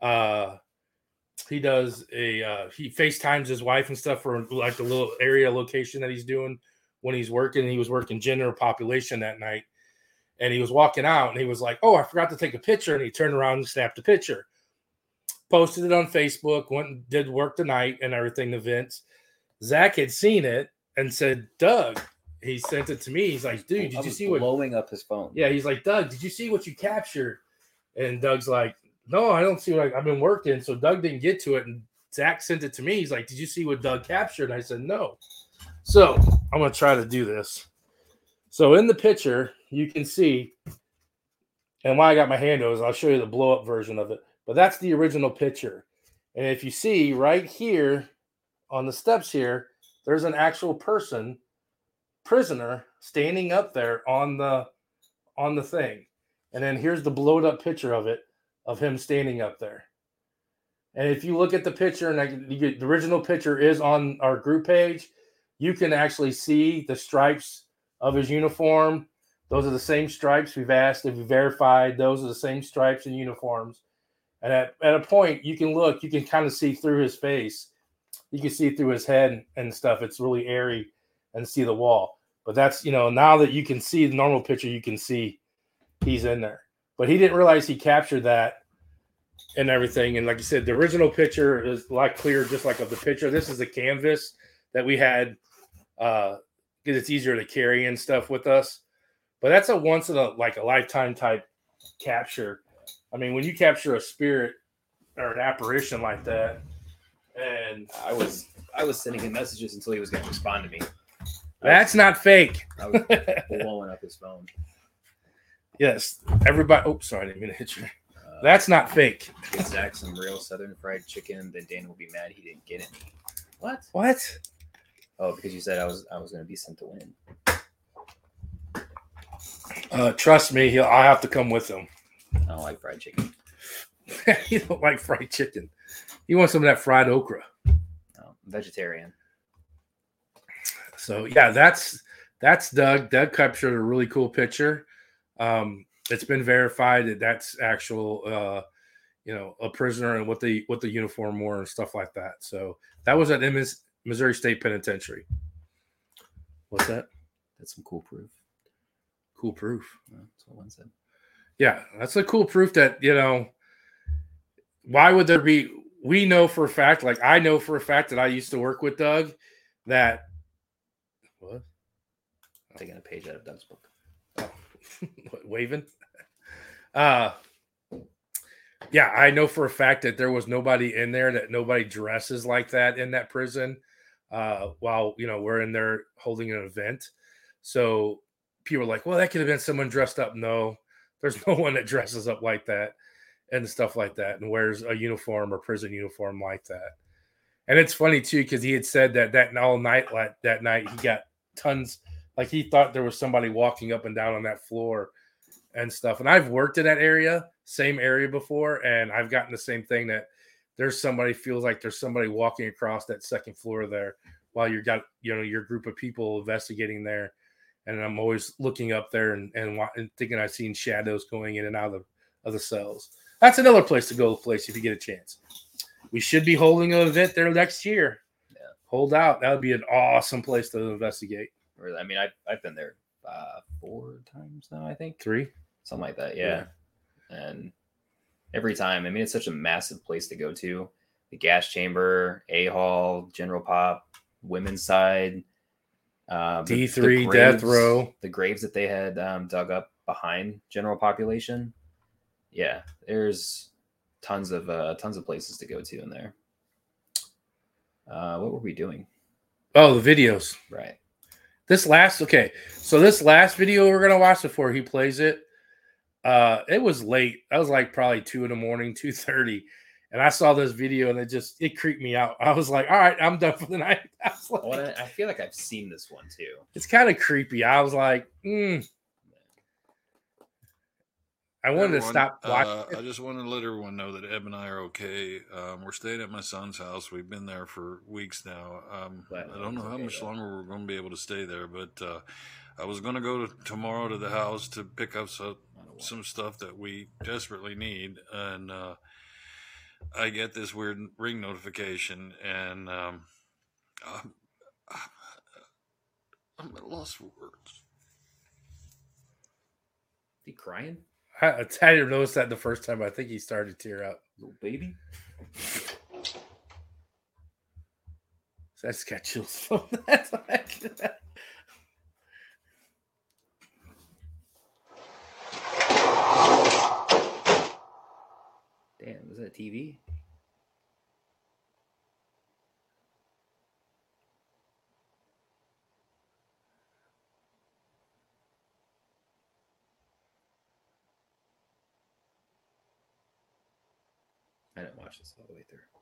uh he does a uh he FaceTimes his wife and stuff for like the little area location that he's doing when he's working. He was working general population that night and he was walking out and he was like, Oh, I forgot to take a picture. And he turned around and snapped a picture. Posted it on Facebook, went and did work tonight and everything to Vince. Zach had seen it and said, Doug, he sent it to me. He's like, dude, I did you was see what blowing up his phone? yeah, he's like, Doug, did you see what you captured? And Doug's like, No, I don't see what I, I've been working. So Doug didn't get to it. And Zach sent it to me. He's like, Did you see what Doug captured? And I said, No. So I'm going to try to do this. So in the picture, you can see, and why I got my hand over is I'll show you the blow up version of it. But that's the original picture. And if you see right here on the steps here, there's an actual person, prisoner, standing up there on the on the thing. And then here's the blowed up picture of it of him standing up there. And if you look at the picture, and I, the original picture is on our group page, you can actually see the stripes of his uniform. Those are the same stripes we've asked, if we verified, those are the same stripes and uniforms. And at, at a point, you can look, you can kind of see through his face. You can see through his head and stuff. It's really airy and see the wall. But that's, you know, now that you can see the normal picture, you can see he's in there. But he didn't realize he captured that and everything. And like you said, the original picture is a lot clearer, just like of the picture. This is a canvas that we had uh because it's easier to carry and stuff with us. But that's a once in a like a lifetime type capture. I mean, when you capture a spirit or an apparition like that, and I was I was sending him messages until he was going to respond to me. That's not fake. I was blowing up his phone. Yes, everybody. Oh, sorry, I didn't mean to hit you. Uh, That's not fake. get Zach some real Southern fried chicken. Then Dan will be mad he didn't get any. What? What? Oh, because you said I was I was going to be sent to win. Uh, trust me, he'll. I have to come with him. I don't like fried chicken. you don't like fried chicken. You want some of that fried okra. No, I'm vegetarian. So yeah, that's that's Doug. Doug captured a really cool picture. Um, it's been verified that that's actual, uh, you know, a prisoner and what the what the uniform wore and stuff like that. So that was at Mis- Missouri State Penitentiary. What's that? That's some cool proof. Cool proof. Yeah, That's what one said. Yeah, that's a cool proof that you know. Why would there be? We know for a fact, like I know for a fact that I used to work with Doug. That what? Taking a page out of Doug's book. what, waving. Uh yeah, I know for a fact that there was nobody in there that nobody dresses like that in that prison. Uh, while you know we're in there holding an event, so people are like, "Well, that could have been someone dressed up." No, there's no one that dresses up like that and stuff like that and wears a uniform or prison uniform like that. And it's funny too because he had said that that all night like that night he got tons like he thought there was somebody walking up and down on that floor and stuff. And I've worked in that area, same area before, and I've gotten the same thing that there's somebody feels like there's somebody walking across that second floor there while you've got you know your group of people investigating there. And I'm always looking up there and and, and thinking I've seen shadows going in and out of, of the cells. That's another place to go. Place if you get a chance. We should be holding an event there next year. Yeah. Hold out. That would be an awesome place to investigate. Or, I mean, I've, I've been there uh, four times now, I think. Three. Something like that. Yeah. And every time. I mean, it's such a massive place to go to. The gas chamber, A Hall, General Pop, women's side, uh, the D3, Death Row. the graves that they had um, dug up behind general population. Yeah, there's tons of uh, tons of places to go to in there. Uh, what were we doing? Oh, the videos. Right. This last okay, so this last video we're gonna watch before he plays it, uh, it was late. I was like probably two in the morning, two thirty, and I saw this video and it just it creeped me out. I was like, all right, I'm done for the night. I like, Well, I I feel like I've seen this one too. it's kind of creepy. I was like, mm. I wanted to Everyone, stop Uh. I just wanted to let everyone know that Eb and I are okay. Um, we're staying at my son's house. We've been there for weeks now. Um, I don't know how much though. longer we're going to be able to stay there, but uh, I was going to go to, tomorrow to the house to pick up some, want- some stuff that we desperately need, and uh, I get this weird ring notification, and um, I'm, I'm at a loss for words. He crying, I, I didn't notice that the first time. I think he started to tear up. little baby. So I just got chills from that. Damn, was that a TV? Watch this all the way through.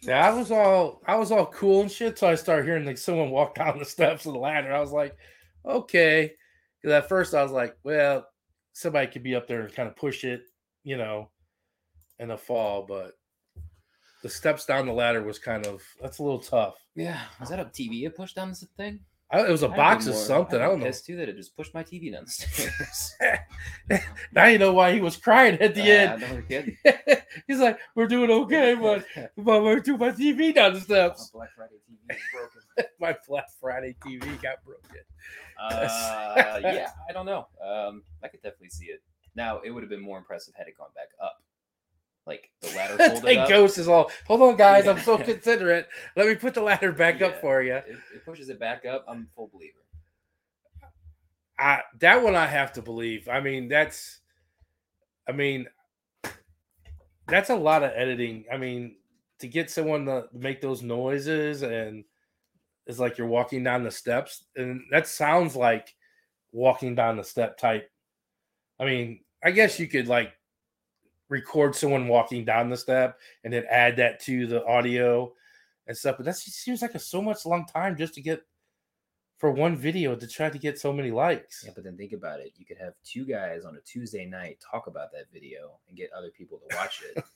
Yeah, I was all I was all cool and shit. So I started hearing like someone walk down the steps of the ladder. I was like, okay. Because at first I was like, well, somebody could be up there and kind of push it, you know, in the fall. But the steps down the ladder was kind of that's a little tough. Yeah, was that a TV it pushed down this thing? I, it was a I'd box of something. I don't know. too that it just pushed my TV downstairs. now you know why he was crying at the Ah, end. no. He's like, we're doing okay, but but we're doing my TV down the steps." My. Black Friday TV is broken. my Black Friday TV got broken. Uh, yeah, I don't know. Um, I could definitely see it. Now it would have been more impressive had it gone back up, like the ladder folded up. Ghost is all. Hold on, guys. I'm so considerate. Let me put the ladder back up for you. If it pushes it back up, I'm a full believer. I that one I have to believe. I mean, that's. I mean, that's a lot of editing. I mean, to get someone to make those noises and it's like you're walking down the steps, and that sounds like walking down the step type. I mean, I guess you could like record someone walking down the step and then add that to the audio and stuff. But that seems like a so much long time just to get for one video to try to get so many likes. Yeah, but then think about it. You could have two guys on a Tuesday night talk about that video and get other people to watch it.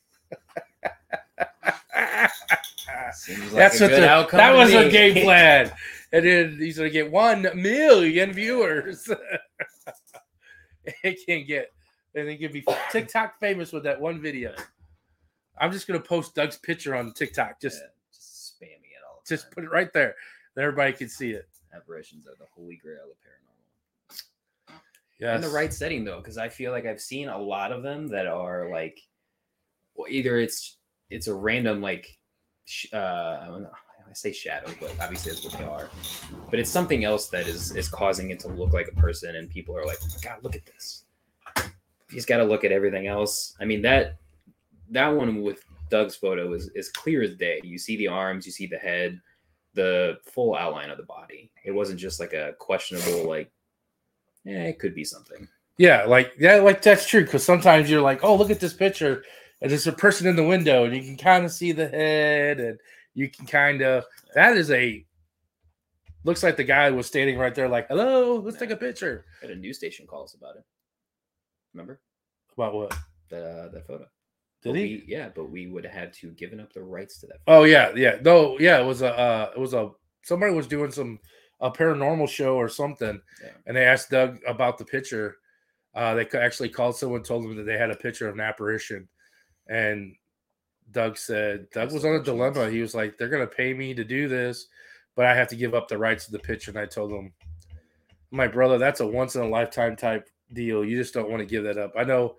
Like That's a what good the, outcome that was me. game plan. And then he's gonna get one million viewers. it can't get and it can be TikTok famous with that one video. I'm just gonna post Doug's picture on TikTok. Just Yeah, just spamming it all. Just time. put it right there. And everybody can see it. apparitions are the holy grail of paranormal. Yeah. in the right setting though because i feel like i've seen a lot of them that are like well, either it's it's a random like uh i don't know i say shadow but obviously that's what they are but it's something else that is is causing it to look like a person and people are like oh my god look at this he's got to look at everything else i mean that that one with Doug's photo is is clear as day. You see the arms, you see the head, the full outline of the body. It wasn't just like a questionable like, yeah, it could be something. Yeah, like yeah, like that's true. Because sometimes you're like, oh, look at this picture, and there's a person in the window, and you can kind of see the head, and you can kind of that is a looks like the guy was standing right there, like, hello, let's take a picture. Had a news station call us about it. Remember About what? that uh, that photo? Did But he? we- yeah, but we would have had to given up the rights to that. Oh yeah, yeah. No, yeah. It was a uh, it was a somebody was doing some a paranormal show or something, Yeah. and they asked Doug about the picture. Uh, they actually called someone, told them that they had a picture of an apparition, and Doug said Doug was on a dilemma. He was like, "They're gonna pay me to do this, but I have to give up the rights to the picture." And I told him, "My brother, that's a once in a lifetime type deal. You just don't want to give that up. I know,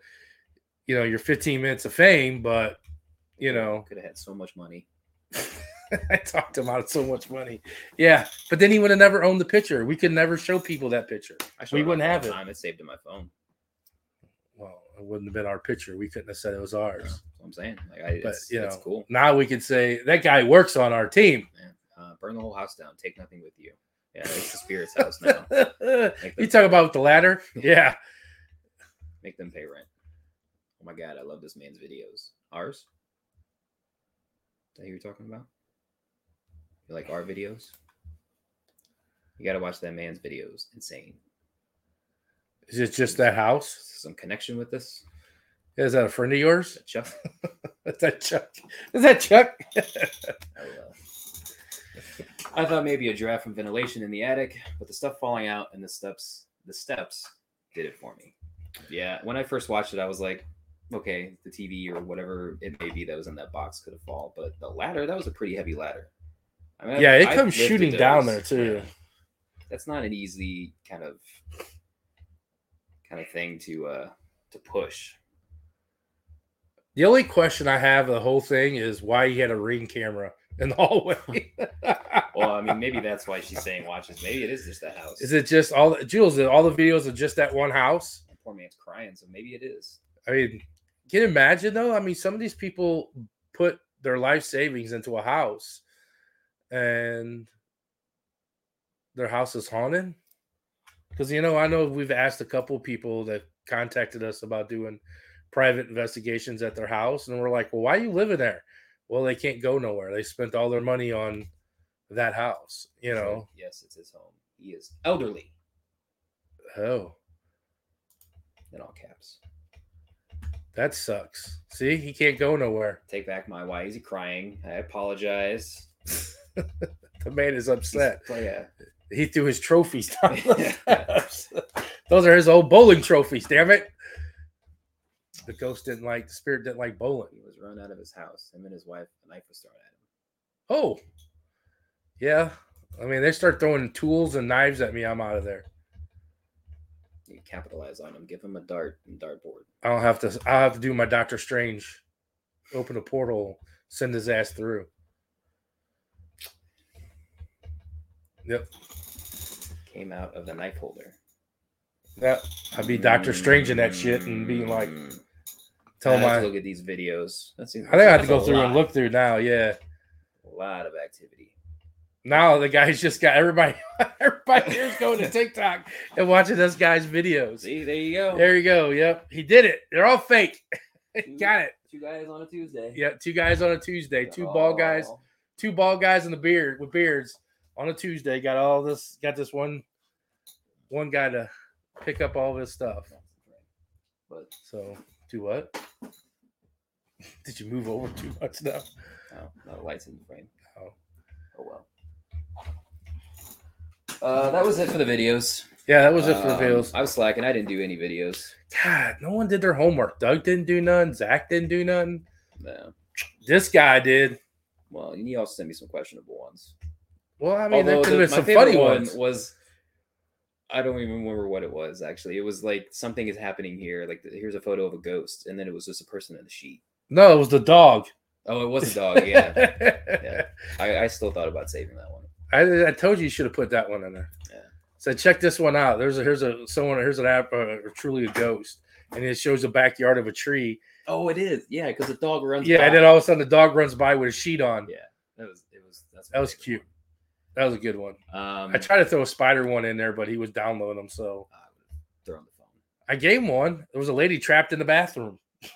you know, you're 15 minutes of fame, but you know." could have had so much money. I talked him out of so much money. Yeah, but then he would have never owned the picture. We could never show people that picture. I We wouldn't have it. Time. It saved in my phone. Well, it wouldn't have been our picture. We couldn't have said it was ours. What I'm saying. Like, I, But it's, you it's know, cool. now we can say that guy works on our team. Man. Uh, burn the whole house down. Take nothing with you. Yeah, it's the spirit's house now. you talk about the ladder? Yeah. Make them pay rent. Oh my god, I love this man's videos. Ours? Is that who you're talking about? You like our videos? You gotta watch that man's videos. Insane. Is it just that house? Some connection with this? Is that a friend of yours? Chuck? Is that Chuck? Is that Chuck? I, uh, I thought maybe a draft from ventilation in the attic, but the stuff falling out and the steps, the steps did it for me. Yeah, when I first watched it, I was like, okay, the TV or whatever it may be that was in that box could have fallen, but the ladder, that was a pretty heavy ladder. I mean, yeah, I've- it comes shooting down there too. That's not an easy kind of kind of thing to uh to push. The only question I have of the whole thing is why he had a ring camera in the hallway. Well, I mean, maybe that's why she's saying watches. Maybe it is just that house. Is it just all Jules? All the videos are just that one house? Poor man's crying, so maybe it is. I mean, can you imagine though? I mean, some of these people put their life savings into a house, and their house is haunted. Because you know, I know we've asked a couple people that contacted us about doing private investigations at their house, and we're like, "Well, why are you living there?" Well, they can't go nowhere. They spent all their money on that house. You know. Yes, it's his home. He is elderly Oh, in all caps. that sucks. See, he can't go nowhere. Take back my why is he crying? I apologize. The man is upset. Oh yeah. He threw his trophies down. Those are his old bowling trophies, damn it. The ghost didn't like, the spirit didn't like bowling. He was run out of his house. Him and his wife, a knife was thrown at him. Oh, yeah. I mean, they start throwing tools and knives at me. I'm out of there. You capitalize on him. Give him a dart and dartboard. I don't have to. I'll have to do my Doctor Strange. Open a portal, send his ass through. Yep. Came out of the knife holder. Yeah. I'd be Doctor Strange in that shit and being like, Mm. Tell I my. look at these videos. That's I think I have to go through and look through now. Yeah. A lot of activity. Now the guy's just got everybody. Everybody here's going to TikTok and watching this guy's videos. See, there you go. There you go. Yep, he did it. They're all fake. got it. Two guys on a Tuesday. Yeah, two guys on a Tuesday. Two bald guys. Two bald guys in the beard with beards on a Tuesday. Got all this. Got this one. One guy to pick up all this stuff. But So do what? Did you move over too much now? no, no lights in the frame. Oh. Oh well. Uh, that was it for the videos. Yeah, that was it for Um, videos. I was slacking. I didn't do any videos. God, no one did their homework. Doug didn't do none. Zach didn't do none. No. This guy did. Well, you also sent me some questionable ones. Well, I mean, there could the- have been some funny one ones. was I don't even remember what it was actually. It was like something is happening here. Like here's a photo of a ghost, and then it was just a person in the sheet. No, it was the dog. Oh, it was a dog. Yeah, yeah. I, I still thought about saving that one. I, I told you you should have put that one in there. Yeah. So check this one out. There's a here's a someone here's an app uh, truly a ghost. and it shows the backyard of a tree. Oh, it is. Yeah, because the dog runs. Yeah, by. and then all of a sudden the dog runs by with a sheet on. Yeah, that was it. Was that's That was cute. That was a good one. Um, I tried to throw a spider one in there, but he was downloading them, so I throw on the phone. I gave him one. There was a lady trapped in the bathroom.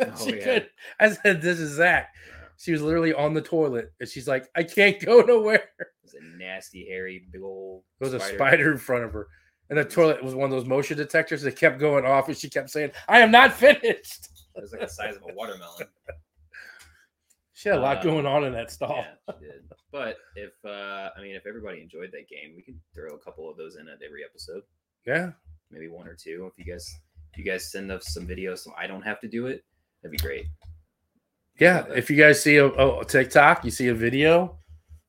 Oh, she yeah. could. I said, "This is Zach." She was literally on the toilet, and she's like, "I can't go nowhere." It was a nasty, hairy, big old. There was a spider in front of her, and the toilet was one of those motion detectors that kept going off, and she kept saying, "I am not finished." It was like the size of a watermelon. She had a lot Uh, going on in that stall. Yeah, she did. But if uh I mean, if everybody enjoyed that game, we could throw a couple of those in at every episode. Yeah, maybe one or two. If you guys, if you guys send us some videos, so I don't have to do it, that'd be great. yeah. If you guys see a, a TikTok, you see a video,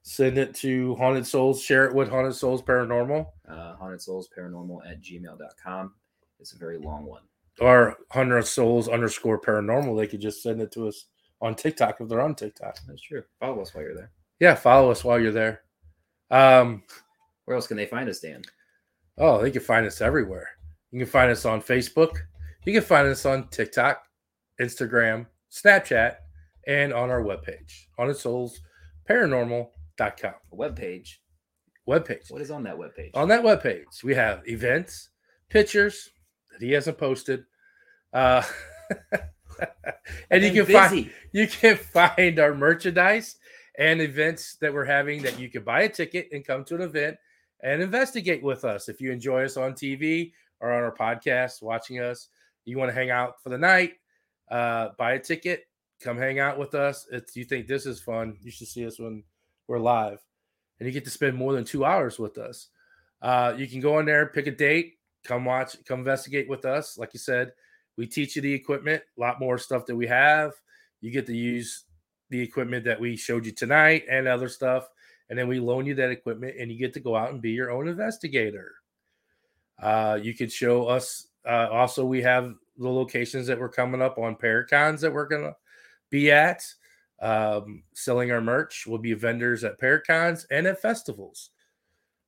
send it to Haunted Souls. Share it with Haunted Souls Paranormal Uh, haunted souls paranormal at gmail.com. It's a very long one. or Haunted Souls underscore Paranormal. They could just send it to us on TikTok if they're on TikTok. That's true. Follow us while you're there. Yeah, follow us while you're there. Um, Where else can they find us, Dan? oh, they can find us everywhere. You can find us on Facebook. You can find us on TikTok, Instagram, Snapchat, and on our webpage, Haunted Souls Paranormal.com. Webpage. Webpage. What is on that webpage? On that webpage, we have events, pictures that he hasn't posted. Uh, and you can been find you can find our merchandise and events that we're having that you can buy a ticket and come to an event and investigate with us. If you enjoy us on TV or on our podcast, watching us, you want to hang out for the night, uh, buy a ticket, come hang out with us. If you think this is fun, you should see us when we're live. And you get to spend more than two hours with us. Uh, you can go in there, pick a date, come watch, come investigate with us. Like you said, we teach you the equipment, a lot more stuff that we have. You get to use the equipment that we showed you tonight and other stuff. And then we loan you that equipment and you get to go out and be your own investigator. Uh, you could show us. Uh, also, we have the locations that we're coming up on Paracons that we're going to be at. Um, selling our merch. We'll be vendors at Paracons and at festivals.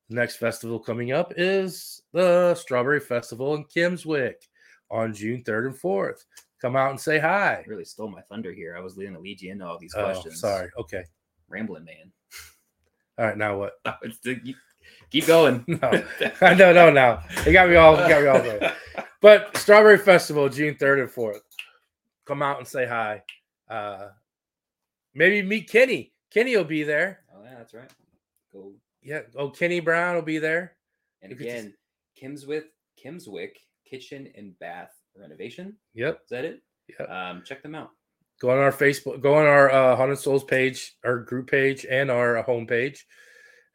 The next festival coming up is the Strawberry Festival in Kimmswick on June 3rd and 4th. Come out and say hi. really stole my thunder here. I was going to lead you into all these Oh, questions. sorry. Okay. Rambling man. All right. Now what? The- Keep going. No, I don't know now. It got me all got me all there. But Strawberry Festival, June 3rd and 4th. Come out and say hi. Uh maybe meet Kenny. Kenny will be there. Oh, yeah, that's right. Go. Yeah. Oh, Kenny Brown will be there. And again, just- again, Kimmswick, Kimmswick Kitchen and Bath Renovation. Yep. Is that it? Yep. Um, check them out. Go on our Facebook, go on our uh, Haunted Souls page, our group page, and our uh, home page,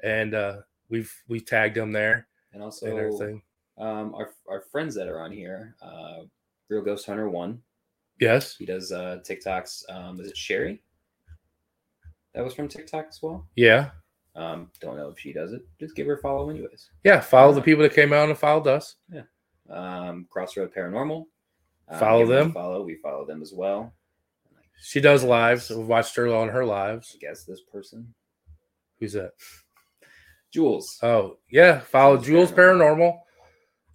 and uh, we've we tagged them there And also, and everything. um, our our friends that are on here, uh, Real Ghost Hunter One. Yes. He does uh, TikToks. Um, is it Sherry? That was from TikTok as well. Yeah. Um, don't know if she does it. Just give her a follow, anyways. Yeah. Follow the people that came out and followed us. Um, Crossroad Paranormal. Um, Follow give her a them. Follow. We follow them as well. She does lives. So we've watched her on her lives. I guess this person, Who's that? Jules. Oh, yeah. Follow Jules Jules Paranormal.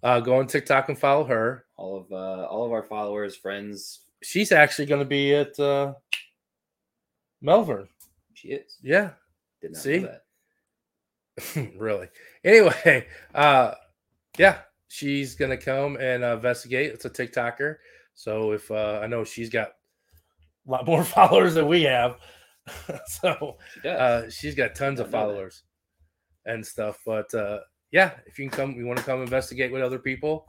Uh, go on TikTok and follow her. all of uh, all of our followers, friends. She's actually going to be at uh, Melbourne. She is. Yeah. Did not See? that. really. Anyway, uh yeah, she's gonna come and uh, investigate. It's a TikToker. So if uh I know she's got a lot more followers than we have. so she uh, she's got tons of know that. followers and stuff. But uh yeah, if you can come you want to come investigate with other people,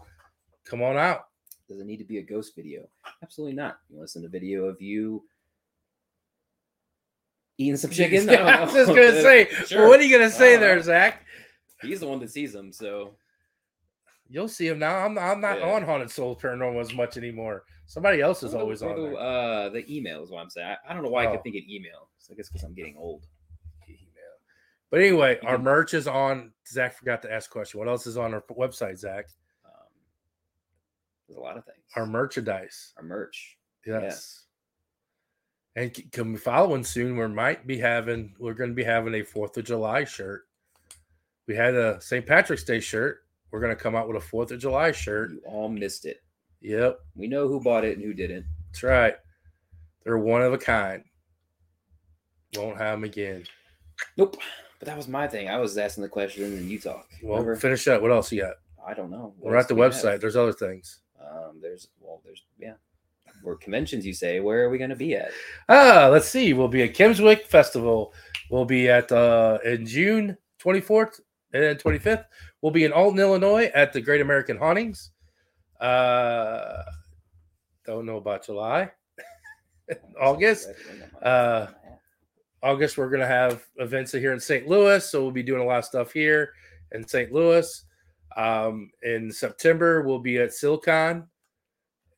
come on out. Does it need to be a ghost video? Absolutely not. You want to send a video of you eating some chicken? Yeah, I was just gonna say, Sure. what are you gonna say Uh, there, Zach? He's the one that sees them, so You'll see him now. I'm I'm not Yeah. on Haunted Soul Paranormal as much anymore. Somebody else is always on there. uh, the email is what I'm saying. I, I don't know why I Oh. think thinking email. So I guess because I'm getting old. Email. But anyway, our can- merch is on. Zach forgot to ask a question. What else is on our website, Zach? Um, there's a lot of things. Our merchandise. Our merch. Yes. Yes. And c- can we following soon? We might be having. We're going to be having a Fourth of July shirt. We had a St. Patrick's Day shirt. We're going to come out with a Fourth of July shirt. You all missed it. Yep, We know who bought it and who didn't. that's right. They're one of a kind. Won't have them again. Nope. But that was my thing. I was asking the question and you talk. Well, Remember? finish up. What else you got? I don't know. What We're at the do we have? website. There's other things. Um, there's well, there's yeah. Or conventions, you say. Where are we going to be at? Ah, let's see. We'll be at Kimmswick Festival. We'll be at uh in June 24th and 25th. We'll be in Alton, Illinois at the Great American Hauntings. Uh don't know about July. August. Uh, August, we're gonna have events here in St. Louis, so we'll be doing a lot of stuff here in St. Louis. Um, in September, we'll be at Silicon,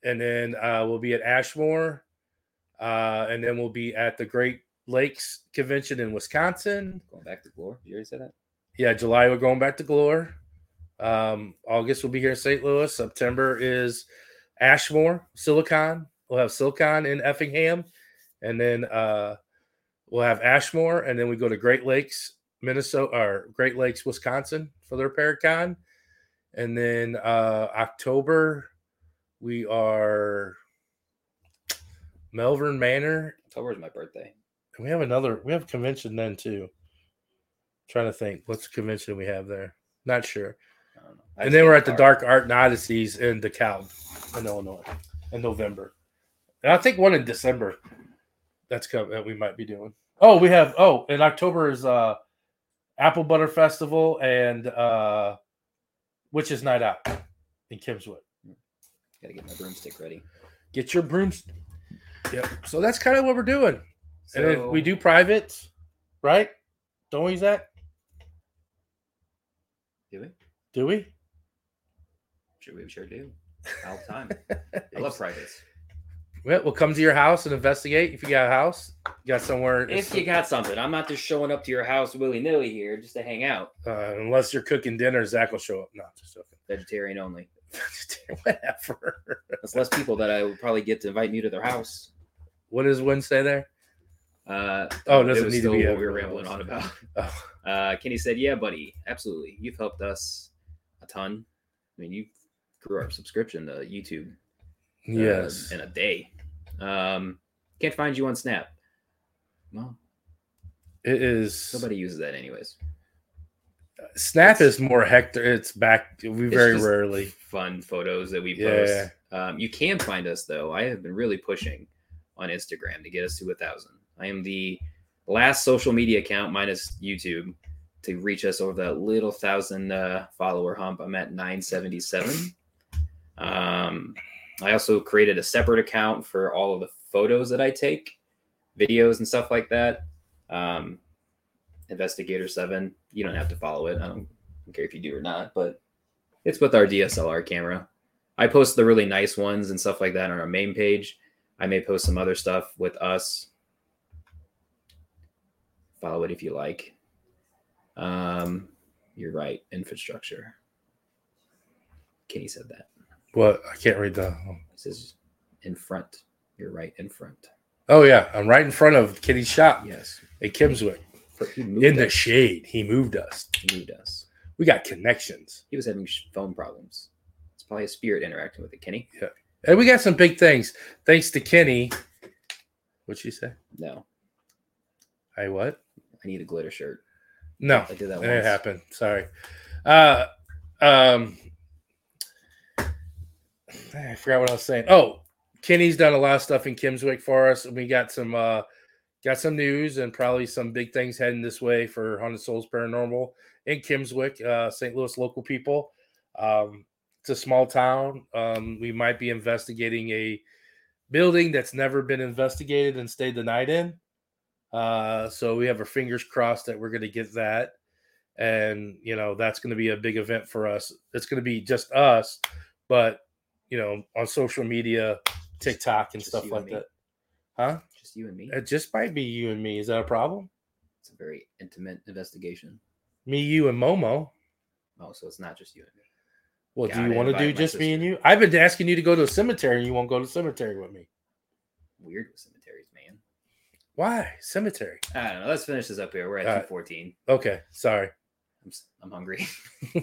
and then uh, we'll be at Ashmore, uh, and then we'll be at the Great Lakes Convention in Wisconsin. Going back to Glore. You already said that. Yeah, July we're going back to Glore. Um, August we'll be here in St. Louis. September is Ashmore, Silicon. We'll have Silicon in Effingham, and then uh, we'll have Ashmore, and then we go to Great Lakes, Minnesota, or Great Lakes, Wisconsin for their Paracon, and then uh, October we are Melbourne Manor. October is my birthday. And we have another. We have a convention then too. Trying to think, what's the convention we have there? Not sure. I don't know. I And just then we're at the. Dark Art and Odysseys in DeKalb, in Illinois, in November. And I think one in December. That's coming that we might be doing. Oh, we have. Oh, in October is uh Apple Butter Festival and uh Witches Night Out in Kimmswick. Gotta get my broomstick ready. Get your broomstick. Yep. So that's kind of what we're doing. and then we do privates, right? Don't we, Zach? Do we? Do we? Sure, we sure do. All the time. I love privates. Well, we'll come to your house and investigate. If you got a house, you got somewhere. If you got something, I'm not just showing up to your house willy nilly here just to hang out. uh, unless you're cooking dinner, Zach will show up. No, just joking. Vegetarian only. Whatever. That's less people that I would probably get to invite me to their house. What is Wednesday there? Uh, Oh, it it doesn't was need to be what we were rambling on about. Oh, Uh, Kenny said, "Yeah, buddy, absolutely. You've helped us a ton. I mean, you grew our subscription to YouTube uh, yes. in a day. Um, can't find you on Snap. Well, It is. nobody uses that anyways. Snap is more hector. It's back. We It's very rarely. fun photos that we Yeah. post. Um, you can find us though. I have been really pushing on Instagram to get us to a thousand. I am the last social media account minus YouTube to reach us over that little thousand uh, follower hump. I'm at 977. Um, I also created a separate account for all of the photos that I take, videos and stuff like that. Um, Investigator Seven. You don't have to follow it. I don't care if you do or not, but it's with our DSLR camera. I post the really nice ones and stuff like that on our main page. I may post some other stuff with us. Follow it if you like. Um, you're right. Infrastructure. Kenny said that. What? I can't read the. He says in front. You're right. In front. Oh yeah, I'm right in front of Kitty's shop Yes. at Kimmswick. In the us. shade, he moved us. He moved us. We got connections, He was having phone problems. It's probably a spirit interacting with it, Kenny. Yeah, and we got some big things. Thanks to Kenny. What'd she say? No, Hey, what? I need a glitter shirt. No, I did that it once. happened. Sorry. Uh, um, I forgot what I was saying. Oh, Kenny's done a lot of stuff in Kimmswick for us. and We got some uh, got some news and probably some big things heading this way for Haunted Souls Paranormal in Kimmswick, uh, St. Louis local people. Um, it's a small town. Um, we might be investigating a building that's never been investigated and stayed the night in. Uh, so we have our fingers crossed that we're going to get that. And, you know, that's going to be a big event for us. It's going to be just us, but, you know, on social media, TikTok and Just stuff like and that. Huh? Just you and me. It just might be you and me. Is that a problem? It's a very intimate investigation. Me, you, and Momo. Oh, so it's not just you and me. Well, do you want to do just me and you? I've been asking you to go to a cemetery and you won't go to the cemetery with me. Weird man. Why? Cemetery. I don't know. Let's finish this up here. We're at. 214. Okay. Sorry. I'm, I'm hungry.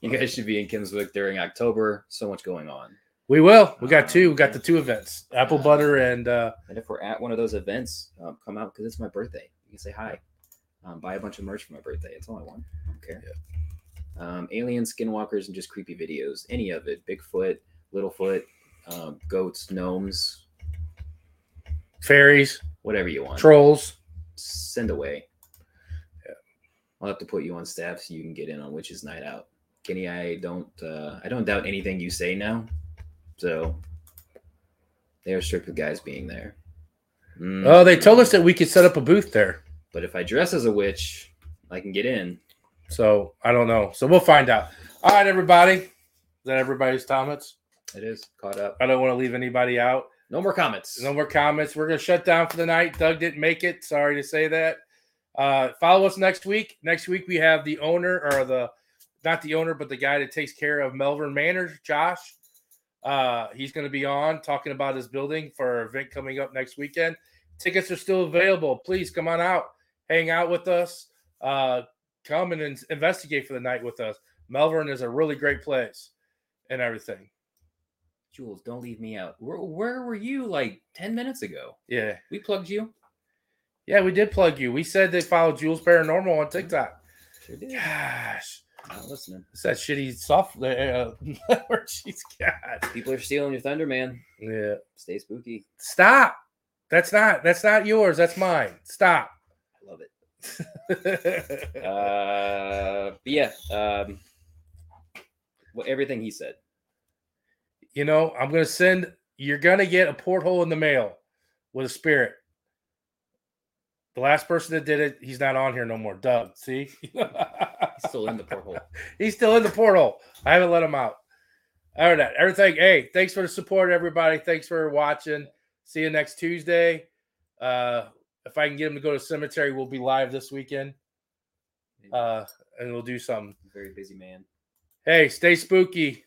you guys should be in Kimmswick during October. So much going on. We will. We got two. We got the two events: apple butter and uh, And if we're at one of those events, um, come out because it's my birthday. You can say hi. Um, buy a bunch of merch for my birthday. It's all I want. I don't care. Um, alien skinwalkers and just creepy videos. Any of it. Bigfoot, Littlefoot, um, goats, gnomes, fairies, whatever you want. trolls. Send away. I'll have to put you on staff so you can get in on Witches Night Out. Kenny, I don't uh, I don't doubt anything you say now. So they are strict with guys being there. Mm. Oh, they told us that we could set up a booth there. But if I dress as a witch, I can get in. So I don't know. So we'll find out. All right, everybody. Is that everybody's comments? It is caught up. I don't want to leave anybody out. No more comments. No more comments. We're gonna shut down for the night. Doug didn't make it. Sorry to say that. Uh, follow us next week. Next week we have the owner or the not the owner, but the guy that takes care of Melbourne Manor, Josh. Uh, he's going to be on talking about his building for an event coming up next weekend. Tickets are still available. Please come on out, hang out with us, uh, come and in- investigate for the night with us. Melbourne is a really great place and everything. Jules, don't leave me out. Where, where were you like 10 minutes ago? Yeah. We plugged you. Yeah, we did plug you. We said they follow Jules Paranormal on TikTok. Sure did. Gosh, Not listening. it's that shitty software. Uh, where she's got. People are stealing your thunder, man. Yeah. Stay spooky. Stop. That's not. That's not yours. That's mine. Stop. I love it. Uh, but yeah. Um, well, everything he said. You know, I'm gonna send. You're gonna get a porthole in the mail with a spirit. The last person that did it, he's not on here no more. Doug, see, He's still in the porthole. he's still in the porthole. I haven't let him out. All right, that. everything. Hey, thanks for the support, everybody. Thanks for watching. See you next Tuesday. Uh, if I can get him to go to cemetery, we'll be live this weekend. Uh, and we'll do something. Very busy man. Hey, stay spooky.